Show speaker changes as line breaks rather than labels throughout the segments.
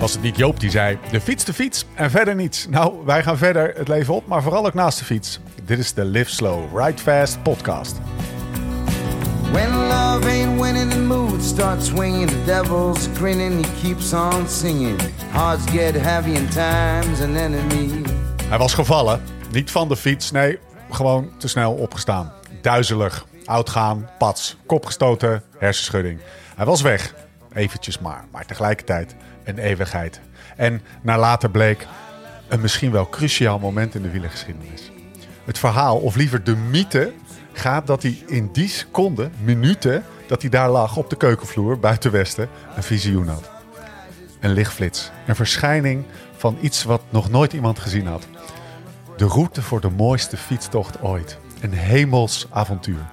Was het niet Joop die zei: de fiets, de fiets en verder niets? Nou, wij gaan verder het leven op, maar vooral ook naast de fiets. Dit is de Live Slow, Ride Fast podcast.
When love ain't winning, the mood starts swinging. The devil's grinning, he keeps on singing. Hearts get heavy time's an enemy.
Hij was gevallen, niet van de fiets, nee, gewoon te snel opgestaan. Duizelig, oud gaan, pats, kop gestoten, hersenschudding. Hij was weg, eventjes maar, maar tegelijkertijd een eeuwigheid. En naar later bleek een misschien wel cruciaal moment in de wielergeschiedenis. Het verhaal, of liever de mythe, gaat dat hij in die seconde, minuten, dat hij daar lag op de keukenvloer buiten Westen, een visioen had. Een lichtflits, een verschijning van iets wat nog nooit iemand gezien had. De route voor de mooiste fietstocht ooit. Een hemels avontuur.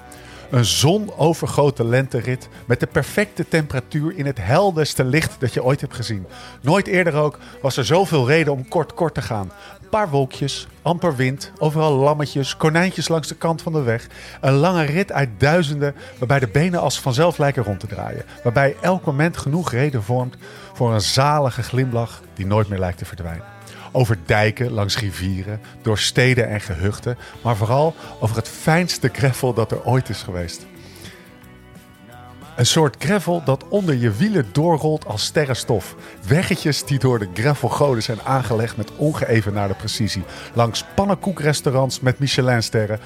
Een zonovergoten lenterit met de perfecte temperatuur in het helderste licht dat je ooit hebt gezien. Nooit eerder ook was er zoveel reden om kort kort te gaan. Een paar wolkjes, amper wind, overal lammetjes, konijntjes langs de kant van de weg. Een lange rit uit duizenden waarbij de benen als vanzelf lijken rond te draaien. Waarbij elk moment genoeg reden vormt voor een zalige glimlach die nooit meer lijkt te verdwijnen. Over dijken, langs rivieren, door steden en gehuchten, maar vooral over het fijnste gravel dat er ooit is geweest. Een soort gravel dat onder je wielen doorrolt als sterrenstof. Weggetjes die door de gravelgoden zijn aangelegd met ongeëvenaarde precisie. Langs pannenkoekrestaurants met Michelinsterren.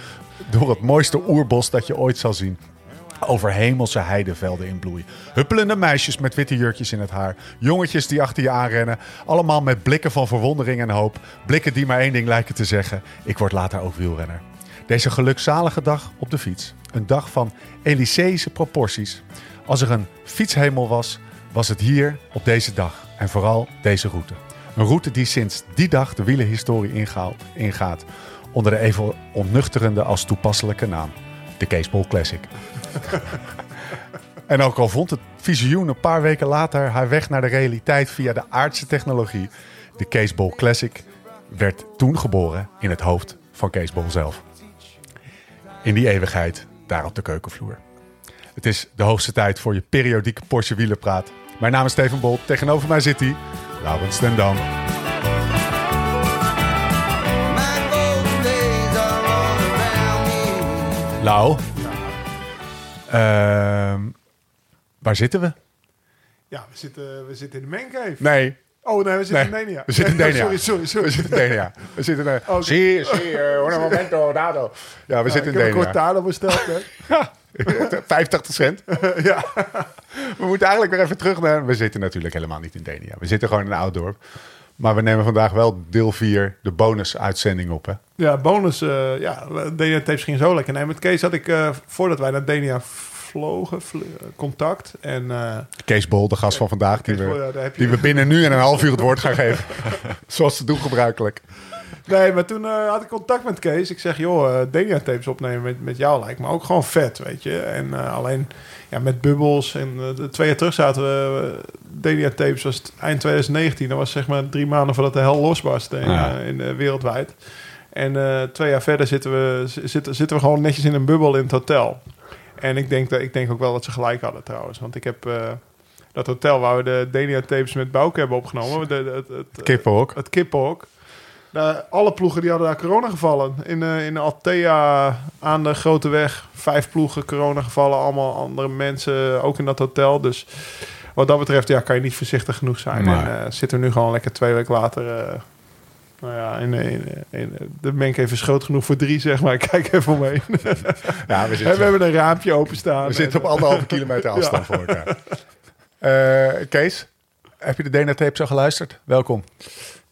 Door het mooiste oerbos dat je ooit zal zien. Over hemelse heidevelden in bloei. Huppelende meisjes met witte jurkjes in het haar. Jongetjes die achter je aanrennen. Allemaal met blikken van verwondering en hoop. Blikken die maar één ding lijken te zeggen. Ik word later ook wielrenner. Deze gelukzalige dag op de fiets. Een dag van Elyseïsche proporties. Als er een fietshemel was, was het hier op deze dag. En vooral deze route. Een route die sinds die dag de wielenhistorie ingaat. Onder de even onnuchterende als toepasselijke naam. De Keesbol Classic. En ook al vond het visioen een paar weken later haar weg naar de realiteit via de aardse technologie. De Keesbol Classic werd toen geboren in het hoofd van Keesbol zelf. In die eeuwigheid, daar op de keukenvloer. Het is de hoogste tijd voor je periodieke Porsche wielerpraat. Mijn naam is Steven Bolt. Tegenover mij zit hij, Laurens ten Dam. Waar zitten we?
Ja, we zitten, we zitten in de mancave.
Nee,
Oh nee, we zitten
Nee,
in Denia.
we zitten in
Nee,
Denia.
Sorry, sorry, sorry.
we zitten in Denia. We zitten in...
Oké.
Zie, zie, eh, un momento dado. Ja, we
Ja,
zitten
ik
in
heb een
Denia.
cortado besteld. Hè.
Ja, 85 cent.
ja.
We moeten eigenlijk weer even terug naar... We zitten natuurlijk helemaal niet in Denia. We zitten gewoon in een oud dorp. Maar we nemen vandaag wel deel 4, de bonus-uitzending op, hè?
ja, bonus. eh ja, Denia Tapes ging zo lekker. Nee, met Kees had ik, eh, voordat wij naar Denia vlogen, vl- contact. En eh,
Kees Bol, de gast van vandaag, die
Bol,
we,
ja,
die we binnen nu en een half uur het woord gaan geven. Zoals ze doen gebruikelijk.
Nee, maar toen eh, had ik contact met Kees. Ik zeg, joh, Denia Tapes opnemen met, met jou lijkt me ook gewoon vet, weet je. En eh, alleen ja, met bubbels. En de twee jaar terug zaten we... Denia Tapes was eind 2019. Dat was zeg maar drie maanden voordat de hel losbarstte in,
Ja.
in, wereldwijd. En twee jaar verder zitten we, zitten, zitten we gewoon netjes in een bubbel in het hotel. En ik denk, dat, ik denk ook wel dat ze gelijk hadden trouwens. Want ik heb dat hotel waar we de Denia tapes met Bouke hebben opgenomen. De, de- het, het,
Kippenhok.
het kippenhok. Daar, alle ploegen die hadden daar corona gevallen. In, eh, in Altea aan de Grote Weg. Vijf ploegen corona gevallen. Allemaal andere mensen ook in dat hotel. Dus wat dat betreft ja, kan je niet voorzichtig genoeg zijn.
Nee.
En eh, zitten we nu gewoon lekker twee weken later... eh, nou ja, in, in, in, de Menk is groot genoeg voor drie, zeg maar. Kijk even omheen.
Ja, we
En we
zitten,
hebben een raampje openstaan.
we zitten op anderhalve kilometer afstand voor elkaar. Kees, heb je de Dena tape zo geluisterd? Welkom.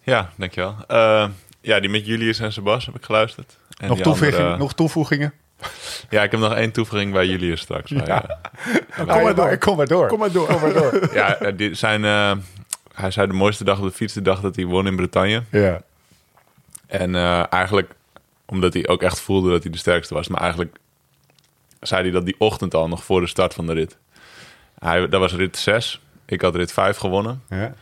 Ja, dankjewel. Eh ja, die met Julius en Sebas heb ik geluisterd. En
Nog,
die
toevoeging,
andere-
nog toevoegingen?
Ja, ik heb nog één toevoeging bij Julius straks. Maar, ja.
Kom maar door.
Kom maar door.
Kom maar door.
Kom maar door.
Ja, eh, die zijn, eh, hij zei de mooiste dag op de fiets de dag dat hij won in Bretagne.
Ja.
En eh, eigenlijk, omdat hij ook echt voelde dat hij de sterkste was. Maar eigenlijk zei hij dat die ochtend al, nog voor de start van de rit. Hij, dat was rit 6. Ik had rit 5 gewonnen.
ja.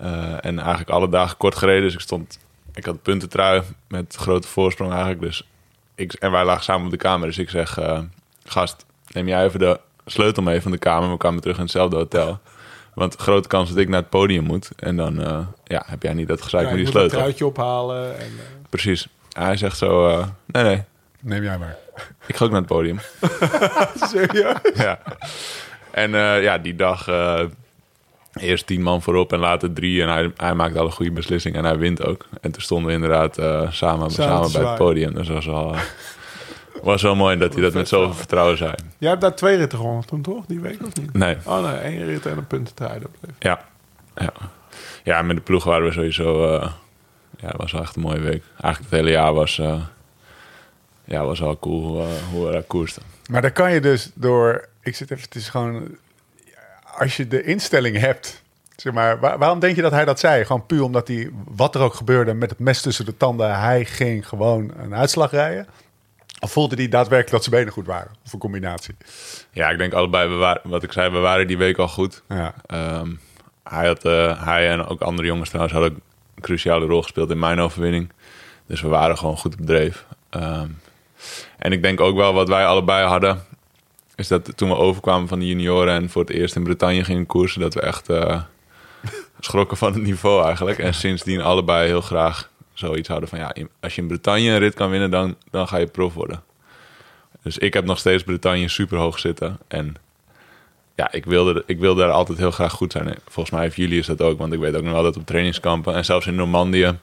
Eh, en eigenlijk alle dagen kort gereden. Dus ik stond, ik had puntentrui met grote voorsprong eigenlijk. Dus ik, en wij lagen samen op de kamer. Dus ik zeg, eh, gast, neem jij even de sleutel mee van de kamer. We kwamen terug in hetzelfde hotel. Want grote kans dat ik naar het podium moet. En dan eh, ja, heb jij niet dat gezeik
Ja,
met die
moet een
sleutel.
truitje ophalen. En,
Precies. Hij zegt zo, nee, nee,
Neem jij maar.
ik ga ook naar het podium.
serieus?
ja. En eh, ja, die dag eh, eerst tien man voorop en later drie. En hij, hij maakt alle goede beslissingen en hij wint ook. En toen stonden we inderdaad eh, samen, samen, bij het podium. Dus dat was wel, eh, was wel mooi dat hij dat met zoveel vertrouwen zei.
Jij hebt daar twee ritten gewonnen toen, toch? Die week of niet?
Nee,
Oh nee, één rit en een bleef.
ja. Ja, ja met de ploeg waren we sowieso... eh, ja, het was wel echt een mooie week. Eigenlijk het hele jaar was... eh, ja, was wel cool hoe, hoe we daar koersten.
Maar dan kan je dus door... Ik zit even... Het is gewoon... Als je de instelling hebt... Zeg maar, waar- waarom denk je dat hij dat zei? Gewoon puur omdat hij, wat er ook gebeurde, met het mes tussen de tanden, hij ging gewoon een uitslag rijden? Of voelde hij daadwerkelijk dat zijn benen goed waren? Of een combinatie?
Ja, ik denk allebei, we waren, wat ik zei, we waren die week al goed.
Ja.
Ehm, hij, had, eh, hij en ook andere jongens trouwens hadden een cruciale rol gespeeld in mijn overwinning. Dus we waren gewoon goed op dreef. Ehm, en ik denk ook wel wat wij allebei hadden, is dat toen we overkwamen van de junioren en voor het eerst in Bretagne gingen koersen, dat we echt eh, schrokken van het niveau eigenlijk. En sindsdien allebei heel graag zoiets hadden van ja, als je in Bretagne een rit kan winnen, dan, dan ga je prof worden. Dus ik heb nog steeds Bretagne super hoog zitten. En ja, ik wilde, ik wilde daar altijd heel graag goed zijn. En Volgens mij heeft Julius dat ook. Want ik weet ook nog wel dat op trainingskampen... en zelfs in Normandië...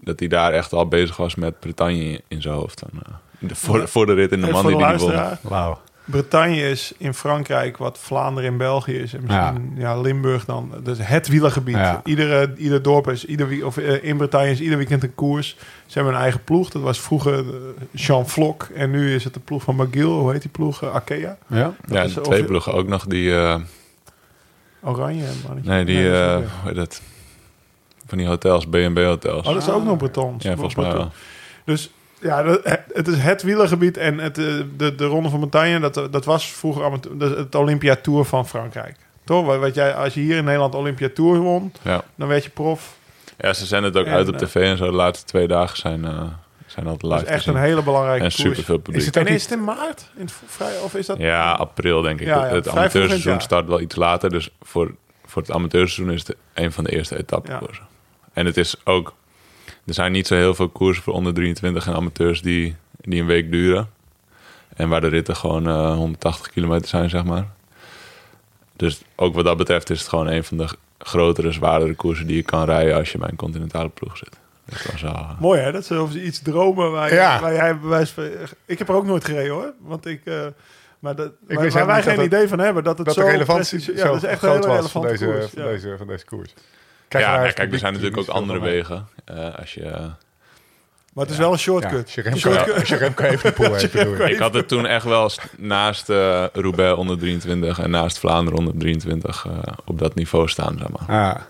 dat hij daar echt al bezig was met Bretagne in zijn hoofd. Dan, eh, de, voor, voor de rit in Normandië die hij won.
Wauw.
Bretagne is in Frankrijk wat Vlaanderen in België is. En misschien ja. Limburg dan. Dus het wielergebied.
Ja.
Iedere, ieder dorp is, ieder, wie- of eh, in Bretagne is ieder weekend een koers. Ze hebben een eigen ploeg. Dat was vroeger eh, Jean Vlok. En nu is het de ploeg van McGill. Hoe heet die ploeg? Eh, Arkea.
Ja?
Ja,
is
twee ploegen ook nog die... eh,
Oranje. mannetje.
nee, die...
dat is
eh, hoe heet dat? Van die hotels, B&B hotels.
Oh, dat is ook nog Bretons.
ja, volgens mij wel.
Dus ja, het is het wielergebied en het, eh, de, de Ronde van Bretagne, dat, dat was vroeger het Olympia Tour van Frankrijk. Toch? Wat wat jij, als je hier in Nederland Olympia Tour won,
Ja.
dan werd je prof.
ja, ze zenden het ook
En,
uit op
eh,
tv en zo. De laatste twee dagen zijn, eh, zijn altijd
Dat
live
is echt een hele belangrijke
En
koers.
super veel publiek.
Is het
En is het in maart? In het vrij, of is dat...
Ja, april denk ik.
Ja, ja,
het amateurseizoen
het
start wel iets later. Dus voor, voor het amateurseizoen is het een van de eerste etappekoersen. En het is ook... Er zijn niet zo heel veel koersen voor onder 23 en amateurs die, die een week duren. En waar de ritten gewoon eh, 180 kilometer zijn, zeg maar. Dus ook wat dat betreft is het gewoon een van de grotere, zwaardere koersen die je kan rijden als je bij een continentale ploeg zit. Dus dat is wel, eh,
Mooi hè, dat ze over iets dromen waar,
Ja.
waar jij van- Ik heb er ook nooit gereden hoor, want ik... eh, maar dat, waar,
wist
waar wij geen
dat
idee van hebben, dat het
dat
zo prestige-
zo
Ja, dat is echt een
groot
hele
was van
relevante
deze,
koers.
van,
ja.
deze, van deze koers. Kijk,
ja, kijk, er zijn natuurlijk ook andere wegen. Eh, als je...
Maar het is wel een
Ja,
shortcut.
als je Remco, als je Remco even.
Ik had het toen echt wel st- naast eh Roubaix onder 23 en naast Vlaanderen onder 23 eh, op dat niveau staan, zeg maar.
Ah.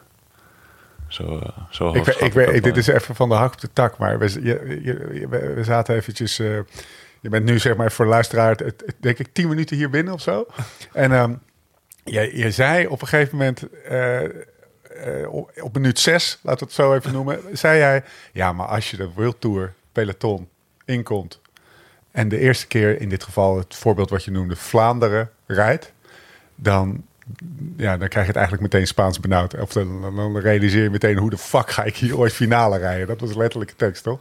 Zo, zo
Ik,
hoog
weet- ik dit is even van de hak op de tak, maar we, je, je- je- we zaten eventjes... eh, je bent nu zeg maar voor de luisteraar, het- het- denk ik, tien minuten hier binnen of zo. En ehm, je, je zei op een gegeven moment, eh, eh, op, minuut zes, laten we het zo even noemen, zei jij... Ja, maar als je de World Tour peloton inkomt en de eerste keer in dit geval het voorbeeld wat je noemde, Vlaanderen rijdt, dan, ja, dan krijg je het eigenlijk meteen Spaans benauwd. Of dan, realiseer je meteen hoe de fuck ga ik hier ooit finale rijden. Dat was letterlijk de tekst, toch?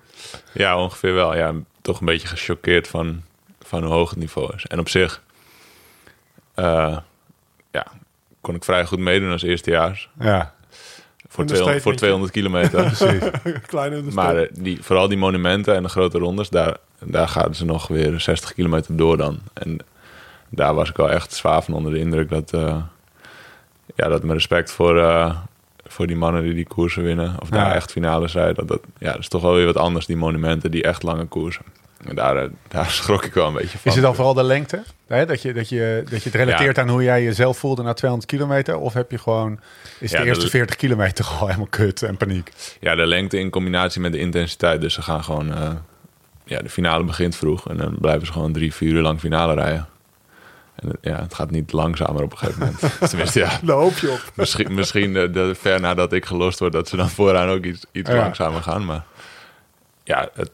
Ja, ongeveer wel. Ja, toch een beetje gechoqueerd van, van hoe hoog het niveau is. En op zich eh, ja, kon ik vrij goed meedoen als eerstejaars.
Ja,
Voor,
Understatement.
200, voor 200 kilometer.
precies.
Kleine
maar eh, die, vooral die monumenten en de grote rondes, daar, daar gaan ze nog weer 60 kilometer door dan. En daar was ik wel echt zwaar van onder de indruk dat, eh, ja, dat mijn respect voor, eh, voor die mannen die die koersen winnen, of daar echt finales rijden, dat, dat, ja, dat is toch wel weer wat anders, die monumenten, die echt lange koersen. En daar, eh, daar schrok ik wel een beetje van.
Is het dan vooral de lengte? Hè? Dat, je, dat, je, dat je het relateert
Ja.
aan hoe jij jezelf voelde na 200 kilometer? Of heb je gewoon, is de eerste
de-
40 kilometer gewoon helemaal kut en paniek?
Ja, de lengte in combinatie met de intensiteit. Dus ze gaan gewoon... eh, ja, de finale begint vroeg. En dan blijven ze gewoon drie, vier uur lang finale rijden. En het- ja, het gaat niet langzamer op een gegeven moment. Tenminste, ja.
Daar hoop je op.
Misschien, misschien de, de, ver nadat ik gelost word... dat ze dan vooraan ook iets, iets
Ja.
langzamer gaan. Maar ja, het,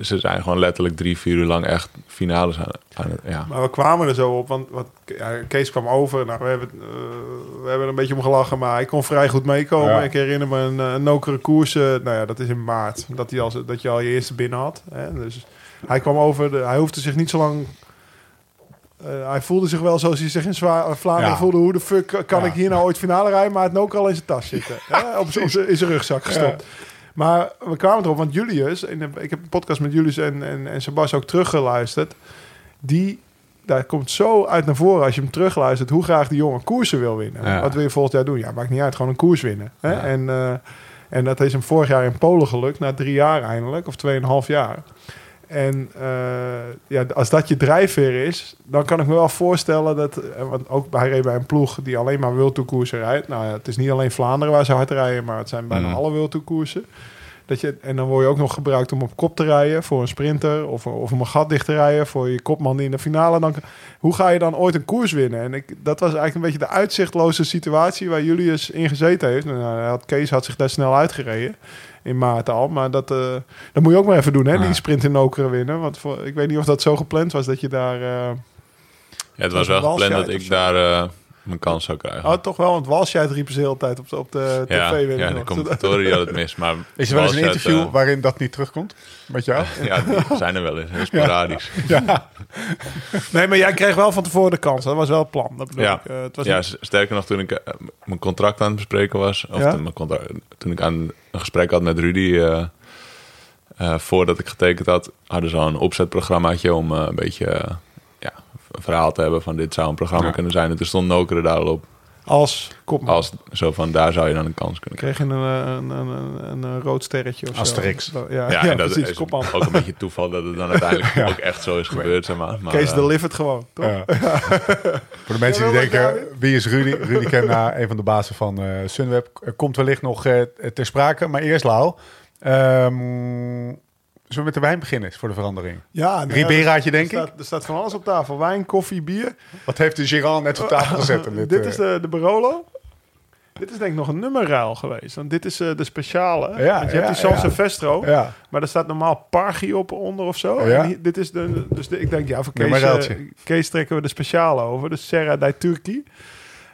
ze zijn gewoon letterlijk drie, vier uur lang echt finales aan, aan het... Ja.
Maar we kwamen er zo op, want wat, ja, Kees kwam over. Nou, we hebben, eh, we hebben er een beetje om gelachen, maar hij kon vrij goed meekomen.
Ja.
Ik herinner me een, eh, een nokere koers. eh, nou ja, dat is in maart. Dat, hij al, dat je al je eerste binnen had. Hè? Dus hij kwam over. De, hij hoefde zich niet zo lang... eh, hij voelde zich wel zoals hij zich in Zwa- Vlaanderen
Ja.
voelde. Hoe de fuck kan
Ja.
ik hier nou ooit finale rijden? Maar het noker al in zijn tas zitten. hè? Op, op in zijn rugzak gestopt. Maar we kwamen erop, want Julius, in de, ik heb een podcast met Julius en, en, en Sebas ook teruggeluisterd. Die, daar komt zo uit naar voren als je hem terugluistert, hoe graag die jongen koersen wil winnen.
Ja.
Wat wil je volgend jaar doen? Ja, maakt niet uit, gewoon een koers winnen. Hè?
Ja.
En, eh, en dat is hem vorig jaar in Polen gelukt, na drie jaar eindelijk, of tweeënhalf jaar. En eh, ja, als dat je drijfveer is, dan kan ik me wel voorstellen dat... eh, Want ook hij reed bij een ploeg die alleen maar wildtoekoersen rijdt. Nou ja, het is niet alleen Vlaanderen waar ze hard rijden, maar het zijn bijna
Mhm.
alle wildtoekoersen. Dat je, en dan word je ook nog gebruikt om op kop te rijden voor een sprinter... of, of om een gat dicht te rijden voor je kopman die in de finale... Dan, hoe ga je dan ooit een koers winnen? En ik, dat was eigenlijk een beetje de uitzichtloze situatie... waar Julius in gezeten heeft. Nou, hij had, Kees had zich daar snel uitgereden in maart al. Maar dat, eh, dat moet je ook maar even doen, hè? Die sprint in Nokeren winnen. Want voor, ik weet niet of dat zo gepland was dat je daar... eh,
Ja, het
was
wel gepland dat ik daar eh, mijn kans zou krijgen.
Oh, toch wel, want Walsheid riepen ze de hele tijd op de, op de
ja,
tv. weet
ja, de hadden het mis. Maar
Is er wel eens een interview
eh,
waarin dat niet terugkomt? Met jou?
ja, die zijn er wel eens. heel Sporadisch.
Ja.
Nee, maar jij kreeg wel van tevoren de kans. Dat was wel het plan. Dat bedoel
Ja.
ik. Eh, het was
Ja,
niet-
sterker nog, toen ik eh, mijn contract aan het bespreken was, of
Ja?
toen, mijn contract, toen ik aan een gesprek had met Rudy, eh, eh, voordat ik getekend had, hadden ze al een opzetprogrammaatje om een beetje een verhaal te hebben van dit zou een programma
Ja.
kunnen zijn. En toen stond Nokere daar al op,
als kopman.
als zo van daar zou je dan een kans kunnen krijgen.
kreeg je een, eh, een, een, een, een rood sterretje of
Asterix.
zo. Ja,
Ja,
ja,
en dat
precies.
is
Kopman.
ook een beetje toeval dat het dan uiteindelijk ook echt zo is gebeurd. Zeg maar. maar
Kees
eh,
delivered gewoon, toch?
Ja. Voor de mensen die denken, wie is Rudy? Rudy Kemna, een van de bazen van eh, Sunweb, komt wellicht nog eh, ter sprake. Maar eerst, Lau, ehm, zullen we met de wijn beginnen voor de verandering?
Ja, nou
Riberaatje,
er
denk ik.
staat, er staat van alles op tafel. Wijn, koffie, bier.
Wat heeft de Giran net op tafel gezet? in
Dit,
dit,
is
eh,
de, de Barolo. Dit is denk ik nog een nummerruil geweest. Want dit is eh, de speciale.
Ja,
Want je
ja,
hebt die San
ja.
Silvestro.
ja.
Maar er staat normaal Pargi op onder of zo.
Ja.
En hier- dit is de, dus de, ik denk, ja, voor Kees, eh, Kees trekken we de speciale over. De Serra dai Turki.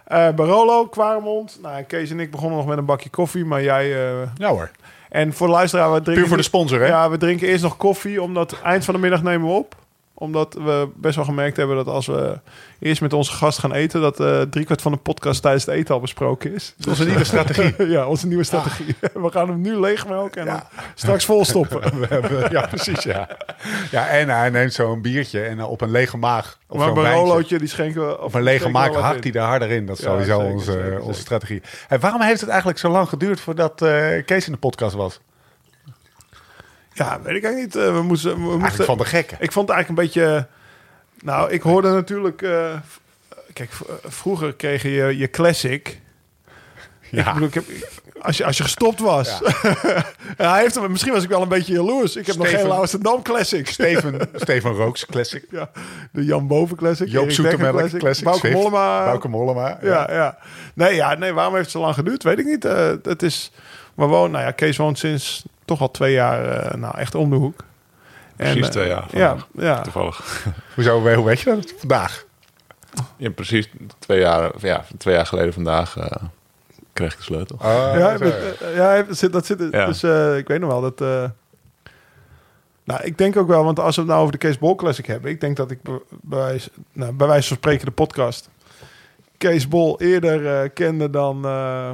Eh Barolo, Kwaremond. Nou, Kees en ik begonnen nog met een bakje koffie. Maar jij... eh,
ja hoor,
en voor de luisteraar, we drinken...
puur voor de sponsor hè?
Ja, we drinken eerst nog koffie, omdat eind van de middag nemen we op. Omdat we best wel gemerkt hebben dat als we eerst met onze gast gaan eten, dat eh driekwart van de podcast tijdens het eten al besproken is.
Is onze nieuwe strategie.
ja, onze nieuwe strategie. We gaan hem nu leegmelken en
Ja.
straks volstoppen.
We hebben- ja, precies, ja. Ja, en hij neemt zo'n biertje en eh, op een lege maag, of
maar een Barolootje, die schenken we...
Op een lege
wel
hakt hij er harder in. Dat is
Ja,
sowieso
zeker,
onze,
zeker,
onze
zeker.
strategie. En waarom heeft het eigenlijk zo lang geduurd voordat eh, Kees in de podcast was?
Ja, weet ik eigenlijk niet. Eh, we moesten, we moesten,
Eigenlijk van de gekken.
Ik vond het eigenlijk een beetje... Nou, ik hoorde natuurlijk... eh, v- kijk, vroeger kreeg je je, classic... Ik
Ja.
bedoel, ik heb, als, je, als je gestopt was. Ja. hij heeft hem, misschien was ik wel een beetje jaloers. Ik heb nog geen Amsterdam Classic.
Steven, Steven Rooks Classic.
Ja, de Jan Boven Classic.
Joop Zoetemelk
Dekker
Classic.
Bauke Mollema.
Bauke Mollema.
Ja, ja. Nee, ja, nee, waarom heeft het zo lang geduurd? Weet ik niet. Eh, het is, we wonen, nou ja, Kees woont sinds toch al twee jaar eh, nou, echt om de hoek.
Precies
eh,
twee jaar
Ja, ja.
Toevallig.
Hoezo, hoe weet je dat? Vandaag.
Ja, precies twee jaar, ja, twee jaar geleden vandaag eh, kreeg ik de sleutel.
Oh,
ja, met, ja, dat zit, dat zit
Ja.
dus eh, ik weet nog wel dat. eh, nou, ik denk ook wel, want als we het nou over de Kees Bol Classic hebben, ik denk dat ik bij, wijze- nou, bij wijze van spreken de podcast Kees Bol eerder eh, kende dan, eh,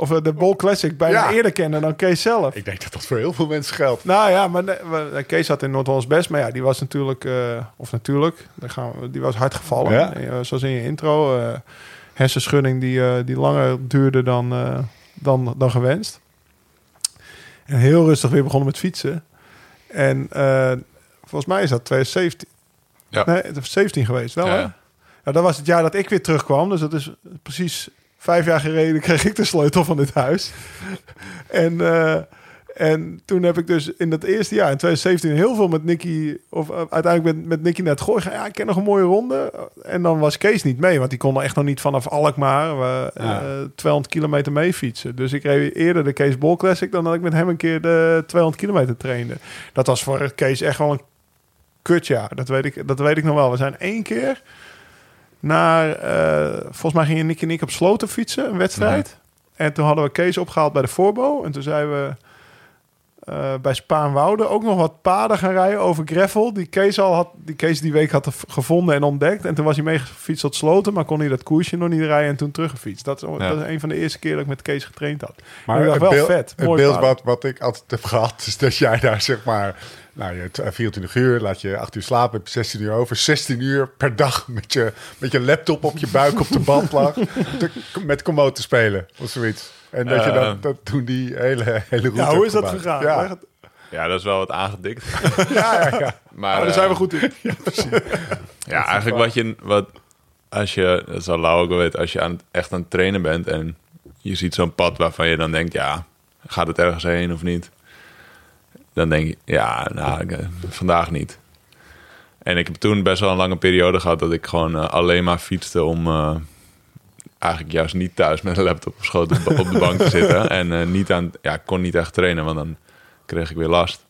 of eh, de Bol Classic bijna
Ja.
eerder kende dan Kees zelf.
Ik denk dat dat voor heel veel mensen geldt.
Nou ja, maar we- Kees had in Noord-Hollands best, maar ja, die was natuurlijk, eh, of natuurlijk, daar gaan we, die was hard gevallen.
Ja.
Eh, zoals in je intro, eh hersenschudding die, eh, die langer duurde dan, eh, dan, dan gewenst. En heel rustig weer begonnen met fietsen. En eh, volgens mij is dat 2017.
Ja.
Nee, het is 17 geweest, wel
Ja,
hè? dat was het jaar dat ik weer terugkwam. Dus dat is precies vijf jaar geleden kreeg ik de sleutel van dit huis. en, eh, En toen heb ik dus in dat eerste jaar, in 2017, heel veel met Nicky... of uh, uiteindelijk met, met Nicky het gooien. Ja, ik ken nog een mooie ronde. En dan was Kees niet mee, want die kon er echt nog niet vanaf Alkmaar... Uh,
Ja.
200 kilometer mee fietsen. Dus ik reed eerder de Kees Bol Classic... dan dat ik met hem een keer de 200 kilometer trainde. Dat was voor Kees echt wel een kutjaar. Dat weet ik, dat weet ik nog wel. We zijn één keer naar... eh, volgens mij gingen Nicky en ik op Sloten fietsen, een wedstrijd. En toen hadden we Kees opgehaald bij de Voorbo. En toen zijn we eh, bij Spaanwouden ook nog wat paden gaan rijden over gravel. Die Kees al had, die Kees die week had gevonden en ontdekt. En toen was hij meegefietst tot Sloten, maar kon hij dat koersje nog niet rijden en toen teruggefietst. Dat, is- dat is een van de eerste keer dat ik met Kees getraind had.
Maar het
wel
beeld,
vet.
het
Mooi
beeld
paden.
wat, wat ik altijd heb gehad, is dat jij daar zeg maar... Nou, je hebt 24 uur, laat je 8 uur slapen, heb je 16 uur over. 16 uur per dag met je, met je laptop op je buik op de band lag. te, met Komoot te spelen of zoiets. En dat je
Eh.
dan dat toen die hele, hele route
Ja, hoe is dat
gemaakt.
gegaan?
Ja?
Ja, dat is wel wat aangedikt.
ja, ja. ja.
Maar,
Maar daar zijn we
eh,
goed in.
Ja, eigenlijk wat je... Wat, als je, dat zal Lau ook wel weten, als je aan, echt aan het trainen bent en je ziet zo'n pad waarvan je dan denkt, ja, gaat het ergens heen of niet? Dan denk je, ja, nou, ik, eh, vandaag niet. En ik heb toen best wel een lange periode gehad dat ik gewoon eh, alleen maar fietste om eh, eigenlijk juist niet thuis met een laptop op schoot op, op de bank te zitten. En niet aan, ja, ik kon niet echt trainen, want dan kreeg ik weer last.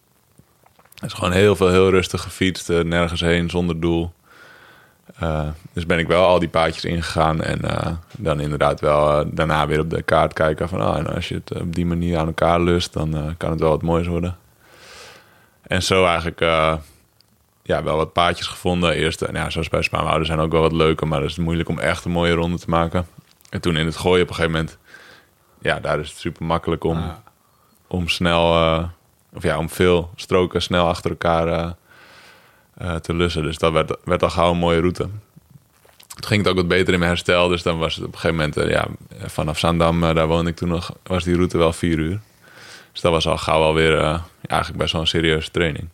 Dus gewoon heel veel, heel rustig gefietst, nergens heen, zonder doel. Dus ben ik wel al die paadjes ingegaan en dan inderdaad wel daarna weer op de kaart kijken van, ah, en als je het op die manier aan elkaar lust, dan kan het wel wat moois worden. En zo eigenlijk eh, ja, wel wat paadjes gevonden. Eerst, en ja, zoals bij Spaanwouden zijn ook wel wat leuker, maar het is moeilijk om echt een mooie ronde te maken. En toen in het gooien op een gegeven moment, ja, daar is het super makkelijk om,
Ah.
om snel, eh, of ja, om veel stroken snel achter elkaar eh, eh, te lussen. Dus dat werd, werd al gauw een mooie route. Toen ging het ook wat beter in mijn herstel. Dus dan was het op een gegeven moment, eh, ja, vanaf Zandam, eh, daar woonde ik toen nog, was die route wel vier uur. Dus dat was al gauw alweer eh, ja, eigenlijk best wel een serieuze training.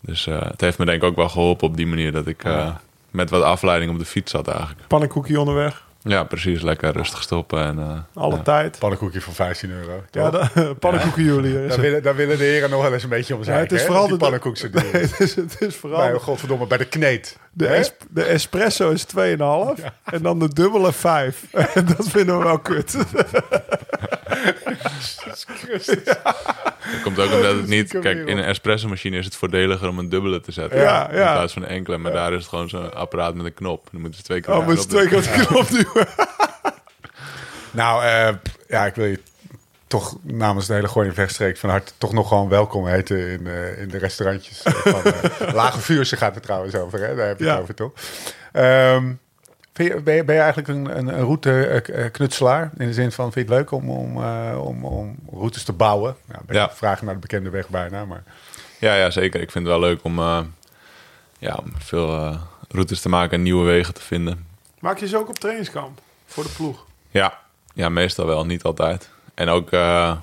Dus eh, het heeft me denk ik ook wel geholpen op die manier dat ik eh, met wat afleiding op de fiets zat eigenlijk.
Pannenkoekje onderweg.
Ja, precies. Lekker rustig stoppen. En, eh,
Alle
ja.
tijd.
Pannenkoekje voor 15 euro.
Ja,
toch?
de, pannenkoeken jullie.
daar, willen, daar willen de heren nog wel eens een beetje om zijn.
het is
hè?
vooral de-
pannenkoek zo duur is.
het, is, het is vooral...
Bij, godverdomme, bij de kneet.
De, es- de espresso is 2,5 en dan de dubbele 5. En dat vinden we wel kut.
Dat komt ook omdat het niet... Kijk, in een espresso machine is het voordeliger om een dubbele te zetten.
Ja,
In
ja.
plaats van een enkele. Maar daar is het gewoon zo'n apparaat met een knop. Dan moeten ze twee keer
Oh,
op
moet je twee keer op de knop duwen.
Nou, eh, ja, ik wil je toch namens de hele Gooi Wegstreek van harte toch nog gewoon welkom heten in, eh, in de restaurantjes. van, eh, Lage Vuurse gaat het trouwens over, hè? daar heb je
Ja.
het over toch? Ehm, je, ben, je, ben je eigenlijk een, een, een route-knutselaar? In de zin van, vind je het leuk om, om, eh, om, om routes te bouwen? Nou, ben
Ja.
vragen naar de bekende weg bijna, maar...
Ja, ja, zeker. Ik vind het wel leuk om, eh, ja, om veel eh, routes te maken en nieuwe wegen te vinden.
Maak je ze ook op trainingskamp voor de ploeg?
Ja, ja meestal wel. Niet altijd. En ook eh,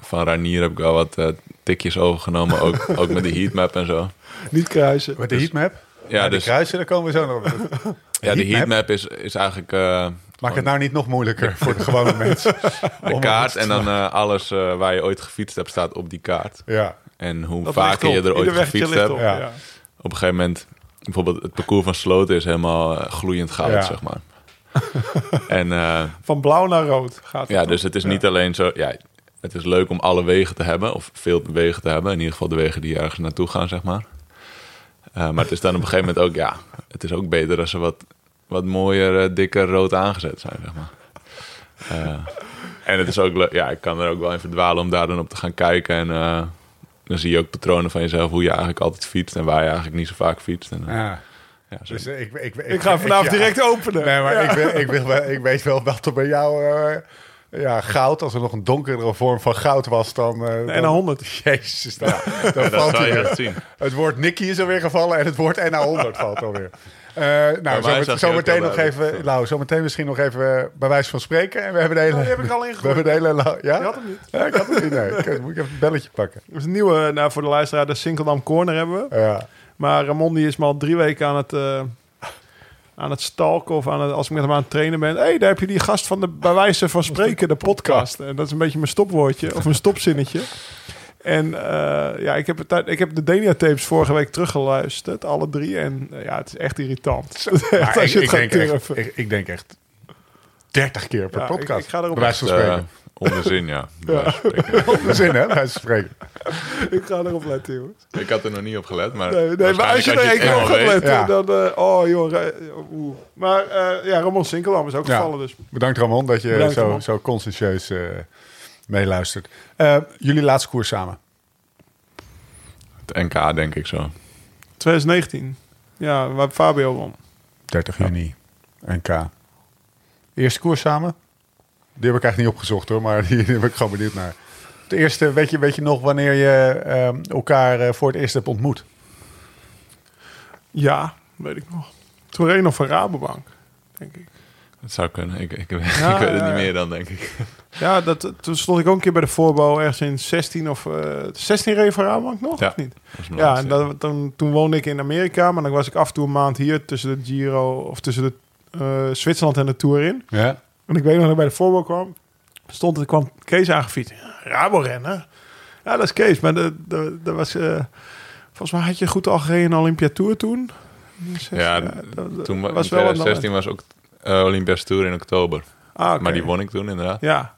van Ranier heb ik wel wat eh, tikjes overgenomen. Ook, ook met de heatmap en zo.
Niet kruisen.
Met de heatmap?
Ja,
de
dus
kruisen, daar komen we zo nog op.
ja, de
heatmap?
is, is eigenlijk... eh,
Maak het nou niet nog moeilijker voor de gewone mensen.
de kaart en dan eh, alles eh, waar je ooit gefietst hebt staat op die kaart.
Ja,
En hoe
Dat
vaker je er ooit
Ieder
gefietst hebt.
op,
Ja.
Op een gegeven moment, bijvoorbeeld het parcours van Sloten is helemaal gloeiend goud,
Ja.
zeg maar. en eh,
Van blauw naar rood gaat het
ja, dus het is
Ja.
niet alleen zo... Ja, het is leuk om alle wegen te hebben, of veel wegen te hebben. In ieder geval de wegen die ergens naartoe gaan, zeg maar. Eh, maar het is dan op een gegeven moment ook, ja... Het is ook beter als ze wat, wat mooier, eh, dikker rood aangezet zijn, zeg maar. Eh, en het is ook leuk... Ja, ik kan er ook wel in verdwalen om daar dan op te gaan kijken. En eh, dan zie je ook patronen van jezelf, hoe je eigenlijk altijd fietst... en waar je eigenlijk niet zo vaak fietst. En,
ja.
ja, zo-
Dus ik, ik, ik,
Ik ga vanavond
ja.
direct openen.
Nee, maar
Ja.
ik, wil, ik, wil wel, ik weet wel dat er bij jou eh, ja, goud, als er nog een donkerdere vorm van goud was, dan... eh,
En
dan-
een 100.
Jezus, dan, dan
dat
valt
je echt zien.
Het woord Nicky is alweer gevallen en het woord NA100 valt alweer. Eh nou, zo, zo meteen nog
duidelijk.
even, nou, zo meteen misschien nog even eh, bij wijze van spreken. En we hebben de hele...
Oh, die heb ik al
we
ingegooid.
hebben de hele... Ja?
Je had hem niet.
Ja, ik had het niet, nee. Ik, moet ik even het belletje pakken.
Dat is een nieuwe, nou, voor de luisteraar, de Sinkeldam Corner hebben we.
Ja.
Maar Ramon die is me al drie weken aan het, eh, aan het stalken of aan het, als ik met hem aan het trainen ben. Hé, hey, daar heb je die gast van de bij wijze van spreken, de podcast. En dat is een beetje mijn stopwoordje of mijn stopzinnetje. En eh, ja, ik heb, het, ik heb de Denia-tapes vorige week teruggeluisterd, alle drie. En eh, ja, het is echt irritant.
Maar
als
ik,
je het
ik,
gaat
denk echt, ik, ik denk echt 30 keer per
Ja,
podcast.
ik ga erop
Bij wijze van spreken.
Onderzin, ja. Bij wijze van spreken.
Op de zin, hè? Bij van spreken.
Ik ga erop letten, jongens.
Ik had er nog niet op gelet, maar...
Nee, nee maar als je er één keer op gaat letten,
Ja.
dan... eh, oh, joh. oeh. Maar eh, ja, Ramon Sinkeldam is ook
Ja.
gevallen, dus...
Bedankt Ramon dat je
Bedankt,
zo,
Ramon.
zo conscientieus eh, meeluistert. Eh, jullie laatste koers samen?
Het NK, denk ik zo.
2019. Ja, waar Fabio won.
30 juni, NK. Eerste koers samen? Die heb ik eigenlijk niet opgezocht hoor, maar die, die ben ik gewoon benieuwd naar. De eerste, weet je, weet je nog wanneer je ehm, elkaar eh, voor het eerst hebt ontmoet?
Ja, weet ik nog. Toen reed nog van Rabobank, denk ik.
Dat zou kunnen. Ik, ik,
Ja,
ik weet het niet meer dan, denk ik.
Ja, dat, toen stond ik ook een keer bij de voorbouw ergens in 16 of... eh 16 reed van Rabobank nog,
Ja.
of niet? Ja, en dat, toen, toen woonde ik in Amerika, maar dan was ik af en toe een maand hier tussen de Giro... of tussen de eh, Zwitserland en de Tour in.
Ja.
En ik weet nog dat ik bij de voorbouw kwam. Stond er kwam Kees aangefietst. Ja, Rabo-renner. Ja, dat is Kees. Maar de, de, de was... eh, volgens mij had je goed al gereden in Olympia Tour toen. Dus, eh,
Ja,
dat- dat
Toen wa- in
was wel een
2016 was ook uh, Olympisch Tour in oktober.
Ah.
Maar die won ik toen inderdaad.
Ja.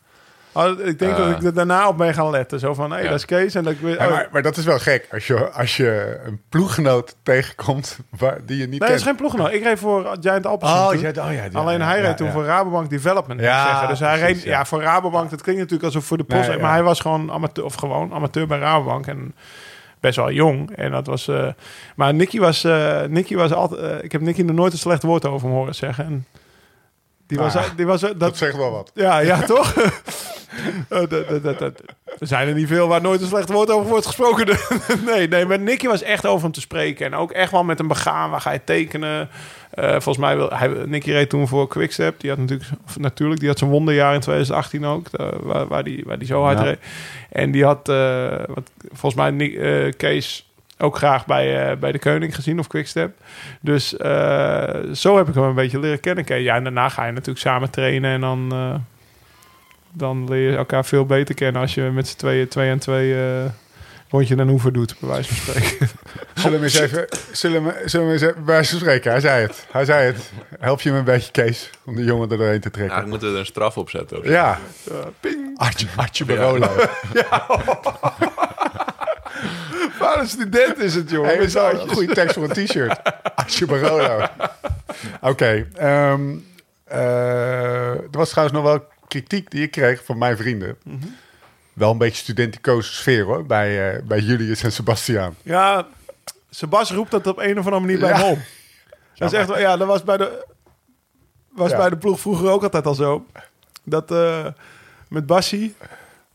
Oh, ik denk
Eh.
dat ik er daarna op mee gaan letten. Zo van, hé,
Ja.
dat is Kees. En dat ik.
Ja,
oh,
maar, maar dat is wel gek als je, als je een ploeggenoot tegenkomt waar, die je niet
nee, dat
kent.
is geen ploeggenoot. Ik reed voor Giant Alpecin
Oh, ja, oh ja, ja,
Alleen hij reed toen voor Rabobank Development.
Ja,
zeggen. Dus hij
precies,
reed,
ja.
voor Rabobank, dat klinkt natuurlijk alsof voor de post.
Nee.
Maar hij was gewoon amateur, of gewoon amateur bij Rabobank. En best wel jong. En dat was. eh, maar Nicky was, eh, Nicky was altijd. eh, ik heb Nicky nog nooit een slecht woord over hem horen zeggen. En die was,
Ah,
die was dat,
Dat zegt wel wat.
ja, ja, toch? Dat- dat- dat- dat- er zijn er niet veel waar nooit een slecht woord over wordt gesproken. nee, nee, maar Nicky was echt over hem te spreken. En ook echt wel met hem begaan. Waar ga je tekenen? Eh, volgens mij wil hij, Nicky reed toen voor Quickstep. Die had natuurlijk, of natuurlijk, die had zijn wonderjaar in 2018 ook. waar, waar, die, waar die zo hard
Ja.
reed. En die had, eh, wat, volgens mij, Nick- eh, Kees ook graag bij, eh, bij de Koning gezien of Quickstep. Dus eh, zo heb ik hem een beetje leren kennen. Ja, en daarna ga je natuurlijk samen trainen en dan, eh, dan leer je elkaar veel beter kennen als je met z'n tweeën twee en twee eh rondje naar Hoever doet, bij wijze van spreken.
Zullen we eens even, zullen we, zullen we eens even, bij wijze van spreken, hij zei het. Hij zei het. Help je me een beetje, Kees, om die jongen er doorheen te trekken.
Eigenlijk moeten we er een straf op zetten. Of.
Ja,
Eh, ping!
Artje, Artje Barolo.
Wat een student is het, jongen.
Hey, een goede tekst voor een t-shirt. Artje Barolo. Oké. ehm, eh, er was trouwens nog wel kritiek die ik kreeg van mijn vrienden. Wel een beetje studenticoze sfeer hoor, bij, eh, bij Julius en Sebastiaan.
Ja, Sebas roept dat op een of andere manier bij
Ja.
me om. Dat is echt, wel- ja, dat was bij de, was
Ja.
bij de ploeg vroeger ook altijd al zo. Dat eh, met Bassie,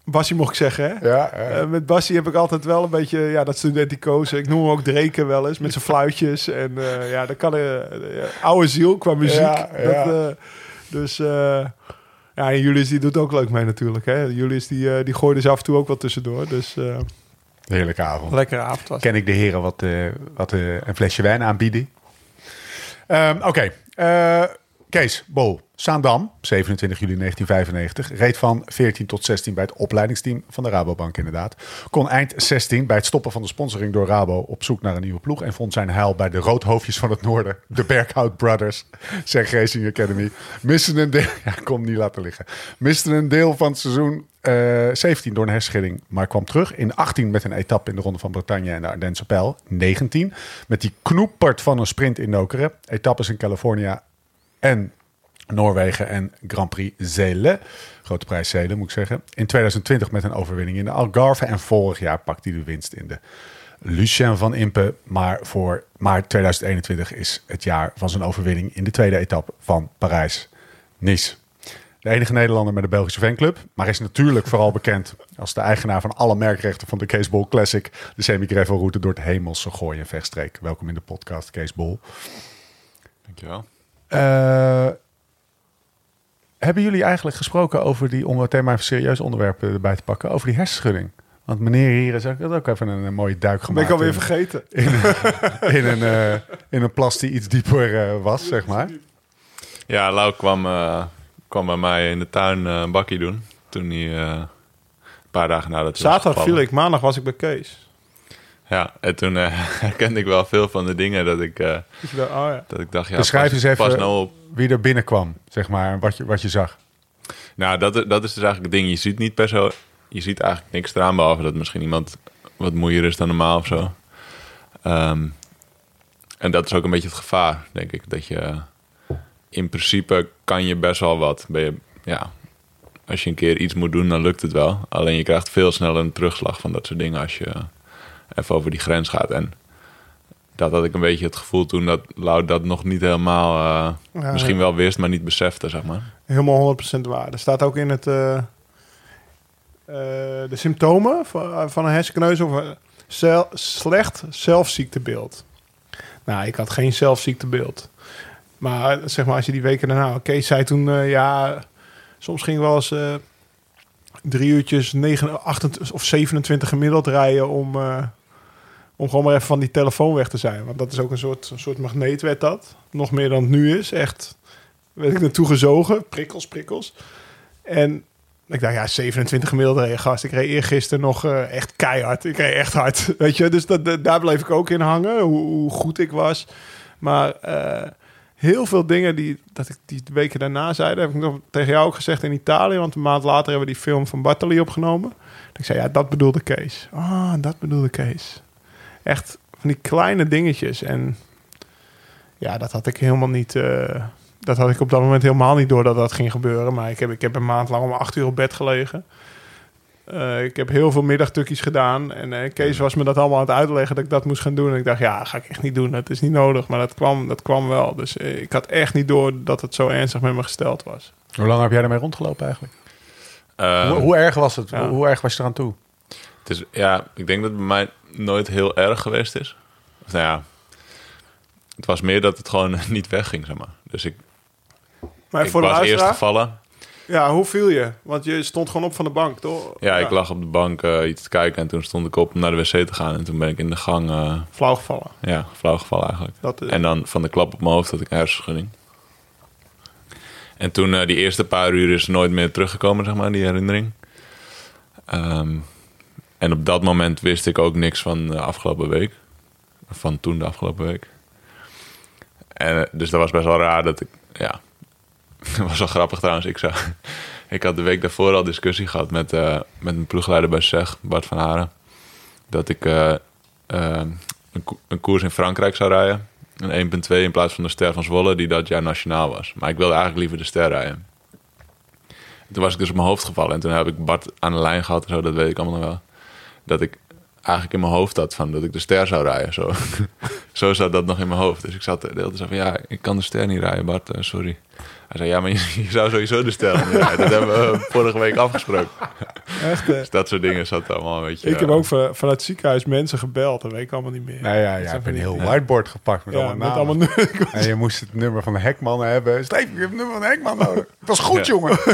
Bassie mocht ik zeggen, hè?
Ja, eh,
met Bassie heb ik altijd wel een beetje ja, dat studenticoze. Ik noem hem ook Dreken wel eens, met zijn fluitjes. En eh, ja, dat kan een oude ziel qua muziek.
Ja, ja.
Dat, eh, dus eh, ja, en Julius die doet ook leuk mee natuurlijk. Hè? Julius die, die gooide ze af en toe ook wat tussendoor. Dus eh
heerlijke avond.
lekkere avond was.
Ken ik de heren wat, eh, wat een flesje wijn aanbieden? Ehm, Oké. Eh, Kees Bol, Saandam, 27 juli 1995. Reed van 14 tot 16 bij het opleidingsteam van de Rabobank inderdaad. Kon eind 16 bij het stoppen van de sponsoring door Rabo op zoek naar een nieuwe ploeg. En vond zijn heil bij de Roodhoofdjes van het Noorden. De Berghout Brothers, Zeg Racing Academy. Misten een deel, ja, niet laten liggen. Misten een deel van het seizoen eh, 17 door een hersenschudding. Maar kwam terug in 18 met een etappe in de Ronde van Bretagne en de Ardense Pijl. 19 met die knoepert van een sprint in Nokere. Etappes in California en Noorwegen en Grand Prix Zele. Grote prijs Zele, moet ik zeggen. In 2020 met een overwinning in de Algarve. En vorig jaar pakt hij de winst in de Lucien van Impe. Maar, voor, maar 2021 is het jaar van zijn overwinning in de tweede etappe van Parijs-Nice. De enige Nederlander met een Belgische fanclub. Maar is natuurlijk vooral bekend als de eigenaar van alle merkrechten van de Bol Classic. De semi-gravel route door het hemelse Gooi en Vechtstreek. Welkom in de podcast, Bol.
Dankjewel.
Eh, hebben jullie eigenlijk gesproken over die, om het thema even serieus onderwerp erbij te pakken, over die hersenschudding Want meneer hier is ook, had ook even een, een mooie duik
ben
gemaakt.
ik alweer
in,
vergeten.
in, een, eh, in een plas die iets dieper eh, was, zeg maar.
Ja, Lau kwam, eh, kwam bij mij in de tuin eh, een bakkie doen. Toen hij eh, een paar dagen nadat hij was
Zaterdag viel ik, maandag was ik bij Kees.
Ja, en toen eh, herkende ik wel veel van de dingen dat ik, eh,
Dat oh ja.
dat ik dacht, ja,
Beschrijf
pas,
eens even-
pas nou op.
Wie er binnenkwam, zeg maar, en wat je, wat je zag.
Nou, dat, dat is dus eigenlijk het ding. Je ziet niet per se... Je ziet eigenlijk niks eraan, behalve dat misschien iemand wat moeier is dan normaal of zo. Ehm, en dat is ook een beetje het gevaar, denk ik. Dat je... In principe kan je best wel wat. Ben je, ja, als je een keer iets moet doen, dan lukt het wel. Alleen je krijgt veel sneller een terugslag van dat soort dingen... als je even over die grens gaat. En dat had ik een beetje het gevoel toen dat Lau dat nog niet helemaal... eh,
Ja,
misschien wel wist, maar niet besefte, zeg maar.
Helemaal 100% waar. Er staat ook in het... eh, eh, de symptomen van, van een hersenkneus of slecht zelfziektebeeld. Nou, ik had geen zelfziektebeeld. Maar zeg maar, als je die weken daarna... Kees zei toen, ja... Soms ging wel eens drie uurtjes, 9, 28 of 27 gemiddeld rijden om... om gewoon maar even van die telefoon weg te zijn. Want dat is ook een soort, een soort magneet werd dat. Nog meer dan het nu is. Echt, werd ik naartoe gezogen. Prikkels, prikkels. En ik dacht, ja, 27 gemiddeld rijden, gast. Ik reed eergisteren nog eh, echt keihard. Ik reed echt hard, weet je. Dus dat, daar bleef ik ook in hangen, hoe, goed ik was. Maar eh, heel veel dingen die, dat ik die weken daarna zei... heb ik nog tegen jou ook gezegd in Italië. Want een maand later hebben we die film van Bartoli opgenomen. Ik zei, ja, dat bedoelde Kees. Ah, dat bedoelde Kees. Echt van die kleine dingetjes. En ja, dat had ik helemaal niet... eh, dat had ik op dat moment helemaal niet door dat dat ging gebeuren. Maar ik heb, ik heb een maand lang om acht uur op bed gelegen. Eh, ik heb heel veel middagtukjes gedaan. En eh, Kees was me dat allemaal aan het uitleggen dat ik dat moest gaan doen. En ik dacht, ja, dat ga ik echt niet doen. Dat is niet nodig. Maar dat kwam, dat kwam wel. Dus ik had echt niet door dat het zo ernstig met me gesteld was.
Hoe lang heb jij ermee rondgelopen eigenlijk?
Ehm,
hoe, hoe erg was het?
ja.
Hoe, hoe erg was je eraan toe?
Het is, ja, ik denk dat bij mij nooit heel erg geweest is. Of, nou ja, het was meer dat het gewoon niet wegging, zeg maar. Dus ik,
Maar
ik
voor
was eerst gevallen.
ja, hoe viel je? Want je stond gewoon op van de bank, toch?
Ja, ik lag op de bank eh, iets te kijken en toen stond ik op om naar de wc te gaan. En toen ben ik in de gang, eh,
Flauw gevallen.
ja, flauw gevallen eigenlijk.
Dat,
En dan van de klap op mijn hoofd had ik een hersenschudding. En toen, eh, die eerste paar uur is nooit meer teruggekomen, zeg maar, die herinnering. Ehm, en op dat moment wist ik ook niks van de afgelopen week. Van toen de afgelopen week. En, eh, dus dat was best wel raar dat ik, ja... Dat was wel grappig trouwens. Ik, zou, ik had de week daarvoor al discussie gehad met, eh, met mijn ploegleider bij SEG, Bart van Haren. Dat ik eh, een, een koers in Frankrijk zou rijden. Een 1.2 in plaats van de Ster van Zwolle, die dat jaar nationaal was. Maar ik wilde eigenlijk liever de Ster rijden. En toen was ik dus op mijn hoofd gevallen. En toen heb ik Bart aan de lijn gehad en zo, dat weet ik allemaal nog wel. Dat ik eigenlijk in mijn hoofd had van dat ik de Ster zou rijden. Zo, zo zat dat nog in mijn hoofd. Dus ik zat de hele tijd van, ja, ik kan de Ster niet rijden, Bart, eh, sorry. Hij zei, ja, maar je, je zou sowieso de rijden. Dat hebben we vorige week afgesproken.
echt, eh,
Dus dat soort dingen zat allemaal een beetje...
ik heb
eh,
ook van, vanuit het ziekenhuis mensen gebeld. Dat weet ik allemaal niet meer.
Nou ja,
Dat
ja ik ben een heel whiteboard gepakt met
Ja,
allemaal
met
namen.
allemaal.
En je moest het nummer van de Hekman hebben. Steven, je hebt het nummer van de Hekman nodig. Het was goed,
Ja.
jongen.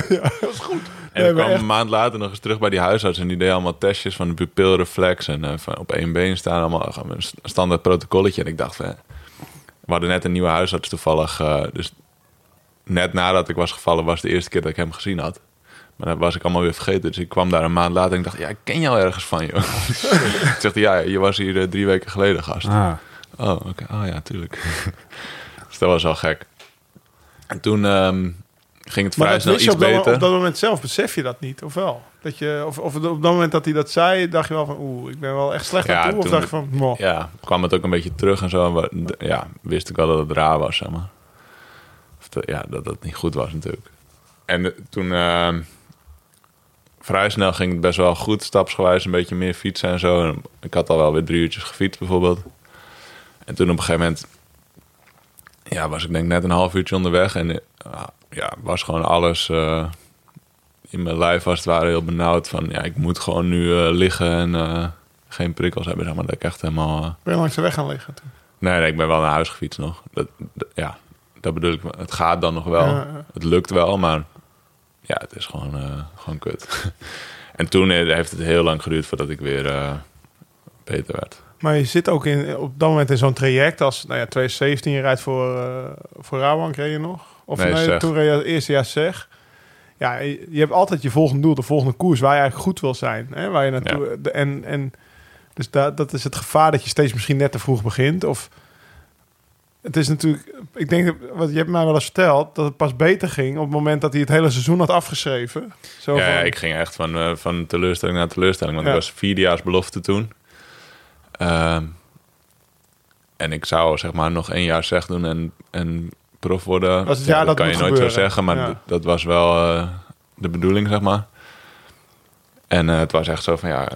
En
Nee,
ik
maar
kwam
echt-
een maand later nog eens terug bij die huisarts. En die deed allemaal testjes van de pupilreflex. En eh, van op één been staan. Allemaal een st- standaard protocolletje. En ik dacht, van, eh, we hadden net een nieuwe huisarts toevallig. eh, dus net nadat ik was gevallen was de eerste keer dat ik hem gezien had. Maar dat was ik allemaal weer vergeten. Dus ik kwam daar een maand later en ik dacht, ja, ik ken jou ergens van, joh. ik zeg, ja, je was hier eh, drie weken geleden gast.
Ah,
Oh, oké. Oh ja, tuurlijk. dus dat was wel gek. En toen ehm, ging het vrij
dat
snel iets
op dat,
beter.
op dat moment zelf, besef je dat niet, of wel? Dat je, of, of op dat moment dat hij dat zei, dacht je wel van, oeh, ik ben wel echt slecht
Ja,
aan toe. Of dacht je van, moh.
ja, kwam het ook een beetje terug en zo. En ja, wist ik wel dat het raar was, zeg maar. Dat- ja, dat dat niet goed was natuurlijk. En eh, toen... ehm, vrij snel ging het best wel goed, stapsgewijs. Een beetje meer fietsen en zo. En ik had al wel weer drie uurtjes gefietst bijvoorbeeld. En toen op een gegeven moment... Ja, was ik denk net een half uurtje onderweg. En eh, ja, was gewoon alles... eh, in mijn lijf was het ware heel benauwd. Van ja, ik moet gewoon nu eh, liggen en... eh, geen prikkels hebben, zeg maar. Dat ik echt helemaal... eh,
Ben je langs de weg gaan liggen toen?
Nee, nee, ik ben wel naar huis gefietst nog. Dat, dat- ja, dat bedoel ik. Het gaat dan nog wel.
Ja.
Het lukt wel, maar ja, het is gewoon, eh, gewoon kut. En toen eh, heeft het heel lang geduurd voordat ik weer eh, beter werd.
Maar je zit ook in, op dat moment in zo'n traject als, nou ja, 2017, je rijdt voor, eh voor Rabank, reed je nog? Of
Nee,
toen reed je het eerste jaar zeg. Ja, je, hebt altijd je volgende doel, de volgende koers waar je eigenlijk goed wil zijn. Hè? Waar je naartoe, en, en dus da, dat is het gevaar dat je steeds misschien net te vroeg begint. Of het is natuurlijk, ik denk, wat je hebt mij wel eens verteld, dat het pas beter ging op het moment dat hij het hele seizoen had afgeschreven. Zo
Ja,
van-
ik ging echt van, eh, van teleurstelling naar teleurstelling. Want
Ja.
ik was vierdejaars belofte toen. Ehm, en ik zou zeg maar nog één jaar zeg doen en, en prof worden.
Was het
Ja,
jaar dat
kan je nooit
gebeuren.
zo zeggen, maar
Ja.
dat was wel eh, de bedoeling, zeg maar. En eh, het was echt zo van, ja,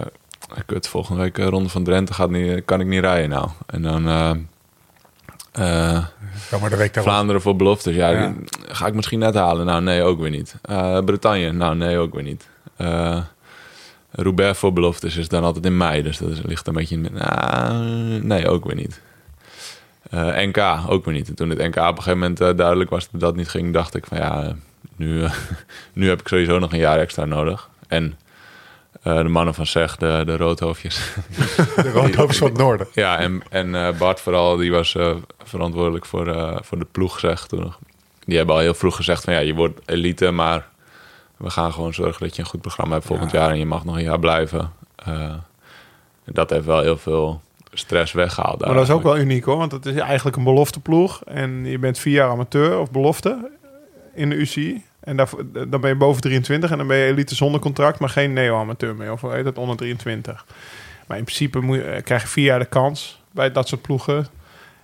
kut, volgende week Ronde van Drenthe gaat niet, kan ik niet rijden nou. En dan...
Ja, maar de.
Vlaanderen voor beloftes. Ja, ga ik misschien net halen. Nou, nee, ook weer niet. Eh, Bretagne. Nou, nee, ook weer niet. Roubaix voor beloftes is dan altijd in mei. Dus dat is, ligt een beetje in... Nou, nee, ook weer niet. Eh, NK, ook weer niet. En toen het NK op een gegeven moment duidelijk was dat dat niet ging... dacht ik van ja, nu, nu heb ik sowieso nog een jaar extra nodig. En eh, de mannen van Zeg, de, de roodhoofdjes...
De roodhoofd van het noorden.
Ja, en, en eh, Bart vooral, die was eh, verantwoordelijk voor, voor de ploeg, zeg toen nog. Die hebben al heel vroeg gezegd van ja, je wordt elite, maar we gaan gewoon zorgen dat je een goed programma hebt volgend jaar en je mag nog een jaar blijven. Dat heeft wel heel veel stress weggehaald.
Maar dat is ook wel uniek hoor, want het is eigenlijk een belofteploeg. En je bent vier jaar amateur of belofte in de UCI. En dan ben je boven 23 en dan ben je elite zonder contract, maar geen neo-amateur meer. Of heet het, onder 23. Maar in principe moet je, eh, krijg je vier jaar de kans bij dat soort ploegen.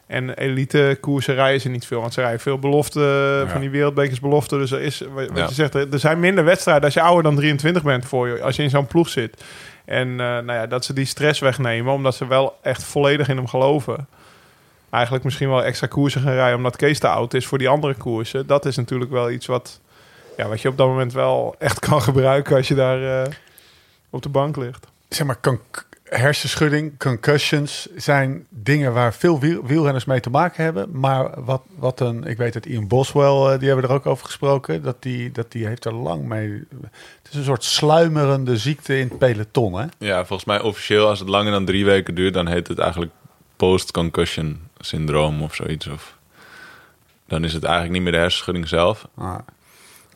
En elite koersen rijden ze niet veel. Want ze rijden veel belofte van die wereldbekers belofte. Dus er is, wat
Ja.
je zegt, er er zijn minder wedstrijden als je ouder dan 23 bent voor je. Als je in zo'n ploeg zit. En eh, nou ja, dat ze die stress wegnemen, omdat ze wel echt volledig in hem geloven. Eigenlijk misschien wel extra koersen gaan rijden, omdat Kees te oud is voor die andere koersen. Dat is natuurlijk wel iets wat, ja, wat je op dat moment wel echt kan gebruiken als je daar eh, op de bank ligt.
Zeg maar, con- hersenschudding, concussions zijn dingen waar veel wiel- wielrenners mee te maken hebben. Maar wat, wat een, ik weet dat Ian Boswell, eh, die hebben er ook over gesproken, dat die, dat die heeft er lang mee. Het is een soort sluimerende ziekte in het peloton, hè?
Ja, volgens mij officieel, als het langer dan drie weken duurt, dan heet het eigenlijk post-concussion syndroom of zoiets. Of, dan is het eigenlijk niet meer de hersenschudding zelf.
Ah,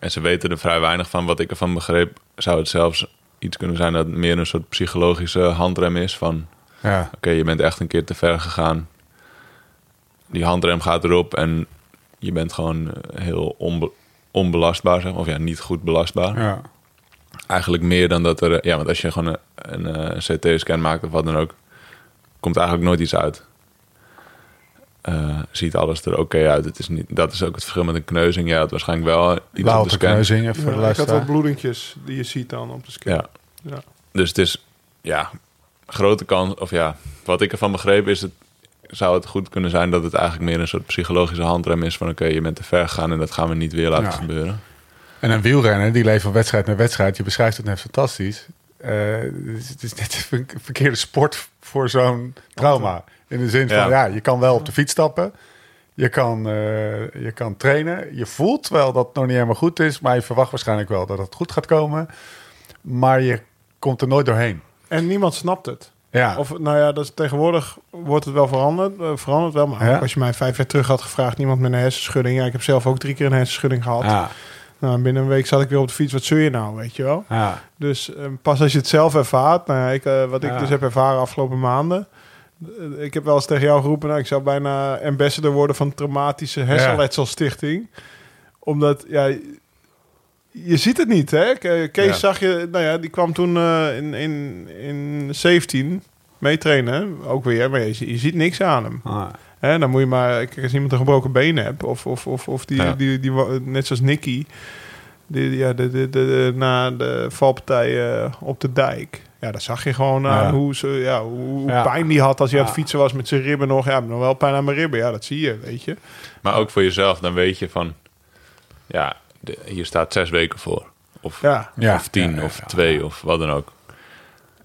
En ze weten er vrij weinig van. Wat ik ervan begreep, zou het zelfs iets kunnen zijn dat meer een soort psychologische handrem is. Van
ja.
oké, je bent echt een keer te ver gegaan. Die handrem gaat erop en je bent gewoon heel onbe- onbelastbaar, zeg maar. Of ja, niet goed belastbaar.
ja.
Eigenlijk meer dan dat er... Ja, want als je gewoon een, een, eh, CT-scan maakt of wat dan ook... komt eigenlijk nooit iets uit. Eh, ziet alles er oké uit. Het is niet, dat is ook het verschil met een kneuzing. Ja, het waarschijnlijk wel iets op de scan.
kneuzingen voor de
Ja, ik had wat bloedingjes die je ziet dan op de scan.
Ja.
Ja.
Dus het is, ja, grote kans, of ja, wat ik ervan begreep is het, zou het goed kunnen zijn dat het eigenlijk meer een soort psychologische handrem is van oké, je bent te ver gegaan en dat gaan we niet weer laten
Ja.
gebeuren.
En een wielrenner, die leeft van wedstrijd naar wedstrijd. Je beschrijft het net fantastisch. Eh, het is- het is net een verkeerde sport voor zo'n trauma. In de zin van,
Ja.
ja, je kan wel op de fiets stappen. Je kan, eh, je kan trainen. Je voelt wel dat het nog niet helemaal goed is. Maar je verwacht waarschijnlijk wel dat het goed gaat komen. Maar je komt er nooit doorheen.
En niemand snapt het.
Ja,
Of nou ja, dat is, tegenwoordig wordt het wel veranderd. eh, veranderd wel, maar
Ja.
als je mij vijf jaar terug had gevraagd, niemand met een hersenschudding. Ja, ik heb zelf ook drie keer een hersenschudding gehad.
ja,
Nou, binnen een week zat ik weer op de fiets. Wat zul je nou, weet je wel?
ja.
Dus eh, pas als je het zelf ervaart, nou ja, ik, wat ik
Ja.
dus heb ervaren afgelopen maanden. Eh, Ik heb wel eens tegen jou geroepen, nou, ik zou bijna ambassador worden van Traumatische Hersenletselstichting. Omdat, ja, je ziet het niet, hè? Ke- Kees
Ja.
zag je, nou ja, die kwam toen eh, in, in, in 17 meetrainen, ook weer, maar je, zie- je ziet niks aan hem.
Ah,
Hè, dan moet je maar, kijk, als iemand een gebroken been hebt, of, of, of, of die,
Ja.
die, die, net zoals Nicky, die, ja, de, de, de, de- na de valpartij op de dijk. Ja, daar zag je gewoon aan
Ja.
hoe, ze, ja, hoe, hoe
Ja.
pijn die had als hij aan het fietsen was met zijn ribben nog. Ja, nog wel pijn aan mijn ribben. Ja, dat zie je, weet je.
Maar ook voor jezelf, dan weet je van, ja, de- hier staat zes weken voor. Of,
Ja,
ja,
of tien,
ja, ja,
of
ja.
twee, of wat dan ook.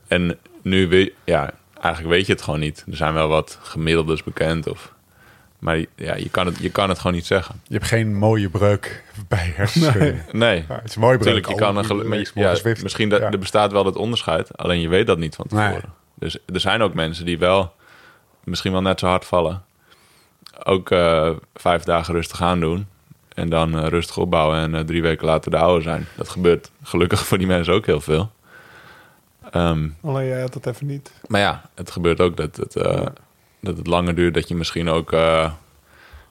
En nu weet ja, eigenlijk weet je het gewoon niet. Er zijn wel wat gemiddeldes bekend. Of Maar ja, je kan, het, je kan het gewoon niet zeggen.
Je hebt geen mooie breuk bij hersenschudding.
Nee,
Ja, het is een mooie breuk.
natuurlijk. Je kan een gelu- maar je- ja, misschien dat,
Ja.
er bestaat wel dat onderscheid. Alleen je weet dat niet van tevoren.
Nee.
Dus er zijn ook mensen die wel misschien wel net zo hard vallen. Ook eh, vijf dagen rustig aan doen. En dan eh, rustig opbouwen en eh, drie weken later de oude zijn. Dat gebeurt gelukkig voor die mensen ook heel veel. Ehm,
Alleen jij had dat even niet.
maar ja, het gebeurt ook dat het, eh, dat het langer duurt. Dat je misschien ook... eh,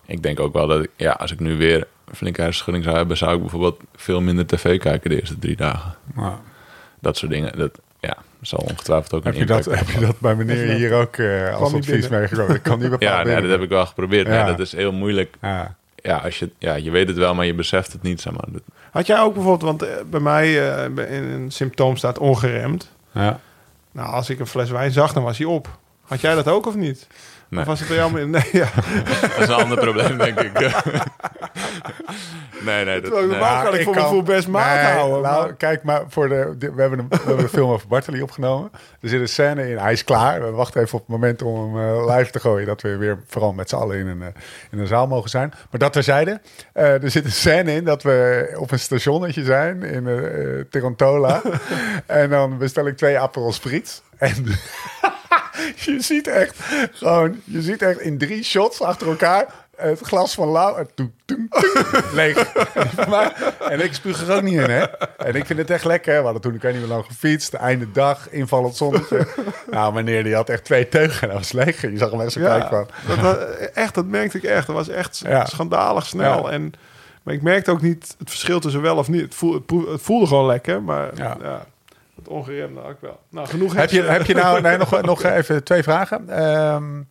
ik denk ook wel dat... Ik, ja, als ik nu weer een flinke hersenschudding zou hebben... zou ik bijvoorbeeld veel minder tv kijken de eerste drie dagen.
Nou,
Dat soort dingen. Dat ja, zal ongetwijfeld ook
heb,
een
je dat, heb je dat bij meneer hier ook eh, als advies meegekomen? Ik kan niet bepalen.
Ja, nee, dat heb ik wel geprobeerd.
Ja.
Nee, dat is heel moeilijk.
Ja.
Ja, als je, ja, je weet het wel, maar je beseft het niet. Zeg maar.
Had jij ook bijvoorbeeld, want eh, bij mij eh, in een symptoom staat ongeremd.
Ja.
Nou, als ik een fles wijn zag, dan was hij op. Had jij dat ook of niet?
Nee.
Of was het bij jou? meer- Nee, ja.
Dat is een ander probleem, denk ik. nee, nee. Dat,
Terwijl
nee.
normaal kan ik voor mijn gevoel best maat
Nee,
houden,
Nou,
maar-
kijk maar, voor de, we, hebben een, we hebben een film over Bartoli opgenomen. Er zit een scène in, hij is klaar. We wachten even op het moment om hem eh, live te gooien. Dat we weer vooral met z'n allen in een, eh, in een zaal mogen zijn. Maar dat terzijde, eh er zit een scène in dat we op een stationnetje zijn in eh Tirantola. en dan bestel ik twee Aperol Spritz. En je ziet echt gewoon, je ziet echt in drie shots achter elkaar het glas van Lau. en toem, toem, toem, leeg. maar, en ik spuug er ook niet in, hè. En ik vind het echt lekker. We hadden toen, ik weet niet hoe lang gefietst. Einde dag, invallend zonnetje. nou, meneer, die had echt twee teugen en dat was leeg. Je zag hem echt zo kijken van...
dat, echt, dat merkte ik echt. Dat was echt
Ja.
schandalig snel.
Ja.
En, maar ik merkte ook niet het verschil tussen wel of niet. Het voelde, het voelde gewoon lekker, maar
Ja.
Het ongeremde ook wel. Nou, genoeg
Heb je,
hersen-
heb je nou nee, nog, nog even twee vragen? Ehm,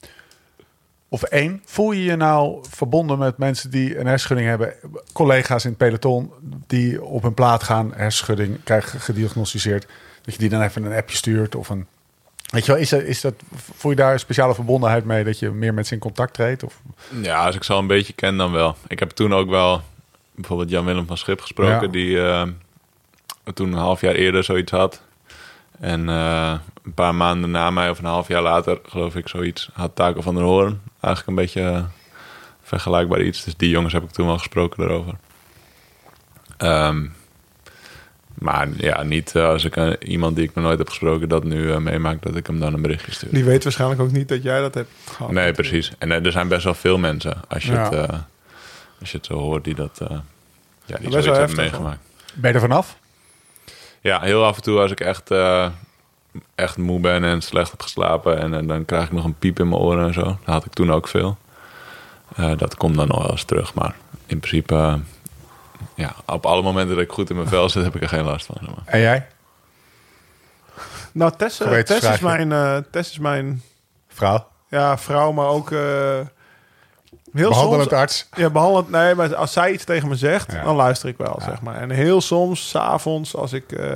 of één. Voel je je nou verbonden met mensen die een hersenschudding hebben? Collega's in het peloton die op hun plaat gaan, hersenschudding krijgen gediagnosticeerd. Dat je die dan even een appje stuurt of een... Weet je wel, is dat, is dat, voel je daar een speciale verbondenheid mee dat je meer met ze in contact treedt? Of?
Ja, als ik ze al een beetje ken, dan wel. Ik heb toen ook wel bijvoorbeeld Jan-Willem van Schip gesproken...
Ja.
die eh, toen een half jaar eerder zoiets had. En eh, een paar maanden na mij, of een half jaar later, geloof ik, zoiets... had Taco van der Hoorn eigenlijk een beetje eh, vergelijkbaar iets. Dus die jongens heb ik toen wel gesproken daarover. Ehm, maar ja, niet eh, als ik iemand die ik nog nooit heb gesproken... dat nu meemaakt, dat ik hem dan een berichtje stuur.
Die weet waarschijnlijk ook niet dat jij dat hebt gehad.
Nee, precies. En er zijn best wel veel mensen, als je,
Ja.
het, eh, als je het zo hoort, die dat uh, ja, die
best
zoiets
wel
hebben meegemaakt.
Ben je er vanaf?
Ja, heel af en toe als ik echt, eh, echt moe ben en slecht heb geslapen... En, dan krijg ik nog een piep in mijn oren en zo. Dat had ik toen ook veel. Eh, dat komt dan nog wel eens terug, maar in principe... eh, ja, op alle momenten dat ik goed in mijn vel zit, heb ik er geen last van. zeg maar.
En jij,
Nou, Tess, Tess, is mijn, eh, Tess is mijn
vrouw,
ja, vrouw, maar ook... heel
behandelend
soms,
arts.
Ja, behandelend. Nee, maar als zij iets tegen me zegt,
Ja.
dan luister ik wel,
Ja.
zeg maar. En heel soms, s'avonds, als ik, eh,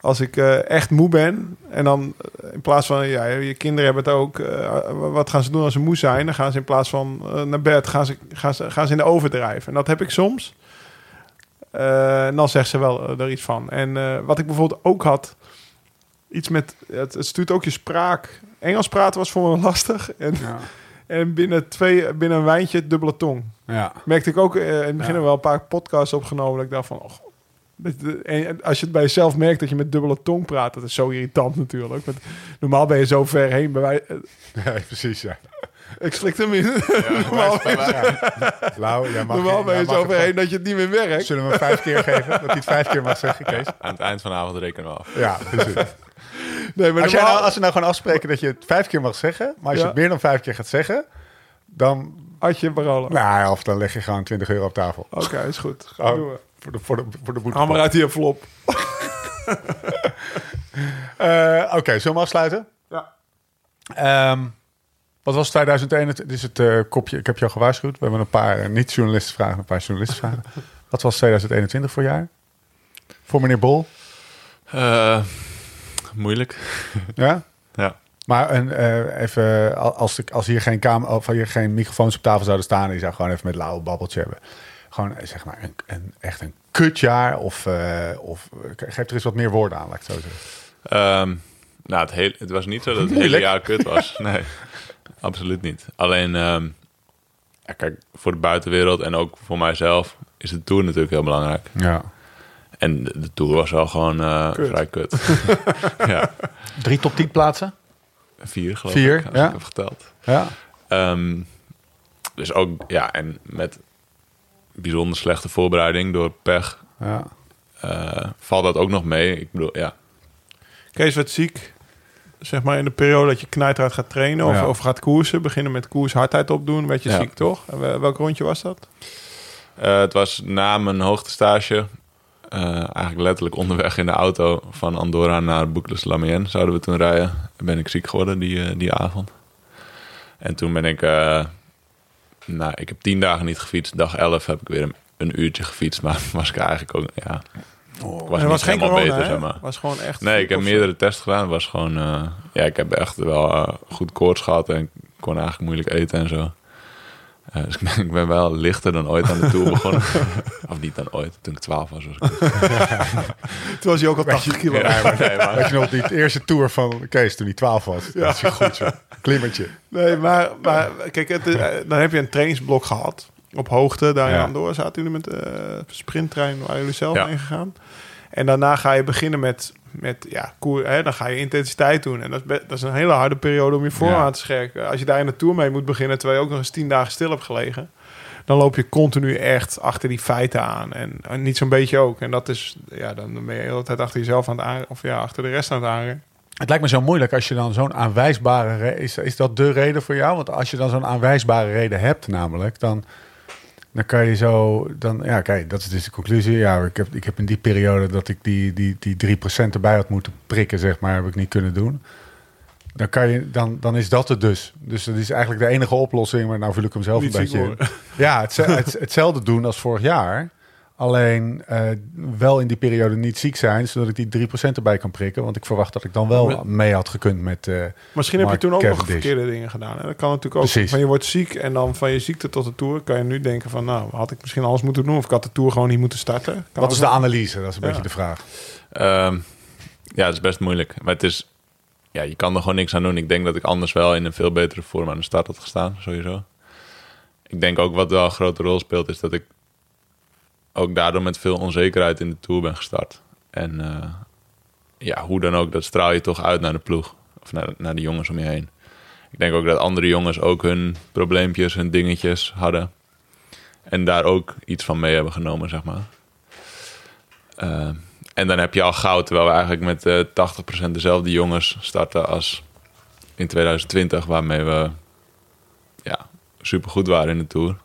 als ik eh, echt moe ben... en dan eh, in plaats van, ja, je kinderen hebben het ook... wat gaan ze doen als ze moe zijn? Dan gaan ze in plaats van naar bed, gaan ze, gaan, ze, gaan ze in de overdrijf. En dat heb ik soms. En dan zegt ze wel er iets van. En wat ik bijvoorbeeld ook had... Iets met, het, het stuurt ook je spraak. Engels praten was voor me lastig. En,
Ja.
En binnen, twee, binnen een wijntje dubbele tong
ja.
merkte ik ook eh, in het begin
Ja.
wel een paar podcasts opgenomen. Dat ik dacht van, oh, en als je het bij jezelf merkt dat je met dubbele tong praat, dat is zo irritant natuurlijk. Want normaal ben je zo ver heen. Bij wij,
ja, precies. Ja.
ik slik hem in. normaal ben je,
Lau, jij mag,
normaal ben
jij
je
mag
zo
het
ver heen dat je het niet meer werkt.
Zullen we hem vijf keer geven? Dat hij het vijf keer mag zeggen, Kees?
Aan het eind van de avond rekenen we af.
Ja, precies.
Nee, maar
Als,
normaal-
nou, als we nou gewoon afspreken dat je het vijf keer mag zeggen, maar als je het meer dan vijf keer gaat zeggen, dan,
had je parolen.
nou, ja, of dan leg je gewoon 20 euro op tafel.
Oké, is goed.
Gewoon
Doen we.
voor de, voor de, voor de boete.
Haal maar uit die envelop.
Eh, Oké, zullen we afsluiten?
Ja.
Ehm, wat was 2021? Dit is het eh, kopje. Ik heb jou gewaarschuwd. We hebben een paar eh, niet-journalisten vragen, een paar journalisten vragen. wat was 2021 voor jaar? Voor meneer Bol?
Moeilijk.
Ja?
Ja.
Maar een, eh, even, als, ik, als hier geen, kamer, of hier geen microfoons op tafel zouden staan... je zou gewoon even met Lau een babbeltje hebben. Gewoon eh, zeg maar een, een, echt een kutjaar. Of, eh, of geef er eens wat meer woorden aan, laat ik het zo zeggen.
Ehm, nou, het, hele, het was niet zo dat het hele jaar kut was. Nee, absoluut niet. Alleen, ehm, kijk, voor de buitenwereld en ook voor mijzelf is de Tour natuurlijk heel belangrijk.
Ja.
En de, de Tour was wel gewoon eh,
Kut.
vrij kut. ja,
Drie top 10 plaatsen?
vier geloof
Vier,
ik, als
ja.
ik heb geteld.
Ja.
Ehm, dus ook, ja, en met bijzonder slechte voorbereiding door pech
ja.
eh, valt dat ook nog mee. Ik bedoel, ja,
Kees werd ziek, zeg maar in de periode dat je knijterhard gaat trainen of,
Ja.
of gaat koersen. Beginnen met koers hardheid opdoen, werd je
Ja.
ziek toch? En welk rondje was dat?
Eh, het was na mijn hoogtestage. Eh eigenlijk letterlijk onderweg in de auto van Andorra naar Boucles Lamien zouden we toen rijden. En ben ik ziek geworden die, eh, die avond. En toen ben ik... eh, nou, ik heb tien dagen niet gefietst. Dag 11 heb ik weer een, een uurtje gefietst. Maar was ik eigenlijk ook... Ja, ik was,
was geen
helemaal
corona,
beter,
hè?
zeg maar.
was gewoon echt...
Nee, ik heb meerdere tests gedaan. Het was gewoon... ja, ik heb echt wel goed koorts gehad. En kon eigenlijk moeilijk eten en zo. Eh, dus ik ben, ik ben wel lichter dan ooit aan de Tour begonnen. of niet dan ooit, toen ik 12 was. was ik
Toen was hij ook al 80 kilo.
ja, maar nee, maar,
Weet je nog, die eerste tour van Kees toen hij 12 was? Dat is goed zo. Klimmertje.
Nee, maar, maar kijk, het, eh, dan heb je een trainingsblok gehad. Op hoogte, daar
Ja.
aan door zaten jullie met de sprinttrein waar jullie zelf
Ja.
heen gegaan. En daarna ga je beginnen met, met ja, koer, hè, dan ga je intensiteit doen. En dat is, dat is een hele harde periode om je voor
Ja.
aan te scherpen. Als je daar in de Tour mee moet beginnen, terwijl je ook nog eens tien dagen stil hebt gelegen. Dan loop je continu echt achter die feiten aan. En, en niet zo'n beetje ook. En dat is, ja, dan ben je de hele tijd achter jezelf aan het aan, of ja, achter de rest aan het aanrennen.
Het lijkt me zo moeilijk als je dan zo'n aanwijsbare... re- Is, is dat de reden voor jou? Want als je dan zo'n aanwijsbare reden hebt namelijk... dan, dan kan je zo... Dan, ja, kijk, dat is dus de conclusie. Ja, ik heb, ik heb in die periode dat ik die, die, die 3% erbij had moeten prikken, zeg maar... heb ik niet kunnen doen. Dan, kan je, dan, dan is dat het dus. Dus dat is eigenlijk de enige oplossing. Maar nou vul ik hem zelf
Niet
een beetje... Ja, het, het, hetzelfde doen als vorig jaar. Alleen eh, wel in die periode niet ziek zijn, zodat ik die 3% erbij kan prikken. Want ik verwacht dat ik dan wel
Maar-
mee had gekund met. eh,
Misschien heb je toen ook nog verkeerde dingen gedaan. Hè? Dat kan natuurlijk ook.
Precies.
Van je wordt ziek en dan van je ziekte tot de Tour... kan je nu denken van... nou, had ik misschien alles moeten doen... of ik had de Tour gewoon niet moeten starten. Kan
wat is de analyse? Dat is een
Ja.
beetje de vraag.
Ehm, ja, het is best moeilijk. Maar het is... Ja, je kan er gewoon niks aan doen. Ik denk dat ik anders wel in een veel betere vorm aan de start had gestaan, sowieso. Ik denk ook wat wel een grote rol speelt, is dat ik ook daardoor met veel onzekerheid in de Tour ben gestart. En eh, ja, hoe dan ook, dat straal je toch uit naar de ploeg. Of naar, naar de jongens om je heen. Ik denk ook dat andere jongens ook hun probleempjes, hun dingetjes hadden. En daar ook iets van mee hebben genomen, zeg maar. Eh, en dan heb je al goud, terwijl we eigenlijk met eh 80% dezelfde jongens starten als in 2020, waarmee we ja, supergoed waren in de Tour.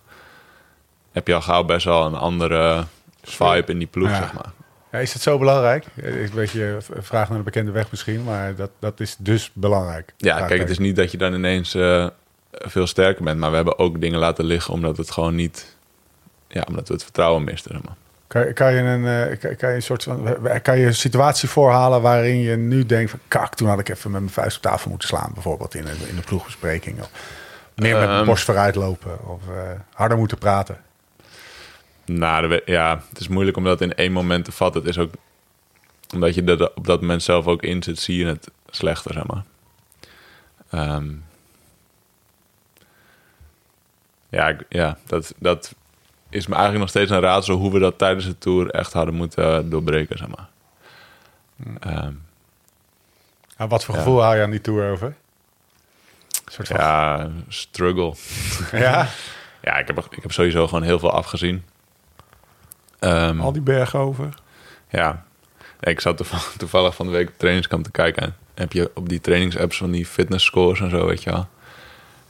Heb je al gauw best wel een andere vibe in die ploeg,
Ja.
zeg maar.
Ja, is het zo belangrijk? Eh, een beetje een vraag naar de bekende weg misschien, maar dat, dat is dus belangrijk.
Ja, kijk, het is niet dat je dan ineens eh, veel sterker bent, maar we hebben ook dingen laten liggen omdat het gewoon niet, ja, omdat we het vertrouwen misten. Zeg maar.
Kan, kan, je een, eh, kan, kan je een soort van, kan je een situatie voorhalen waarin je nu denkt van kak, toen had ik even met mijn vuist op tafel moeten slaan, bijvoorbeeld in, in de ploegbespreking. Of meer met mijn
Ehm.
borst vooruit lopen of eh, harder moeten praten.
Nou, ja, het is moeilijk om dat in één moment te vatten. Het is ook omdat je er op dat moment zelf ook in zit, zie je het slechter, zeg maar. Ehm, ja, ja dat, dat is me eigenlijk nog steeds een raadsel hoe we dat tijdens de tour echt hadden moeten doorbreken, zeg maar.
En wat voor
Ja.
gevoel haal je aan die tour over? Een soort van,
ja, struggle.
ja?
Ja, ik heb, ik heb sowieso gewoon heel veel afgezien. Ehm,
Al die bergen over.
Ja, ik zat toevallig, toevallig van de week op trainingskamp te kijken. En heb je op die trainingsapps van die fitness scores en zo, weet je wel.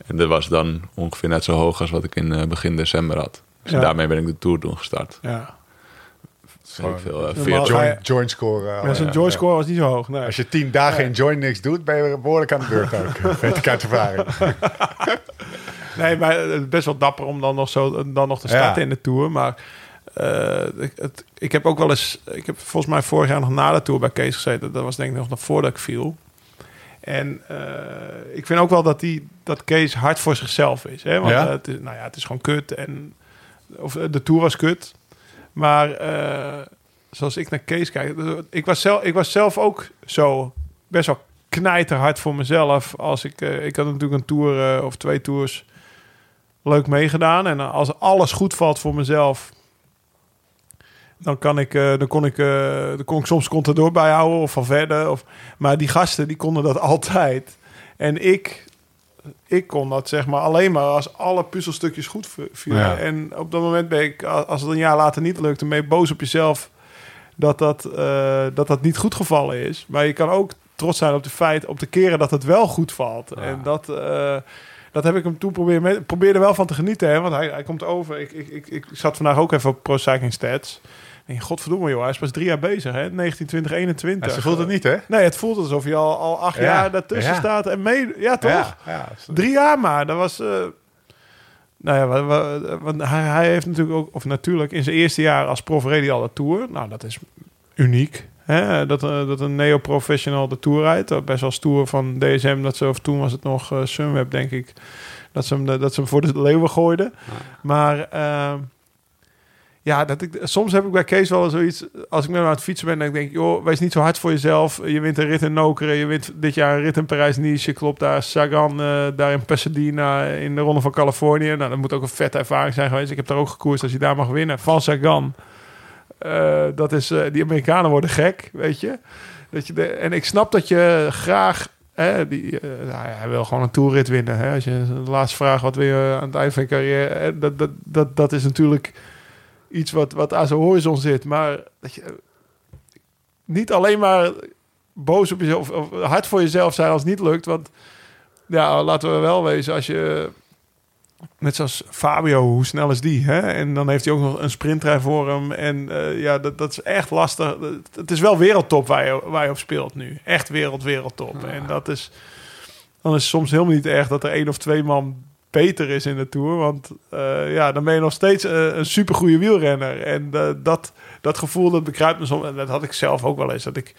En dat was dan ongeveer net zo hoog als wat ik in eh, begin december had. Dus
Ja.
daarmee ben ik de Tour toen gestart.
Ja.
Ik veel, eh,
Normaal
40.
ga je-
Join, join score. eh,
Maar zijn
ja.
joy score was niet zo hoog. Nee.
Als je tien dagen in join niks doet, ben je behoorlijk aan de beurt ook. Weet ik uit ervaring.
Nee, maar het is best wel dapper om dan nog, zo, dan nog te starten
Ja.
in de Tour. Maar eh, ik, het, ik heb ook wel eens... Ik heb volgens mij vorig jaar nog na de Tour bij Kees gezeten. Dat was denk ik nog nog voordat ik viel. En eh, ik vind ook wel dat, die, dat Kees hard voor zichzelf is. Hè? Want
Ja?
eh, het, is, nou ja, het is gewoon kut. En, of de Tour was kut. Maar zoals ik naar Kees kijk... Ik was zelf, ik was zelf ook zo best wel knijterhard voor mezelf. Als ik, ik had natuurlijk een tour of twee tours leuk meegedaan. En als alles goed valt voor mezelf, dan kan ik, eh, dan kon ik, eh, dan kon ik soms Contador bijhouden of van verder. Of, maar die gasten die konden dat altijd. En ik, ik kon dat zeg maar alleen maar als alle puzzelstukjes goed vielen.
Ja.
En op dat moment ben ik, als het een jaar later niet lukte, ben je boos op jezelf dat dat, eh, dat dat niet goed gevallen is. Maar je kan ook trots zijn op de feit, op de keren dat het wel goed valt. En dat, dat heb ik hem toen proberen, probeerde wel van te genieten. Hè? Want hij, hij komt over. Ik, ik, ik, ik zat vandaag ook even op Pro Cycling Stats. En godverdomme joh, hij is pas drie jaar bezig, hè? 19, 20, 21.
Ja, ze voelt het niet, hè?
Nee, het voelt alsof je al, al acht
Ja.
jaar daartussen
Ja.
staat. En mee, ja, toch? Drie jaar maar. Dat was. eh, nou ja, wa- wa- want hij, hij heeft natuurlijk ook, of natuurlijk in zijn eerste jaar als prof reed hij al de tour. Nou, dat is uniek. Hè? Dat, eh, dat een neo-professional de tour rijdt. Dat Best wel stoer van DSM. Dat ze, of toen was het nog eh, Sunweb, denk ik. Dat ze hem, dat ze hem voor de leeuwen gooiden. Maar ehm, ja, dat ik, soms heb ik bij Kees wel zoiets. Als ik met hem aan het fietsen ben, dan denk ik, joh, wees niet zo hard voor jezelf. Je wint een rit in Nokere, je wint dit jaar een rit in Parijs-Nice. Je klopt daar Sagan, eh, daar in Pasadena, in de Ronde van Californië. Nou, dat moet ook een vette ervaring zijn geweest. Ik heb daar ook gekoerst als je daar mag winnen. Van Sagan. Eh, dat is, eh, die Amerikanen worden gek, weet je. Dat je en ik snap dat je graag... Hè, die, nou ja, hij wil gewoon een toerrit winnen. Hè? Als je de laatste vraag, wat wil je aan het eind van je carrière... Dat, dat, dat, dat is natuurlijk iets wat, wat aan zijn horizon zit. Maar dat je niet alleen maar boos op jezelf... of hard voor jezelf zijn als het niet lukt. Want ja, laten we wel wezen, als je... Net zoals Fabio, hoe snel is die? Hè? En dan heeft hij ook nog een sprintrij voor hem. En eh, ja, dat, dat is echt lastig. Het- is wel wereldtop waar je, waar je op speelt nu. Echt wereld, wereldtop. En dat is... Dan is het soms helemaal niet erg dat er één of twee man beter is in de Tour. Want eh, ja, dan ben je nog steeds eh, een supergoeie wielrenner. En eh, dat, dat gevoel, dat bekruipt me soms. En dat had ik zelf ook wel eens. Dat ik...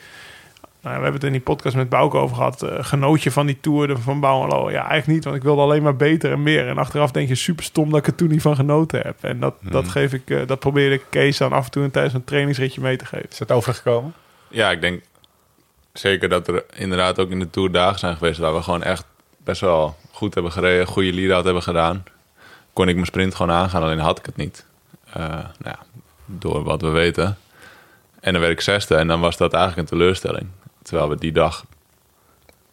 Nou, we hebben het in die podcast met Bouke over gehad. eh, genoot je van die Tour van Bouwenlo? Ja, eigenlijk niet. Want ik wilde alleen maar beter en meer. En achteraf denk je super stom dat ik er toen niet van genoten heb. En dat, dat, geef ik, eh, dat probeerde ik Kees dan af en toe tijdens een trainingsritje mee te geven.
Is het overgekomen?
Ja, ik denk zeker dat er inderdaad ook in de Tour dagen zijn geweest... waar we gewoon echt best wel goed hebben gereden, goede lead-out hebben gedaan. Kon ik mijn sprint gewoon aangaan, alleen had ik het niet. Eh, nou ja, door wat we weten. En dan werd ik zesde en dan was dat eigenlijk een teleurstelling. Terwijl we die dag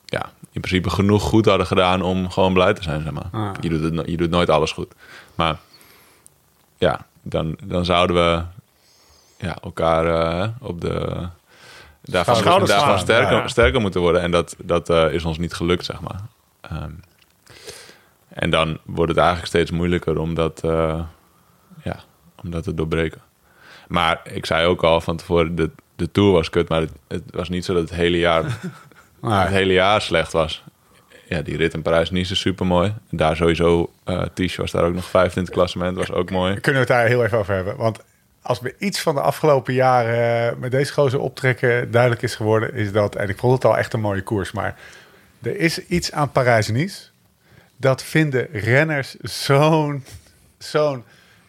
ja, in principe genoeg goed hadden gedaan om gewoon blij te zijn, zeg maar.
Ah.
Je, doet het, je doet nooit alles goed. Maar ja, dan, dan zouden we ja, elkaar eh, op de... Daarvan, daarvan sterker,
ja.
sterker moeten worden. En dat, dat eh, is ons niet gelukt, zeg maar. Ehm, en dan wordt het eigenlijk steeds moeilijker om dat, eh, ja, om dat te doorbreken. Maar ik zei ook al van tevoren, de, de Tour was kut. Maar het, het was niet zo dat het hele jaar, het hele jaar slecht was. Ja, die rit in Parijs-Nice is super mooi. Daar sowieso, eh Tisch was daar ook nog vijfde in het klassement, was ook mooi.
Kunnen we het daar heel even over hebben? Want als me iets van de afgelopen jaren eh, met deze gozer optrekken duidelijk is geworden, is dat, en ik vond het al echt een mooie koers, maar er is iets aan Parijs-Nice. Dat vinden renners zo'n zo'n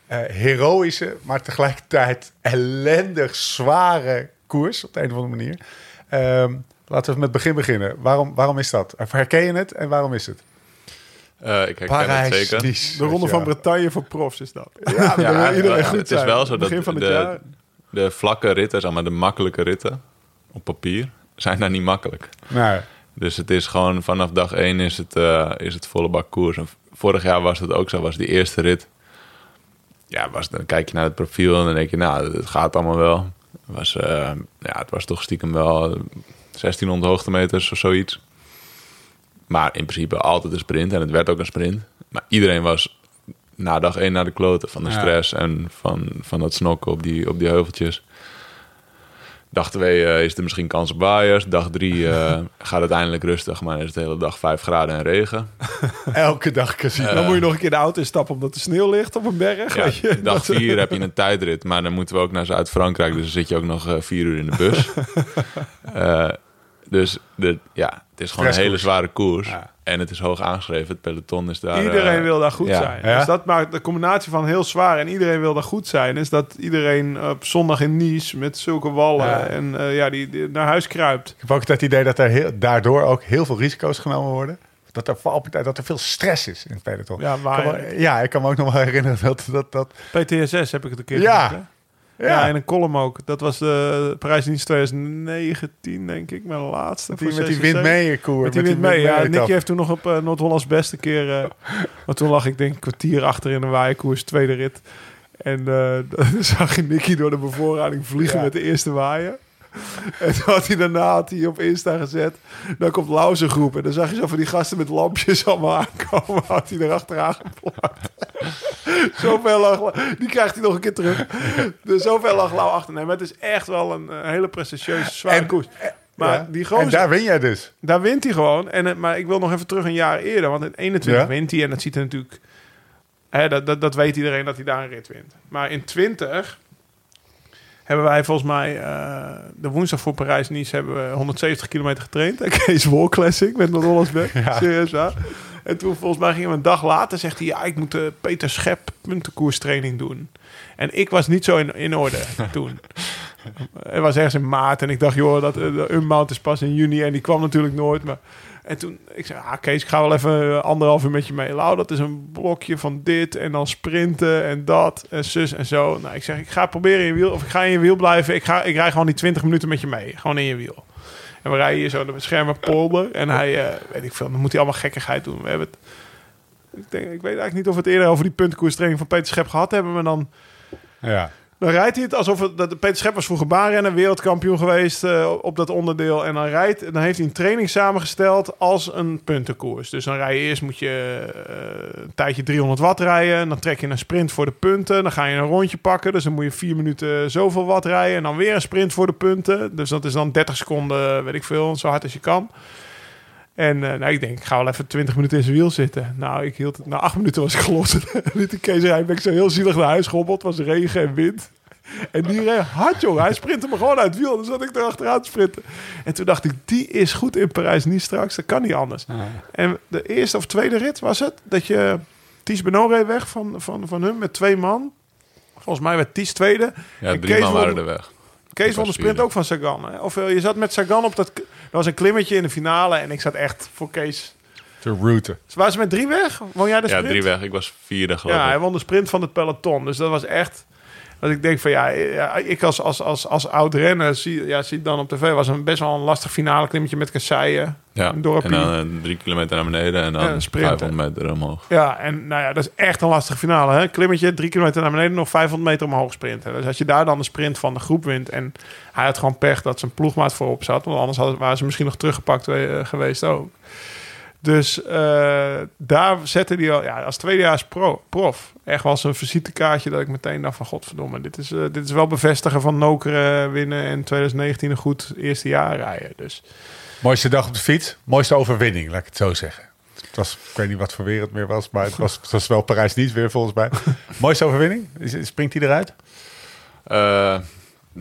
eh, heroïsche, maar tegelijkertijd ellendig zware koers op de een of andere manier. Ehm, laten we met het begin beginnen. Waarom, waarom is dat? Herken je het en waarom is het?
Eh, ik herken het zeker.
De Ronde van. Bretagne voor profs is dat.
Ja,
iedereen
het,
goed
het is wel zo dat
Begin van het
de,
jaar.
de vlakke ritten, zeg maar de makkelijke ritten op papier, zijn daar niet makkelijk.
Nou,
Dus het is gewoon vanaf dag één is het, eh, is het volle bak koers. En vorig jaar was het ook zo, was die eerste rit. Ja, was, dan kijk je naar het profiel en dan denk je, nou, het gaat allemaal wel. Het was, eh, ja, het was toch stiekem wel 1600 hoogtemeters of zoiets. Maar in principe altijd een sprint en het werd ook een sprint. Maar iedereen was na dag één naar de kloten van de
Ja.
stress en van, van dat snokken op die, op die heuveltjes. Dag twee eh, is er misschien kans op waaiers. Dag drie eh, gaat het eindelijk rustig, maar is het de hele dag 5 graden en regen.
elke dag casino.
Dan moet je nog een keer de auto instappen omdat er sneeuw ligt op een berg.
Ja,
weet je.
dag vier heb je een tijdrit, maar dan moeten we ook naar Zuid-Frankrijk. Dus dan zit je ook nog eh, vier uur in de bus. Dus de, ja, het is gewoon een hele zware koers.
Ja.
En het is hoog aangeschreven. Het peloton is daar...
Iedereen
eh,
wil daar goed
ja.
zijn.
Ja?
Dus dat maakt de combinatie van heel zwaar en iedereen wil daar goed zijn. Is dat iedereen op zondag in Nice met zulke wallen
Ja.
en eh, ja, die, die naar huis kruipt.
Ik heb ook het idee dat er heel, daardoor ook heel veel risico's genomen worden. dat er, valpartij, dat er veel stress is in het peloton.
Ja,
Ik
maar-
kan me- ja, ik kan me ook nog wel herinneren dat... dat, dat
PTSS heb ik het een keer
Ja.
gezien, Ja. en een column ook. Dat was de prijsdienst 2019, denk ik, mijn laatste.
die, met die wind mee koer.
Met die wind mee. Ja. Nicky heeft toen nog op eh, Noord-Hollands beste keer... maar toen lag ik denk een kwartier achter in een waaierkoers, tweede rit. En eh, dan zag je Nicky door de bevoorrading vliegen
Ja.
met de eerste waaier. En toen had hij daarna had hij op Insta gezet. Dan komt Lauze groep. En dan zag je zo van die gasten met lampjes allemaal aankomen. Had hij erachteraan geplakt. Zoveel lag Die krijgt hij nog een keer terug. Dus zoveel lag Lau achter. Nee, maar het is echt wel een, eh, hele prestigieuze, zware
En-
koers. Maar
Ja.
die gozer,
En daar win jij dus.
daar wint hij gewoon. En, maar ik wil nog even terug een jaar eerder. Want in 21
Ja.
wint hij. En dat ziet er natuurlijk... Hè, dat, dat, dat weet iedereen dat hij daar een rit wint. Maar in 20 hebben wij volgens mij... eh, de woensdag voor Parijs-Nice hebben we 170 kilometer getraind. Kees Wol Classic met een Rollersberg.
Ja.
Serieus waar. En toen volgens mij gingen we een dag later... zegt hij, ja, ik moet de Peter Schep puntenkoerstraining doen. En ik was niet zo in, in orde toen. Het was ergens in maart en ik dacht, joh, dat uh, de Unmount is pas in juni en die kwam natuurlijk nooit. Maar en toen, ik zei, ah, Kees, ik ga wel even eh, anderhalf uur met je mee. Lau, dat is een blokje van dit en dan sprinten en dat en zus en zo. Nou, ik zeg, ik ga proberen in je wiel, of ik ga in je wiel blijven. Ik, ga, ik rij gewoon die 20 minuten met je mee, gewoon in je wiel. En we rijden hier zo de beschermer polder en hij, uh, weet ik veel, dan moet hij allemaal gekkigheid doen. We hebben het, ik, denk, ik weet eigenlijk niet of we het eerder over die puntenkoerstraining van Peter Schep gehad hebben, maar dan...
Ja.
Dan rijdt hij het alsof het, dat Peter Schep was vroeger baanrenner, wereldkampioen geweest uh, op dat onderdeel. En dan rijdt, dan heeft hij een training samengesteld als een puntenkoers. Dus dan rij je eerst moet je uh, een tijdje 300 watt rijden. Dan trek je een sprint voor de punten. Dan ga je een rondje pakken. Dus dan moet je vier minuten zoveel watt rijden. En dan weer een sprint voor de punten. Dus dat is dan 30 seconden, weet ik veel, zo hard als je kan. En uh, nou, ik denk, ik ga wel even 20 minuten in zijn wiel zitten. Nou, ik hield het. Na acht minuten was ik gelost. Liet de Kees Rijbeek zo heel zielig naar huis gehobbeld. Het was regen en wind. En die reed hard, jongen. Hij sprintte me gewoon uit het wiel. Dus zat ik er achteraan te sprinten. En toen dacht ik, die is goed in Parijs-Nice straks. Dat kan niet anders.
Ah.
En de eerste of tweede rit was het. Dat je... Ties Benoot reed weg van, van, van hun met twee man. Volgens mij werd Ties tweede.
Ja,
En
drie
Kees
man waren er weg.
Kees won de sprint ook van Sagan. Hè? Of eh, je zat met Sagan op dat... Er was een klimmetje in de finale. En ik zat echt voor Kees...
Te routen.
Waren ze met drie weg? Woon jij de
Ja,
sprint?
drie weg. Ik was vierde geloof
Ja, hij won de sprint van het peloton. Dus dat was echt... Dat ik denk van ja, ja, ik als, als, als, als oud renner zie, ja, zie dan op tv... was een best wel een lastig finale klimmetje met kasseien.
Ja,
een
en
dorpje.
dan eh, drie kilometer naar beneden en
Ja,
dan
sprinten.
500 meter omhoog.
Ja, en nou ja, dat is echt een lastige finale. Hè? Klimmetje, drie kilometer naar beneden, nog 500 meter omhoog sprinten. Dus als je daar dan de sprint van de groep wint... en hij had gewoon pech dat zijn ploegmaat voorop zat... want anders hadden, waren ze misschien nog teruggepakt eh, geweest ook. Dus eh, daar zette hij al, ja, als tweedejaars pro, prof, echt wel een visitekaartje dat ik meteen dacht van godverdomme, dit is, eh, dit is wel bevestigen van Nokeren winnen en 2019 een goed eerste jaar rijden. Dus
Mooiste dag op de fiets. Mooiste overwinning, laat ik het zo zeggen. Het was, ik weet niet wat voor weer het meer was, maar het was, het was wel Parijs niet weer volgens mij. Mooiste overwinning? Springt hij eruit?
Eh,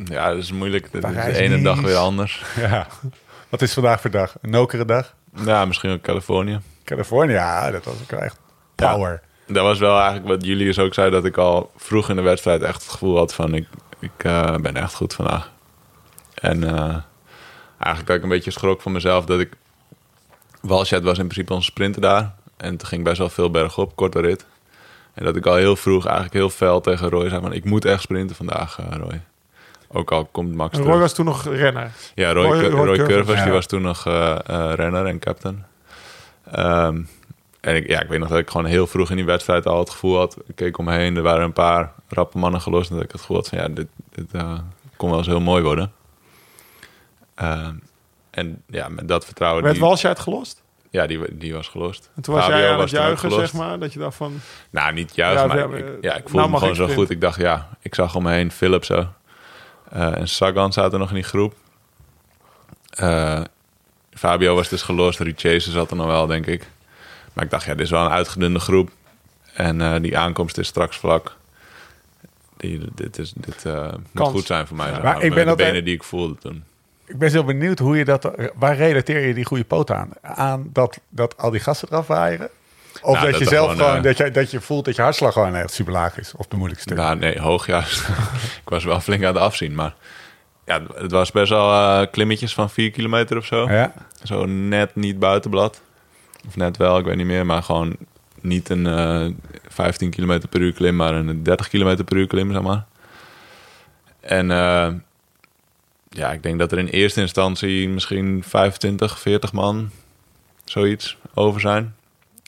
ja, dat is moeilijk. Het is de ene dag weer anders.
Ja. Wat is vandaag voor dag? Een nokere dag?
Ja, misschien ook Californië.
Californië, ja, dat was ook echt power.
Dat was wel eigenlijk wat Julius ook zei, dat ik al vroeg in de wedstrijd echt het gevoel had van ik, ik eh, ben echt goed vandaag. En eh, eigenlijk had ik een beetje schrok van mezelf dat ik... Walsjet was in principe onze sprinter daar. En toen ging best wel veel bergop, korte rit. En dat ik al heel vroeg eigenlijk heel fel tegen Roy zei van ik moet echt sprinten vandaag, eh, Roy. Ook al komt Max terug.
Roy was toen nog renner.
Ja, Roy,
Roy-
Roy,
Roy Curvers,
Curvers,
ja.
die was toen nog renner en captain. Ehm, en ik, ja, ik weet nog dat ik gewoon heel vroeg in die wedstrijd al het gevoel had... Ik keek om me heen, er waren een paar rappe mannen gelost... en dat ik het gevoel had van ja, dit, dit eh, kon wel eens heel mooi worden. Ehm, en ja, met dat vertrouwen...
Werd
die,
Walsje gelost?
Ja, die, die was gelost.
En toen was
Fabio
jij aan het
ook
juichen, zeg maar. Dat je dacht van...
Nou, niet juist,
Ja,
maar
ja,
ik,
eh,
ja, ik
nou
voelde me gewoon zo goed. Ik dacht, ja, ik zag om me heen Philip zo. Eh, en Sagan zaten nog in die groep. Eh, Fabio was dus gelost. Richese zat er nog wel, denk ik. Maar ik dacht, ja, dit is wel een uitgedunde groep. En eh, die aankomst is straks vlak. Die, dit is, dit eh, moet goed zijn voor mij.
Maar ik ben
de
altijd-
benen die ik voelde toen.
Ik ben zo benieuwd hoe je dat... Waar relateer je die goede poot aan? Aan dat, dat al die gasten eraf waaien? Of
Nou,
dat,
dat
je zelf
gewoon, eh,
dat, je, dat je voelt dat je hartslag gewoon echt super laag is. Of de moeilijkste.
Nou, nee, hoog juist. ik was wel flink aan het afzien. Maar ja, het was best wel klimmetjes van 4 kilometer of zo.
Ja.
Zo net niet buitenblad. Of net wel, ik weet niet meer. Maar gewoon niet een eh 15 km per uur klim, maar een 30 km per uur klim, zeg maar. En eh, ja, ik denk dat er in eerste instantie misschien 25, 40 man, zoiets, over zijn.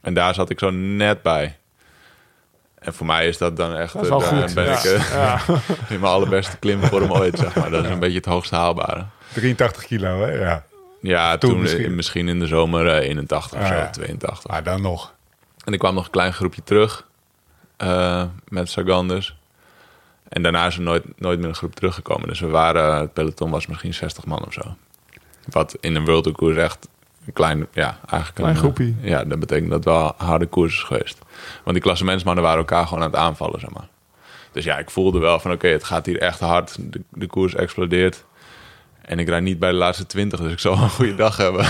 En daar zat ik zo net bij. En voor mij is dat dan echt...
Dat is wel
eh,
goed.
ben
ja.
ik eh,
Ja.
in mijn allerbeste klimvorm ooit, zeg maar. Dat is een beetje het hoogst haalbare.
83 kilo, hè? Ja.
Ja,
Toen
toen,
misschien.
misschien. in de zomer eh, 81 of
Ah,
zo,
ja.
82.
Maar dan nog.
En ik kwam nog een klein groepje terug eh, met Sagan dus. En daarna is er nooit, nooit meer een groep teruggekomen. Dus we waren, het peloton was misschien 60 man of zo. Wat in een World Tour koers echt een klein, ja, eigenlijk
Klein
een,
groepie.
eh, Ja, dat betekent dat het wel harde koers is geweest. Want die klassementsmannen waren elkaar gewoon aan het aanvallen, zeg maar. Dus ja, ik voelde wel van oké, het gaat hier echt hard. De, de koers explodeert. En ik rijd niet bij de laatste 20, dus ik zal een goede dag hebben.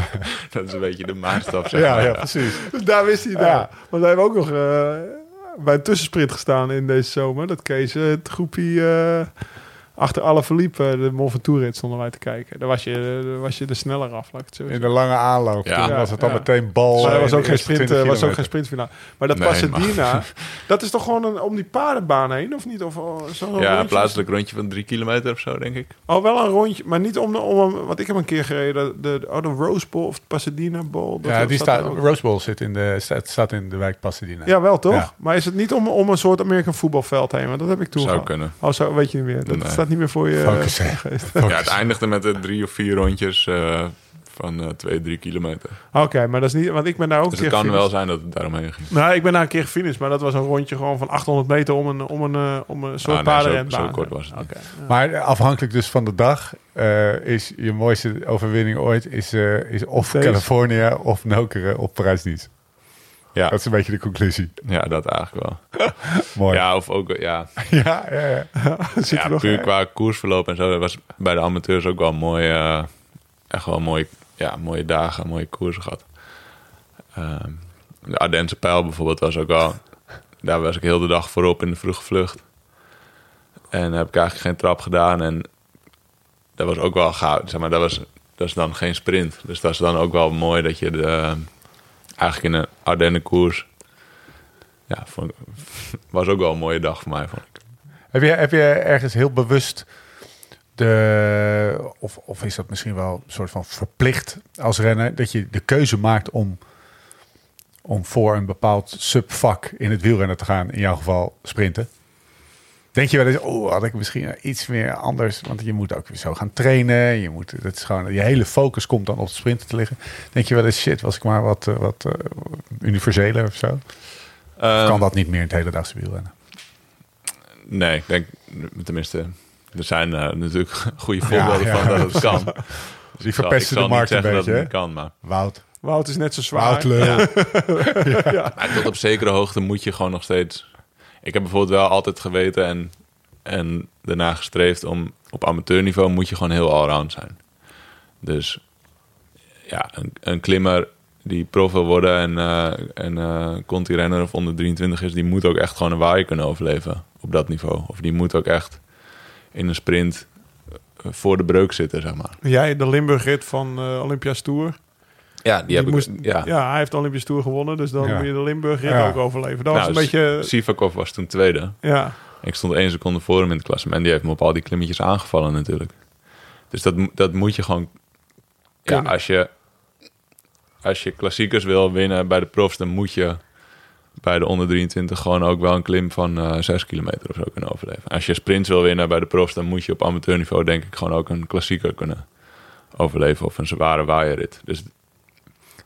dat is een beetje de maatstaf, zeg
Ja,
maar.
ja, precies.
Dus daar wist hij nou. Want wij hebben ook nog eh, bij een tussensprint gestaan in deze zomer. Dat Kees het groepje eh, achter alle verliepen, de Mont Ventoux-rit, stonden wij te kijken. Daar was je, daar was je er sneller af, laat ik het zo
In de lange aanloop.
Ja.
Toen was het dan
Ja.
meteen bal.
Maar er was ook, geen sprint,
20
was ook geen sprintfinale. Maar dat
Nee,
Pasadena, dat is toch gewoon een, om die paardenbaan heen, of niet? Of oh, zo'n
Ja, een plaatselijk rondje van drie kilometer of zo, denk ik.
Oh, wel een rondje, maar niet om, de, om een- wat ik heb een keer gereden, de, de, oh, de Rose Bowl of de Pasadena Bowl. Dat-
Ja, die
staat.
Rose Bowl zit in de, staat, staat in de wijk Pasadena.
Ja, wel toch?
Ja.
Maar is het niet om, om een soort American voetbalveld heen? Want dat heb ik toen
Zou
gehad.
kunnen.
Oh, zo weet je niet meer. Dat
Nee.
Staat niet meer voor je
Focus,
eh.
Ja, het eindigde met drie of vier rondjes eh, van eh, twee, drie kilometer.
Oké, maar dat is niet... Want ik ben daar ook
Dus
een
het
keer
kan wel zijn dat het daaromheen ging.
Nou, ik ben daar een keer gefinished, maar dat was een rondje gewoon van 800 meter om een, om een, eh, om een soort
Ah, nee, zo- kort was het niet.
Ja.
Maar afhankelijk dus van de dag eh, is je mooiste overwinning ooit is, eh, is of
Deze.
California of Nokere op Parijs-Nice.
Ja,
Dat is een beetje de conclusie.
ja, dat eigenlijk wel.
Mooi. Ja,
of ook, ja,
ja, ja. ja.
Ja
nog
puur qua koersverloop en zo. Dat was bij de amateurs ook wel mooi. eh, echt wel mooi, ja, mooie dagen, mooie koersen gehad. Ehm, de Ardense Pijl bijvoorbeeld was ook wel... Daar was ik heel de dag voorop in de vroege vlucht. En heb ik eigenlijk geen trap gedaan. En dat was ook wel gaaf. Zeg maar, dat, was, dat is dan geen sprint. Dus dat is dan ook wel mooi dat je de, eigenlijk in een Ardennen koers... Ja, was ook wel een mooie dag voor mij, vond ik.
Heb, je, heb je ergens heel bewust de, of, of is dat misschien wel een soort van verplicht als renner, dat je de keuze maakt om, om voor een bepaald subvak in het wielrennen te gaan, in jouw geval sprinten? Denk je wel eens, oh, had ik misschien iets meer anders, want je moet ook weer zo gaan trainen. Je moet, dat is gewoon, je hele focus komt dan op de sprinten te liggen. Denk je wel eens, shit, was ik maar wat, eh, wat eh, universeler of zo? Of
Ehm,
kan dat niet meer in het hele dagse wielrennen?
Nee, ik denk, tenminste, er zijn eh, natuurlijk goede voorbeelden
Ja, ja.
van dat het kan. Dus
Die verpesten de markt een beetje,
dat kan, maar,
Wout.
Wout is net zo zwaar.
Wout lul.
maar tot op zekere hoogte moet je gewoon nog steeds... Ik heb bijvoorbeeld wel altijd geweten en, en daarna gestreefd om op amateurniveau moet je gewoon heel allround zijn. Dus ja, een, een klimmer die prof wil worden en, eh en conti-renner of onder 23 is, die moet ook echt gewoon een waaier kunnen overleven op dat niveau. Of die moet ook echt in een sprint eh, voor de breuk zitten, zeg maar.
Jij, de Limburg-rit van eh Olympia's Tour.
Ja, die,
Die
heb
moest,
ik.
ja.
Ja.
hij heeft de Olympisch Tour gewonnen, dus dan
Ja.
moet je de Limburg-rit
Ja.
ook overleven. Dat
Nou,
was een beetje...
Sivakov was toen tweede.
Ja,
Ik stond één seconde voor hem in het klassement. En die heeft me op al die klimmetjes aangevallen natuurlijk. Dus dat, dat moet je gewoon... Ja, als je, als je klassiekers wil winnen bij de profs... dan moet je bij de onder 23 gewoon ook wel een klim van eh 6 kilometer of zo kunnen overleven. Als je sprints wil winnen bij de profs... dan moet je op amateurniveau denk ik gewoon ook een klassieker kunnen overleven. Of een zware waaierrit. Dus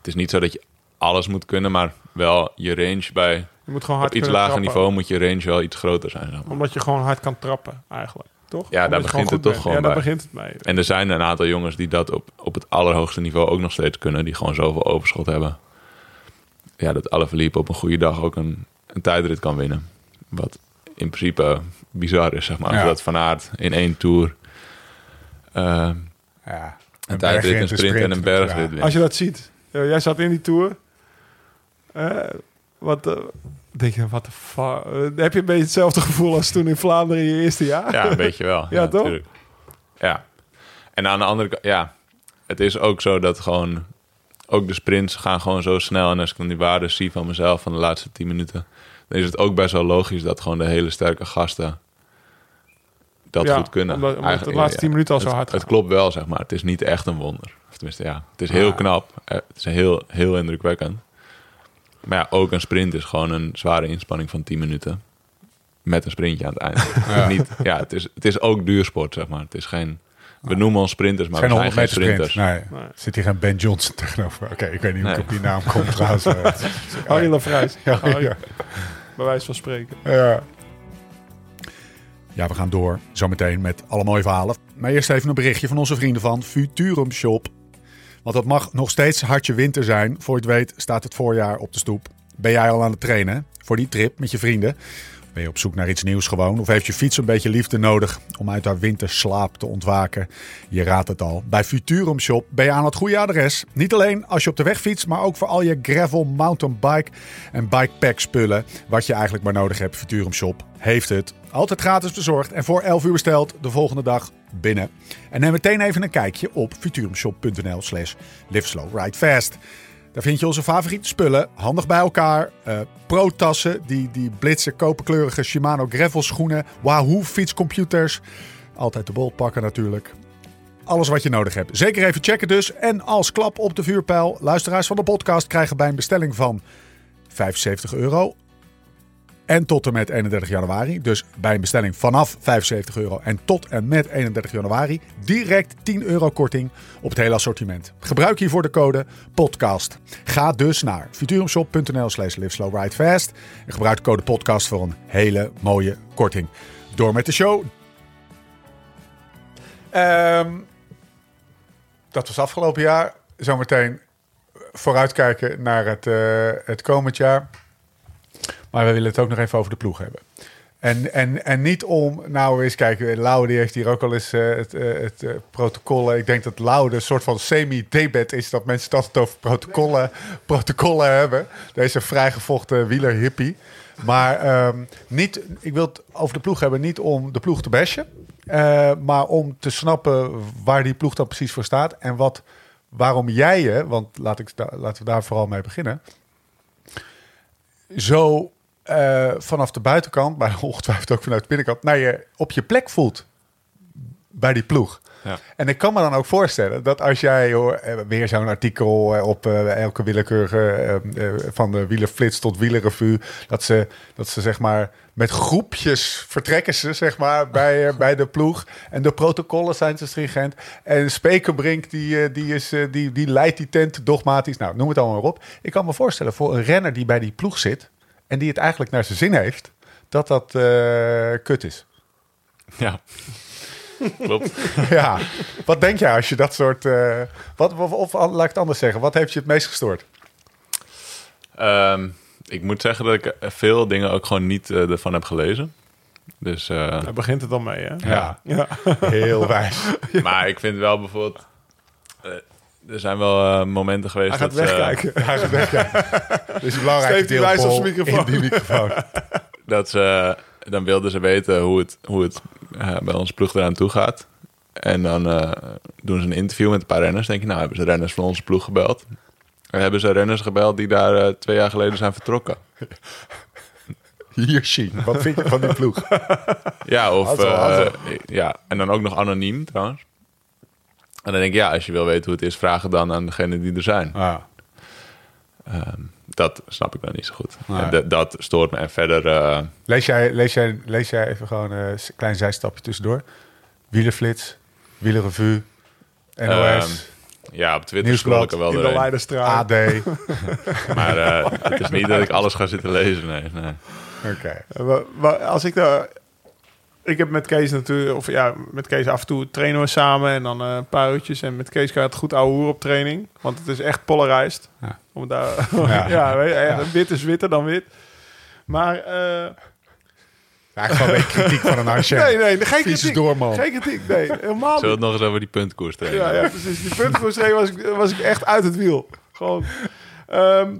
het is niet zo dat je alles moet kunnen... maar wel je range bij...
je moet gewoon hard
Op iets lager
trappen.
niveau moet je range wel iets groter zijn. Zeg maar.
Omdat je gewoon hard kan trappen, eigenlijk. Toch?
Ja, daar
Omdat
begint het toch
bent.
gewoon
Ja, daar
bij.
begint het mee.
En er zijn een aantal jongens die dat op, op het allerhoogste niveau ook nog steeds kunnen. Die gewoon zoveel overschot hebben. Ja, dat Alaphilippe op een goede dag ook een, een tijdrit kan winnen. Wat in principe bizar is, zeg maar.
Ja.
Dat Van Aert in één Tour eh,
Ja.
een tijdrit, een sprint en een bergrit
Ja.
wint.
Als je dat ziet. Eh, jij zat in die Tour. Eh, wat... eh, denk je, wat de fuck? Heb je een beetje hetzelfde gevoel als toen in Vlaanderen in je eerste jaar?
Ja, een beetje wel.
Ja, toch?
tuurlijk. Ja. En aan de andere kant, ja, het is ook zo dat gewoon ook de sprints gaan gewoon zo snel. En als ik dan die waarden zie van mezelf van de laatste 10 minuten, dan is het ook best wel logisch dat gewoon de hele sterke gasten dat
Ja,
goed kunnen.
omdat- omdat de laatste 10 minuten al zo hard
Het klopt wel, zeg maar. Het is niet echt een wonder. Tenminste, ja, het is heel
Ah.
knap. Eh, Het is heel, heel indrukwekkend. Maar ja, ook een sprint is gewoon een zware inspanning van 10 minuten. Met een sprintje aan het eind.
Ja.
Niet, ja, het, is, het is ook duursport, zeg maar. Het is geen... We noemen ons sprinters, maar
Geen
we zijn
100
geen
meter sprint.
sprinters.
Nee.
Nee.
Zit hier geen Ben Johnson tegenover? Oké, ik weet niet hoe ik op die naam kom trouwens. Eh,
Harry Lafrijs.
ja,
Harry,
ja.
Bij wijze van spreken.
Ja. Ja, we gaan door zometeen met alle mooie verhalen. Maar eerst even een berichtje van onze vrienden van Futurum Shop. Want dat mag nog steeds hartje winter zijn. Voor je het weet staat het voorjaar op de stoep. Ben jij al aan het trainen voor die trip met je vrienden? Ben je op zoek naar iets nieuws gewoon? Of heeft je fiets een beetje liefde nodig om uit haar winterslaap te ontwaken? Je raadt het al. Bij Futurum Shop ben je aan het goede adres. Niet alleen als je op de weg fietst, maar ook voor al je gravel, mountainbike en bikepack spullen. Wat je eigenlijk maar nodig hebt. Futurum Shop heeft het. Altijd gratis bezorgd en voor 11 uur besteld de volgende dag binnen. En neem meteen even een kijkje op futurumshop.nl slash live slow ride fast. Daar vind je onze favoriete spullen, handig bij elkaar. eh Pro-tassen, die, die blitse koperkleurige Shimano gravel schoenen. Wahoo fietscomputers. Altijd de bol pakken natuurlijk. Alles wat je nodig hebt. Zeker even checken dus. En als klap op de vuurpijl, luisteraars van de podcast krijgen bij een bestelling van 75 euro en tot en met 31 januari. Dus bij een bestelling vanaf 75 euro en tot en met 31 januari direct 10 euro korting op het hele assortiment. Gebruik hiervoor de code podcast. Ga dus naar futurumshop.nl slash en gebruik de code podcast voor een hele mooie korting. Door met de show. Ehm, dat was afgelopen jaar. Zometeen vooruitkijken naar het, eh, het komend jaar. Maar we willen het ook nog even over de ploeg hebben. En, en, en niet om, nou eens kijken, Lauwe die heeft hier ook al eens eh, het, eh, het eh, protocol. Ik denk dat Lauwe een soort van semi-debet is dat mensen het altijd over protocollen, protocollen hebben. Deze vrijgevochten wieler-hippie. Maar ehm, niet, ik wil het over de ploeg hebben, niet om de ploeg te bashen. maar om te snappen waar die ploeg dan precies voor staat. En wat, waarom jij je, want laat ik, laten we daar vooral mee beginnen zo eh, vanaf de buitenkant, maar ongetwijfeld ook vanuit de binnenkant, naar je op je plek voelt bij die ploeg.
Ja.
En ik kan me dan ook voorstellen dat als jij hoor, eh, weer zo'n artikel eh, op eh, elke willekeurige van de wielerflits tot wielerrevue, dat ze, dat ze zeg maar met groepjes vertrekken ze zeg maar bij, bij de ploeg en de protocollen zijn te stringent en Spekerbrink die, die, is, die, die leidt die tent dogmatisch. Nou, noem het allemaal maar op. Ik kan me voorstellen voor een renner die bij die ploeg zit en die het eigenlijk naar zijn zin heeft, dat dat kut is.
Ja. Klopt.
Ja, wat denk jij als je dat soort. eh, wat, of, of laat ik het anders zeggen, wat heeft je het meest gestoord?
Ehm, ik moet zeggen dat ik veel dingen ook gewoon niet eh, ervan heb gelezen. Dus, eh,
Daar begint het dan mee, hè?
Ja,
Ja.
heel wijs.
Maar ik vind wel bijvoorbeeld... eh, er zijn wel momenten geweest
Hij gaat
dat,
wegkijken.
Hij gaat wegkijken. Dit is een
microfoon.
in die microfoon.
dat ze... Dan wilden ze weten hoe het, hoe het eh, bij onze ploeg eraan toe gaat. En dan eh, doen ze een interview met een paar renners. denk je, nou hebben ze renners van onze ploeg gebeld. En hebben ze renners gebeld die daar eh, twee jaar geleden zijn vertrokken.
Hier, Sheen. Wat vind je van die ploeg?
Ja, of...
Hazel, hazel.
ja, en dan ook nog anoniem trouwens. En dan denk ik, ja, als je wil weten hoe het is, vraag het dan aan degenen die er zijn.
Ah,
Ehm, dat snap ik dan niet zo goed. En dat- dat stoort me. En verder, eh,
lees, jij, lees, jij, lees jij even gewoon eh, een klein zijstapje tussendoor? Wielerflits, Wielerrevue, NOS,
Ehm, ja, op Twitter
Nieuwsblad,
scroll ik er wel
In de. Leidenstraat.
AD.
Maar eh, het is niet dat ik alles ga zitten lezen, nee. nee.
Oké.
Eh, Als ik daar... Ik heb met Kees natuurlijk... Of ja, met Kees af en toe trainen we samen. En dan eh, een paar uurtjes. En met Kees gaat het goed ouwe hoer op training. Want het is echt polarized.
Ja.
Om daar,
Ja.
ja, weet je, wit is witter dan wit. Maar... eh,
Ja, gewoon een kritiek van een Arjen.
nee, nee, geen kritiek.
door, man.
Geen kritiek, nee. Helemaal
Zullen we het nog eens over die puntkoers trainen?
Ja, ja, precies. Die puntenkoerstreden was ik, was ik echt uit het wiel. Gewoon. Ehm,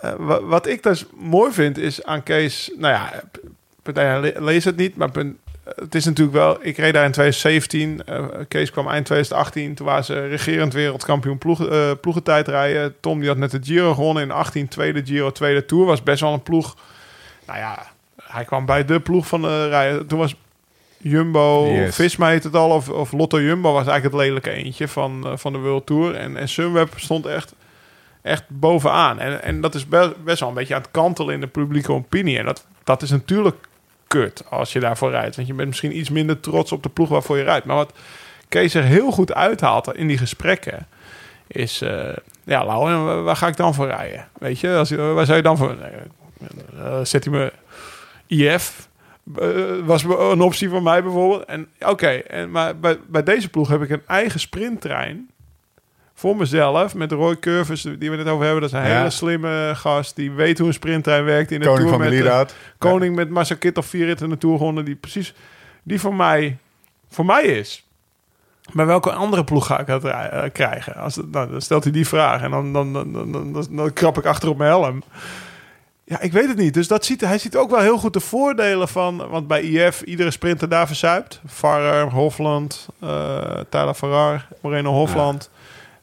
eh, wa- wat ik dus mooi vind is aan Kees... Nou ja, lees het niet, maar punt, het is natuurlijk wel... Ik reed daar in 2017. eh, Kees kwam eind 2018. Toen waren ze regerend wereldkampioen ploeg, eh, ploegentijdrijden. Tom die had net de Giro gewonnen in 18. Tweede Giro, tweede Tour. Was best wel een ploeg. Nou ja, hij kwam bij de ploeg van de rijden. Toen was Jumbo,
Yes.
Visma heet het al. Of, of Lotto Jumbo was eigenlijk het lelijke eentje van, eh, van de World Tour. En, en Sunweb stond echt, echt bovenaan. En, en dat is be- best wel een beetje aan het kantelen in de publieke opinie. En dat, dat is natuurlijk als je daarvoor rijdt. Want je bent misschien iets minder trots op de ploeg waarvoor je rijdt. Maar wat Kees er heel goed uithaalt in die gesprekken... is, eh, ja, Lau, waar- ga ik dan voor rijden? Weet je, als, waar zou je dan voor... Eh, zet hij me IF... eh, was een optie voor mij bijvoorbeeld. En oké, en maar bij, bij deze ploeg heb ik een eigen sprinttrein voor mezelf met Roy Curvers die we het over hebben. Dat is een
Ja.
hele slimme gast die weet hoe een sprinttrein werkt in de
Koning
tour
van de
met eh,
Lieraad.
koning met Marcel Kittel vier ritten in de tour gewonnen die precies die voor mij voor mij is. Maar welke andere ploeg ga ik dat eh, krijgen? Als, nou, dan stelt hij die vraag en dan, dan, dan, dan, dan, krap ik achter op mijn helm. Ja, ik weet het niet. Dus dat ziet, hij ziet ook wel heel goed de voordelen van... Want bij IF, iedere sprinter daar verzuipt. Farrer, Hofland, eh Tyler Farrar, Moreno Hofland.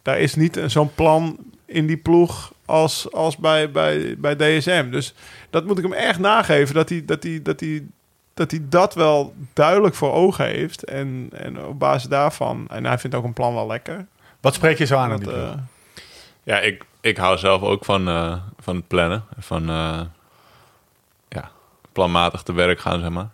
Daar is niet een- zo'n plan in die ploeg als, als bij, bij, bij DSM. Dus dat moet ik hem echt nageven. Dat hij dat, hij, dat, hij, dat, hij dat wel duidelijk voor ogen heeft. En, en op basis daarvan... En hij vindt ook een plan wel lekker.
Wat spreek je zo aan aan
Dat,
die ploeg?
eh,
Ja, ik, ik hou zelf ook van, eh, van het plannen. Van eh, ja, planmatig te werk gaan, zeg maar.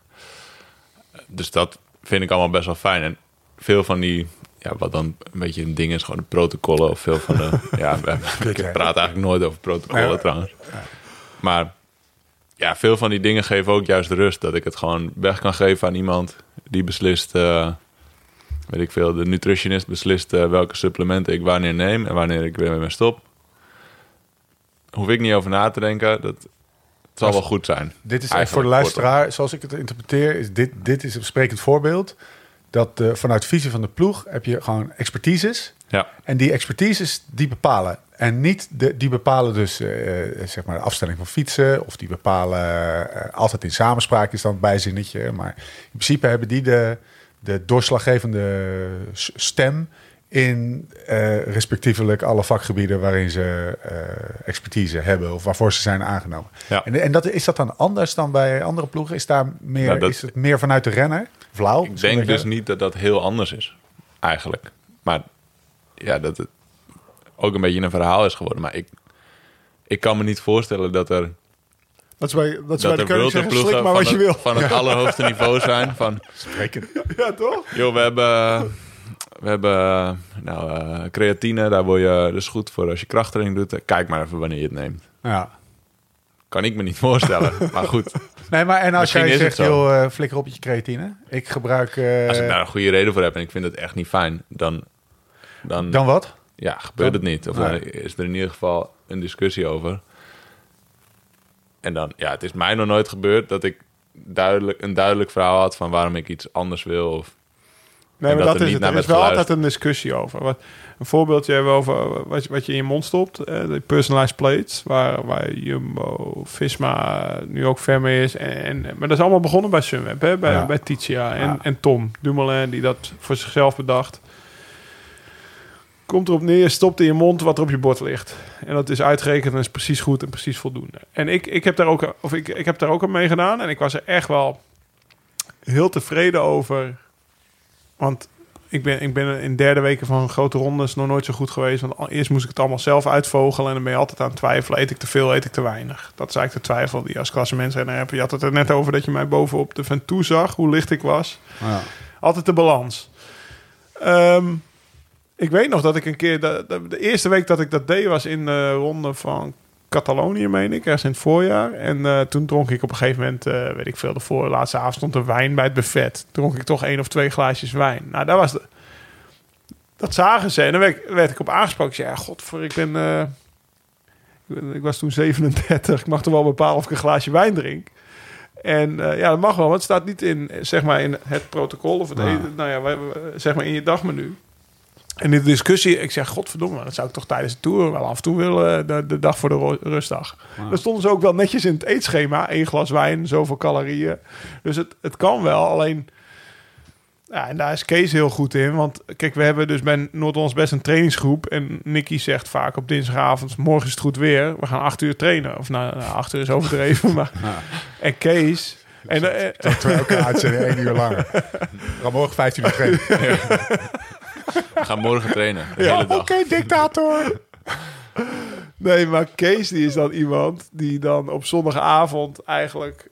Dus dat vind ik allemaal best wel fijn. En veel van die, ja, wat dan een beetje een ding is, gewoon de protocollen of veel van de... ja, ik praat eigenlijk nooit over protocollen trouwens. Maar ja, veel van die dingen geven ook juist rust. Dat ik het gewoon weg kan geven aan iemand die beslist... eh, weet ik veel, de nutritionist beslist eh, welke supplementen ik wanneer neem en wanneer ik weer mee stop. Hoef ik niet over na te denken. Dat, het zal wel goed zijn.
Dit is echt
Eigenlijk
voor de luisteraar, zoals ik het interpreteer, is dit, dit is een sprekend voorbeeld. Dat eh, vanuit visie van de ploeg heb je gewoon expertises.
Ja,
En die expertises, die bepalen. En niet de, die bepalen dus eh, eh, zeg maar de afstelling van fietsen. Of die bepalen altijd in samenspraak is dan het bijzinnetje. Maar in principe hebben die de, de doorslaggevende stem in respectievelijk alle vakgebieden waarin ze expertise hebben of waarvoor ze zijn aangenomen.
Ja.
En, en dat, is dat dan anders dan bij andere ploegen? Is, daar meer,
Nou, dat-
is het meer vanuit de renner? Flauw?
ik denk dus niet dat dat heel anders is. Eigenlijk. Maar ja, dat het ook een beetje een verhaal is geworden. Maar ik, ik kan me niet voorstellen dat er,
dat is bij, dat is bij
dat
de
er
zeggen, slik maar
van,
wat je
het,
wil.
van het allerhoogste niveau zijn. Van,
Sprekend.
Ja, toch?
joh, we hebben, we hebben nou, eh, creatine. Daar word je dus goed voor als je krachttraining doet. Kijk maar even wanneer je het neemt.
Ja.
Kan ik me niet voorstellen. maar goed,
Nee, maar en als
Misschien
jij zegt, joh, eh, flikker op je creatine. Ik gebruik... eh,
als ik daar een goede reden voor heb en ik vind het echt niet fijn, dan, dan,
Dan wat?
ja, gebeurt
Dan-
het niet. Of
Nee.
is er in ieder geval een discussie over. En dan, ja, het is mij nog nooit gebeurd dat ik duidelijk, een duidelijk verhaal had van waarom ik iets anders wil. Of,
Nee, maar
dat
dat is het. Er is wel
geluisterd.
altijd een discussie over. Wat, een voorbeeldje hebben over wat, je- wat je in je mond stopt. de personalized plates, waar, waar Jumbo, Visma nu ook ver mee is. En, en- maar dat is allemaal begonnen bij Sunweb, hè? Bij,
Ja.
bij Titia en,
Ja.
en Tom Dumoulin, die dat voor zichzelf bedacht. Komt erop neer, stopt in je mond wat er op je bord ligt. En dat is uitgerekend en is precies goed en precies voldoende. En ik, ik, heb, daar ook, of ik, ik heb daar ook aan meegedaan. En ik was er echt wel heel tevreden over. Want ik ben, ik ben in derde weken van grote rondes nog nooit zo goed geweest. Want eerst moest ik het allemaal zelf uitvogelen. En dan ben je altijd aan het twijfelen. Eet ik te veel, eet ik te weinig? Dat is eigenlijk de twijfel die als klassementsrenner hebt. Je had het er net over dat je mij bovenop de Ventoux zag. Hoe licht ik was.
Ja.
Altijd de balans. Ehm, ik weet nog dat ik een keer... De, de, de eerste week dat ik dat deed was in de ronde van Catalonië, meen ik. Ergens in het voorjaar. En eh, toen dronk ik op een gegeven moment... eh, weet ik veel, de voorlaatste avond stond er wijn bij het buffet. Dronk ik toch één of twee glaasjes wijn. Nou, dat was... De, dat zagen ze. En dan werd, ik- werd ik op aangesproken. Ik zei, ja, godver, ik ben... eh, ik ben- ik was toen 37. Ik mag toch wel bepalen of ik een glaasje wijn drink. En ja, dat mag wel, want het staat niet in, zeg maar, in het protocol of het, eten, nou ja, zeg maar in je dagmenu. En in de discussie, ik zeg, godverdomme, dat zou ik toch tijdens de tour wel af en toe willen, eh, de, de dag voor de rustdag.
Ah.
Dan stonden ze ook wel netjes in het eetschema, één glas wijn, zoveel calorieën. Dus het, het kan wel, alleen Ja, en daar is Kees heel goed in. Want kijk, we hebben dus bij Noord-Ons best een trainingsgroep. En Nicky zegt vaak op dinsdagavond... morgen is het goed weer. We gaan acht uur trainen. Of nou, nou acht uur is overdreven. maar... En Kees... En, eh,
Dat we elke uitzending één uur langer. Gaan morgen 15 uur trainen.
We gaan morgen trainen. De
Ja,
Oké, dictator.
Nee, maar Kees die is dan iemand die dan op zondagavond eigenlijk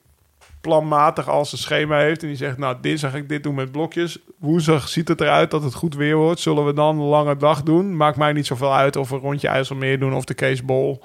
planmatig al zijn schema heeft. En die zegt, nou, dinsdag ga ik dit doen met blokjes. Woensdag ziet het eruit dat het goed weer wordt. Zullen we dan een lange dag doen? Maakt mij niet zoveel uit of we een rondje IJsselmeer doen of de Keesbol.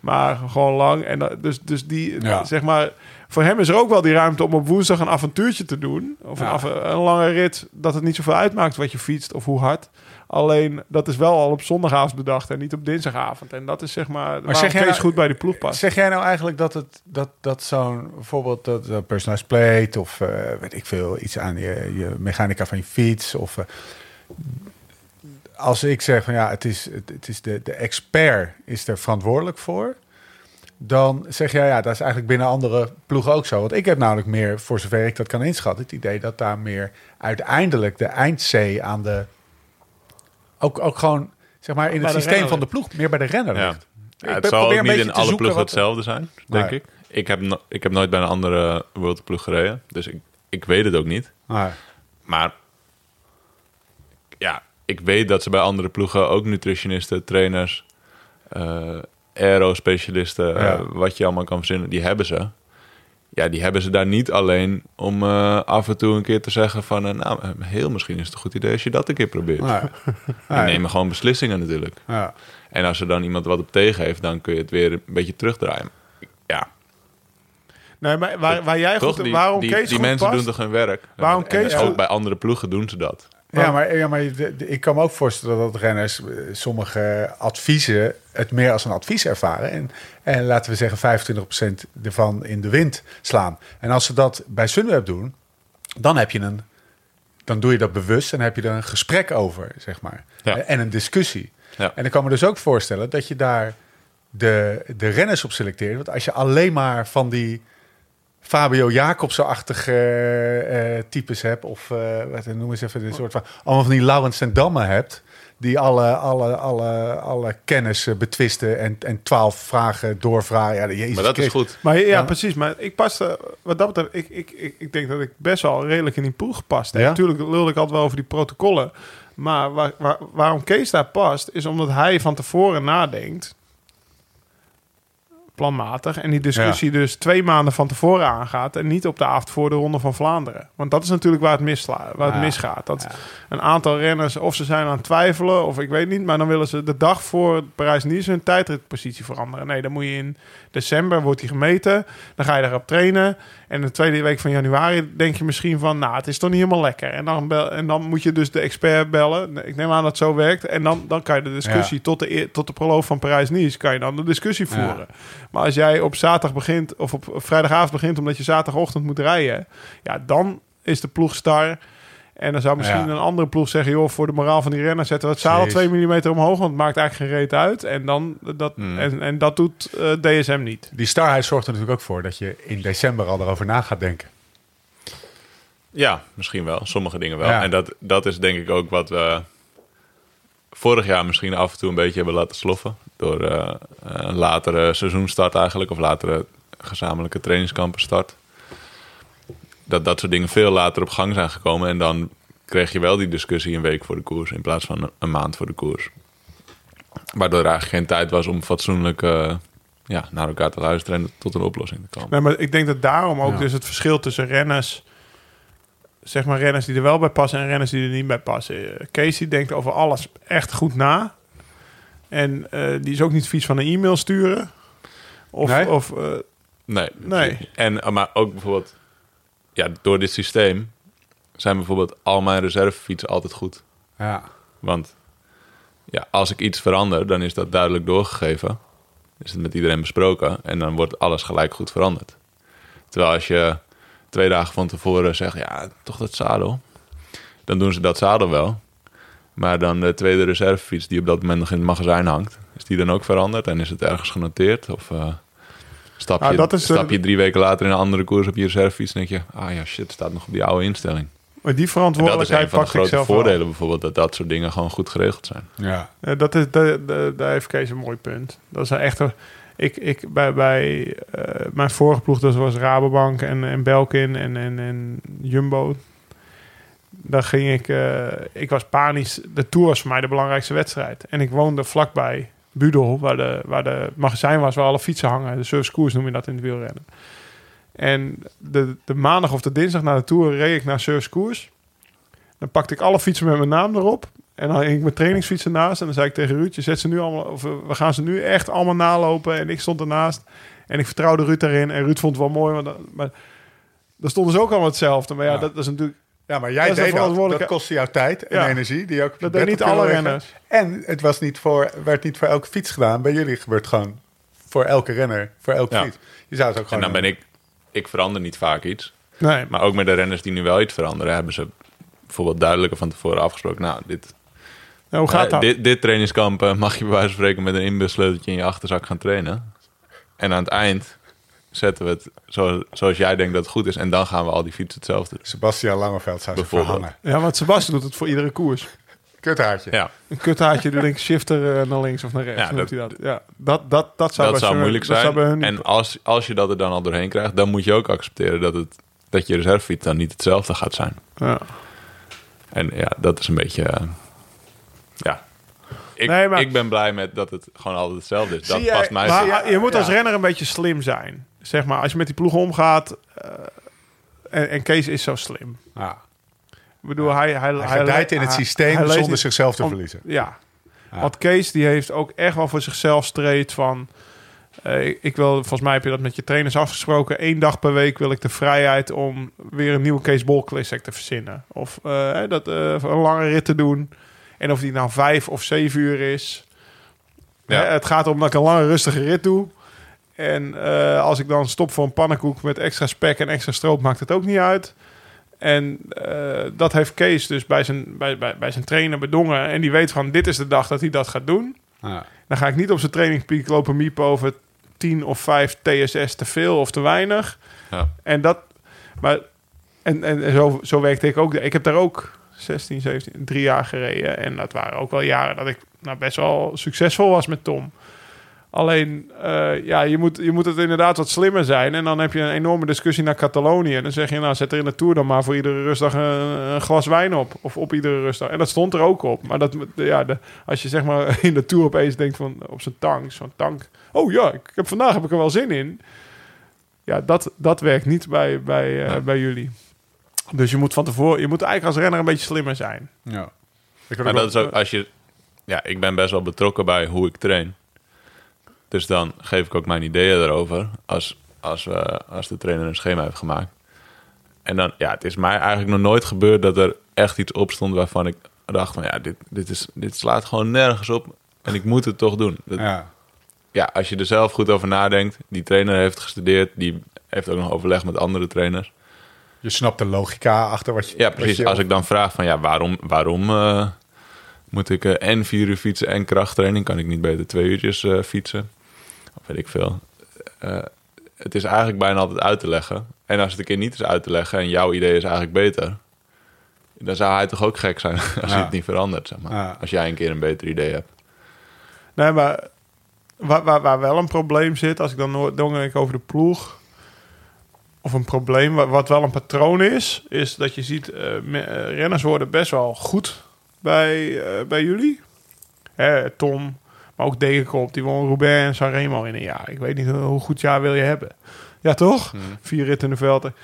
Maar gewoon lang. En dus, dus die,
Ja.
zeg maar... Voor hem is er ook wel die ruimte om op woensdag een avontuurtje te doen. Of een,
Ja.
af- een lange rit. Dat het niet zoveel uitmaakt wat je fietst of hoe hard. Alleen, dat is wel al op zondagavond bedacht en niet op dinsdagavond. En dat is zeg maar, maar
zeg jij nou-
goed bij die ploeg past.
Zeg jij nou eigenlijk dat het dat, dat zo'n bijvoorbeeld dat, dat personalized plate of eh, weet ik veel iets aan je, je mechanica van je fiets of eh, als ik zeg van ja het is het, het is de, de expert is er verantwoordelijk voor dan zeg jij ja dat is eigenlijk binnen andere ploegen ook zo want ik heb namelijk meer voor zover ik dat kan inschatten het idee dat daar meer uiteindelijk de eindzee aan de ook ook gewoon zeg maar in
Bij
het systeem
renner
van de ploeg meer bij de renner
Ja.
ligt.
Ja, het zal
probeer
ook
een
niet
beetje
in alle ploegen hetzelfde zijn, denk
Nee.
ik. Ik heb, no- ik heb nooit bij een andere World ploeg gereden. Dus ik, ik weet het ook niet. Maar ja, ik weet dat ze bij andere ploegen ook nutritionisten, trainers, eh aero-specialisten,
Ja.
eh, wat je allemaal kan verzinnen, die hebben ze. Ja, die hebben ze daar niet alleen om eh, af en toe een keer te zeggen van... nou, eh, heel misschien is het een goed idee als je dat een keer probeert.
nee.
Die nemen gewoon beslissingen natuurlijk.
Ja.
En als er dan iemand wat op tegen heeft, dan kun je het weer een beetje terugdraaien. Ja,
Nee, maar waar, waar jij
toch?
goed...
Die,
waarom
die,
Kees
die
goed
mensen
past,
doen toch hun werk?
Waarom
En
Kees
ook
goed-
bij andere ploegen doen ze dat.
Ja, maar, ja, maar ik kan me ook voorstellen dat renners sommige adviezen het meer als een advies ervaren. En, en laten we zeggen 25% ervan in de wind slaan. En als ze dat bij Sunweb doen, dan heb je een. Dan doe je dat bewust en heb je er een gesprek over, zeg maar.
Ja.
En een discussie.
Ja.
En ik kan me dus ook voorstellen dat je daar de, de renners op selecteert. Want als je alleen maar van die Fabio Jacobsen-achtige eh, types hebt, of eh, wat noem eens even een soort van, allemaal van die Laurens en Damme hebt, die alle, alle, alle, alle kennis eh, betwisten en, en twaalf vragen doorvragen. Ja, Jezus
Maar dat is goed.
Maar ja,
Ja.
precies. Maar ik paste, wat dat betreft, ik, ik, ik, ik denk dat ik best wel redelijk in die ploeg gepast heb.
Ja?
Natuurlijk lul ik altijd wel over die protocollen. Maar waar, waar- waarom Kees daar past, is omdat hij van tevoren nadenkt. Planmatig. En die discussie dus twee maanden van tevoren aangaat. En niet op de avond voor de Ronde van Vlaanderen. Want dat is natuurlijk waar het, misla, waar het
Ja.
misgaat. Dat een aantal renners, of ze zijn aan het twijfelen, of ik weet niet. Maar dan willen ze de dag voor Parijs-Nice hun tijdritpositie veranderen. Nee, dan moet je in december, wordt die gemeten. Dan ga je daarop trainen. En de tweede week van januari denk je misschien van... nou, het is toch niet helemaal lekker. En dan, bel, en dan moet je dus de expert bellen. Ik neem aan dat het zo werkt. En dan, dan kan je de discussie
Ja.
tot, de, tot de proloog van Parijs-Nice... kan je dan de discussie
Ja.
voeren. Maar als jij op zaterdag begint... of op vrijdagavond begint omdat je zaterdagochtend moet rijden... ja, dan is de ploeg star... En dan zou misschien
Ja.
een andere ploeg zeggen... joh, voor de moraal van die renner zetten we het zadel
Precies.
2 mm omhoog... want het maakt eigenlijk geen reet uit. En, dan, dat,
Hmm.
en, en dat doet eh, DSM niet.
Die starheid zorgt er natuurlijk ook voor dat je in december al erover na gaat denken.
Ja, misschien wel. Sommige dingen wel.
Ja.
En dat, dat is denk ik ook wat we vorig jaar misschien af en toe een beetje hebben laten sloffen. Door eh, een latere seizoenstart eigenlijk. Of latere gezamenlijke trainingskampenstart. Dat dat soort dingen veel later op gang zijn gekomen. En dan kreeg je wel die discussie een week voor de koers. In plaats van een maand voor de koers. Waardoor er eigenlijk geen tijd was om fatsoenlijk eh, ja, naar elkaar te luisteren. En tot een oplossing te komen.
Nee, maar ik denk dat daarom ook
Ja.
dus het verschil tussen renners... zeg maar renners die er wel bij passen... en renners die er niet bij passen. Casey denkt over alles echt goed na. En eh, die is ook niet vies van een e-mail sturen. Of,
Nee?
of eh,
Nee.
Nee.
En, maar ook bijvoorbeeld, ja, door dit systeem zijn bijvoorbeeld al mijn reservefietsen altijd goed.
Ja.
Want ja, als ik iets verander, dan is dat duidelijk doorgegeven. Is het met iedereen besproken en dan wordt alles gelijk goed veranderd. Terwijl als je twee dagen van tevoren zegt, ja, toch dat zadel. Dan doen ze dat zadel wel. Maar dan de tweede reservefiets die op dat moment nog in het magazijn hangt, is die dan ook veranderd en is het ergens genoteerd? Of eh, stap, je,
Ah, dat is,
stap
eh,
je drie weken later in een andere koers op je reservefiets en denk je, ah ja, shit, staat nog op die oude instelling.
Maar die
En dat is
verantwoordelijkheid
een van de grote
zelf
voordelen bijvoorbeeld, dat dat soort dingen gewoon goed geregeld zijn.
Ja.
Eh, dat is, dat, dat- daar heeft Kees een mooi punt. Dat is echt een, ik, ik, bij, bij eh, mijn vorige ploeg, dat was Rabobank en, en Belkin en, en, en Jumbo. Daar ging ik, eh, ik was panisch. De Tour was voor mij de belangrijkste wedstrijd. En ik woonde vlakbij Budel, waar de, waar de magazijn was, waar alle fietsen hangen. De service koers noem je dat in het wielrennen. En de, de maandag of de dinsdag na de Tour reed ik naar service koers. Dan pakte ik alle fietsen met mijn naam erop. En dan hing ik mijn trainingsfietsen naast. En dan zei ik tegen Ruud, je zet ze nu allemaal, of eh, we gaan ze nu echt allemaal nalopen. En ik stond ernaast. En ik vertrouwde Ruud daarin. En Ruud vond het wel mooi. Maar, dan- maar dan stonden ze ook allemaal hetzelfde. Maar ja,
Ja.
dat, is natuurlijk...
Ja, maar
Dat
jij
is een
deed dat. Dat kostte jouw tijd en
Ja.
energie. Die ook
Dat deed niet alle renners.
En het was niet voor, werd niet voor elke fiets gedaan. Bij jullie gebeurt gewoon voor elke renner, voor elke
Ja.
fiets. Je zou het ook
En
gewoon
dan ben ik, ik verander niet vaak iets.
Nee,
Maar ook met de renners die nu wel iets veranderen, hebben ze bijvoorbeeld duidelijker van tevoren afgesproken. Nou, dit,
Nou, hoe gaat
eh,
dat?
dit, dit trainingskamp mag je bij wijze van spreken met een inbussleuteltje in je achterzak gaan trainen. En aan het eind zetten we het zo, zoals jij denkt dat het goed is. En dan gaan we al die fietsen hetzelfde doen.
Sebastian Langeveld zou ze verhangen.
Ja, want Sebastian doet het voor iedere koers.
Kuthaartje.
Ja,
Een kuthaartje, de link shifter eh, naar links of naar rechts.
Ja,
dat,
dat-
hij dat. Ja, dat, dat, dat zou,
dat
bij
zou moeilijk
dat
zijn.
zou bij hun niet-
En als, als je dat er dan al doorheen krijgt, dan moet je ook accepteren dat, het, dat je reservefiets dan niet hetzelfde gaat zijn.
ja.
En ja, dat is een beetje. eh, ja. Ik,
Nee, maar-
ik ben blij met dat het gewoon altijd hetzelfde is. Dat
jij-
past mij.
Maar
Ja,
je moet als
ja.
renner een beetje slim zijn. Zeg maar, als je met die ploeg omgaat... eh, en, en Kees is zo slim.
Ja.
Ik bedoel, hij... Hij,
Hij gedijt in het
hij-
systeem
hij
zonder zichzelf te
om-
verliezen.
Ja.
Ja.
Want Kees die heeft ook echt wel voor zichzelf streed van... eh, ik, ik wil, volgens mij heb je dat met je trainers afgesproken. Eén dag per week wil ik de vrijheid om weer een nieuwe Kees Bol Classic te verzinnen. Of eh, dat, een lange rit te doen. En of die nou vijf of zeven uur is.
Ja.
Het gaat erom dat ik een lange rustige rit doe. En eh, als ik dan stop voor een pannenkoek met extra spek en extra stroop, maakt het ook niet uit. En eh, dat heeft Kees dus bij zijn, bij, bij, bij zijn trainer bedongen. En die weet van, dit is de dag dat hij dat gaat doen.
Ja.
Dan ga ik niet op zijn trainingpiek lopen miepen over 10 of 5 TSS te veel of te weinig.
Ja.
En dat, maar, en, en zo, zo werkte ik ook. Ik heb daar ook 16, 17, drie jaar gereden. En dat waren ook wel jaren dat ik nou, best wel succesvol was met Tom. Alleen, eh, ja, je moet, je moet het inderdaad wat slimmer zijn. En dan heb je een enorme discussie naar Catalonië. En dan zeg je, nou, zet er in de Tour dan maar voor iedere rustdag een, een glas wijn op. Of op iedere rustdag. En dat stond er ook op. Maar dat, ja, de, als je zeg maar in de Tour opeens denkt van, op zijn tank, zo'n tank. Oh ja, ik heb, vandaag heb ik er wel zin in. Ja, dat, dat werkt niet bij, bij, eh, bij jullie. Dus je moet van tevoren, je moet eigenlijk als renner een beetje slimmer zijn.
Ja. Ik
Maar dat is ook als je. Ja, ik ben best wel betrokken bij hoe ik train. Dus dan geef ik ook mijn ideeën erover. Als, als, we, als de trainer een schema heeft gemaakt. En dan, ja, het is mij eigenlijk nog nooit gebeurd dat er echt iets op stond waarvan ik dacht van ja, dit, dit, is, dit slaat gewoon nergens op. En ik moet het toch doen. Dat, ja.
Ja.
als je er zelf goed over nadenkt. Die trainer heeft gestudeerd. Die heeft ook nog overleg met andere trainers.
Je snapt de logica achter wat je...
Ja, precies.
je-
Als ik dan vraag van ja, waarom, waarom eh, moet ik eh, en vier uur fietsen en krachttraining? Kan ik niet beter twee uurtjes eh, fietsen? Weet ik veel. Eh, het is eigenlijk bijna altijd uit te leggen. En als het een keer niet is uit te leggen en jouw idee is eigenlijk beter, dan zou hij toch ook gek zijn als
Ja.
hij het niet verandert. Zeg maar.
Ja.
Als jij een keer een beter idee hebt.
Nee, maar waar, waar, waar wel een probleem zit, als ik dan denk ik over de ploeg, of een probleem, wat, wat wel een patroon is, is dat je ziet, eh, eh, renners worden best wel goed bij, bij jullie. Hè, Tom, maar ook Degenkop, die won Roubaix en Sanremo in een jaar. Ik weet niet hoe goed jaar wil je hebben. Ja, toch? Vier ritten in de velden.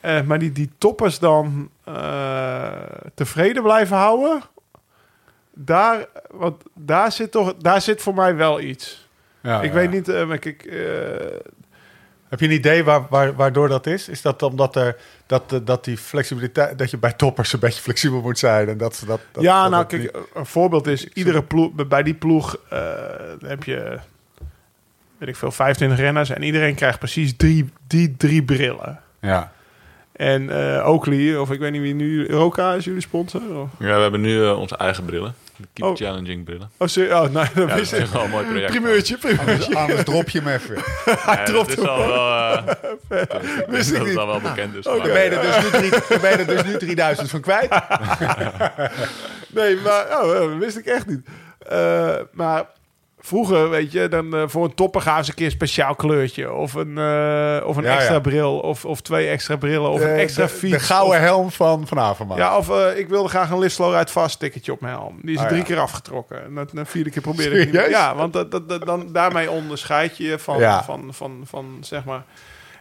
Eh, maar die, die toppers dan eh, tevreden blijven houden, daar, want daar zit toch, daar zit voor mij wel iets.
Ja,
ik
ja.
weet niet, maar kijk, eh,
Heb je een idee waar, waar, waardoor dat is? Is dat omdat er, dat, dat die flexibiliteit, dat je bij toppers een beetje flexibel moet zijn en dat ze dat, dat
ja,
dat
nou kijk,
niet-
een voorbeeld is iedere ploeg, bij die ploeg eh, heb je, weet ik veel, 25 renners en iedereen krijgt precies drie, die drie brillen.
ja.
En eh Oakley, of ik weet niet wie nu, Roka is jullie sponsor? Of?
Ja, we hebben nu eh, onze eigen brillen. Keep
Oh.
challenging brillen.
Oh, sorry. Oh, nee, dat
Ja, is echt wel een mooi project.
Primeurtje, primeurtje.
Anders drop je hem even.
Ja,
dropt
dat is
hem.
al wel... eh,
Wist ik
dat
niet.
al wel bekend is.
Dan
maar-
ben je er dus nu, drie, ben je er dus nu 3000 van kwijt.
Nee, maar oh, dat wist ik echt niet. Eh, maar vroeger, weet je, dan eh, voor een topper gaan ze een keer een speciaal kleurtje. Of een, eh, of een
Ja,
extra
ja.
bril. Of, of twee extra brillen. Of een
De-
extra
de,
fiets.
De gouden
Of-
helm van Van Avermaat.
ja, of eh, ik wilde graag een Lislo uit vast ticketje op mijn helm. Die is
Oh,
drie
ja.
keer afgetrokken. En dat, de vierde keer probeerde ik niet meer. Ja, want dat, dat, dat- dan, daarmee onderscheid je je van,
Ja.
van, van, van, zeg maar...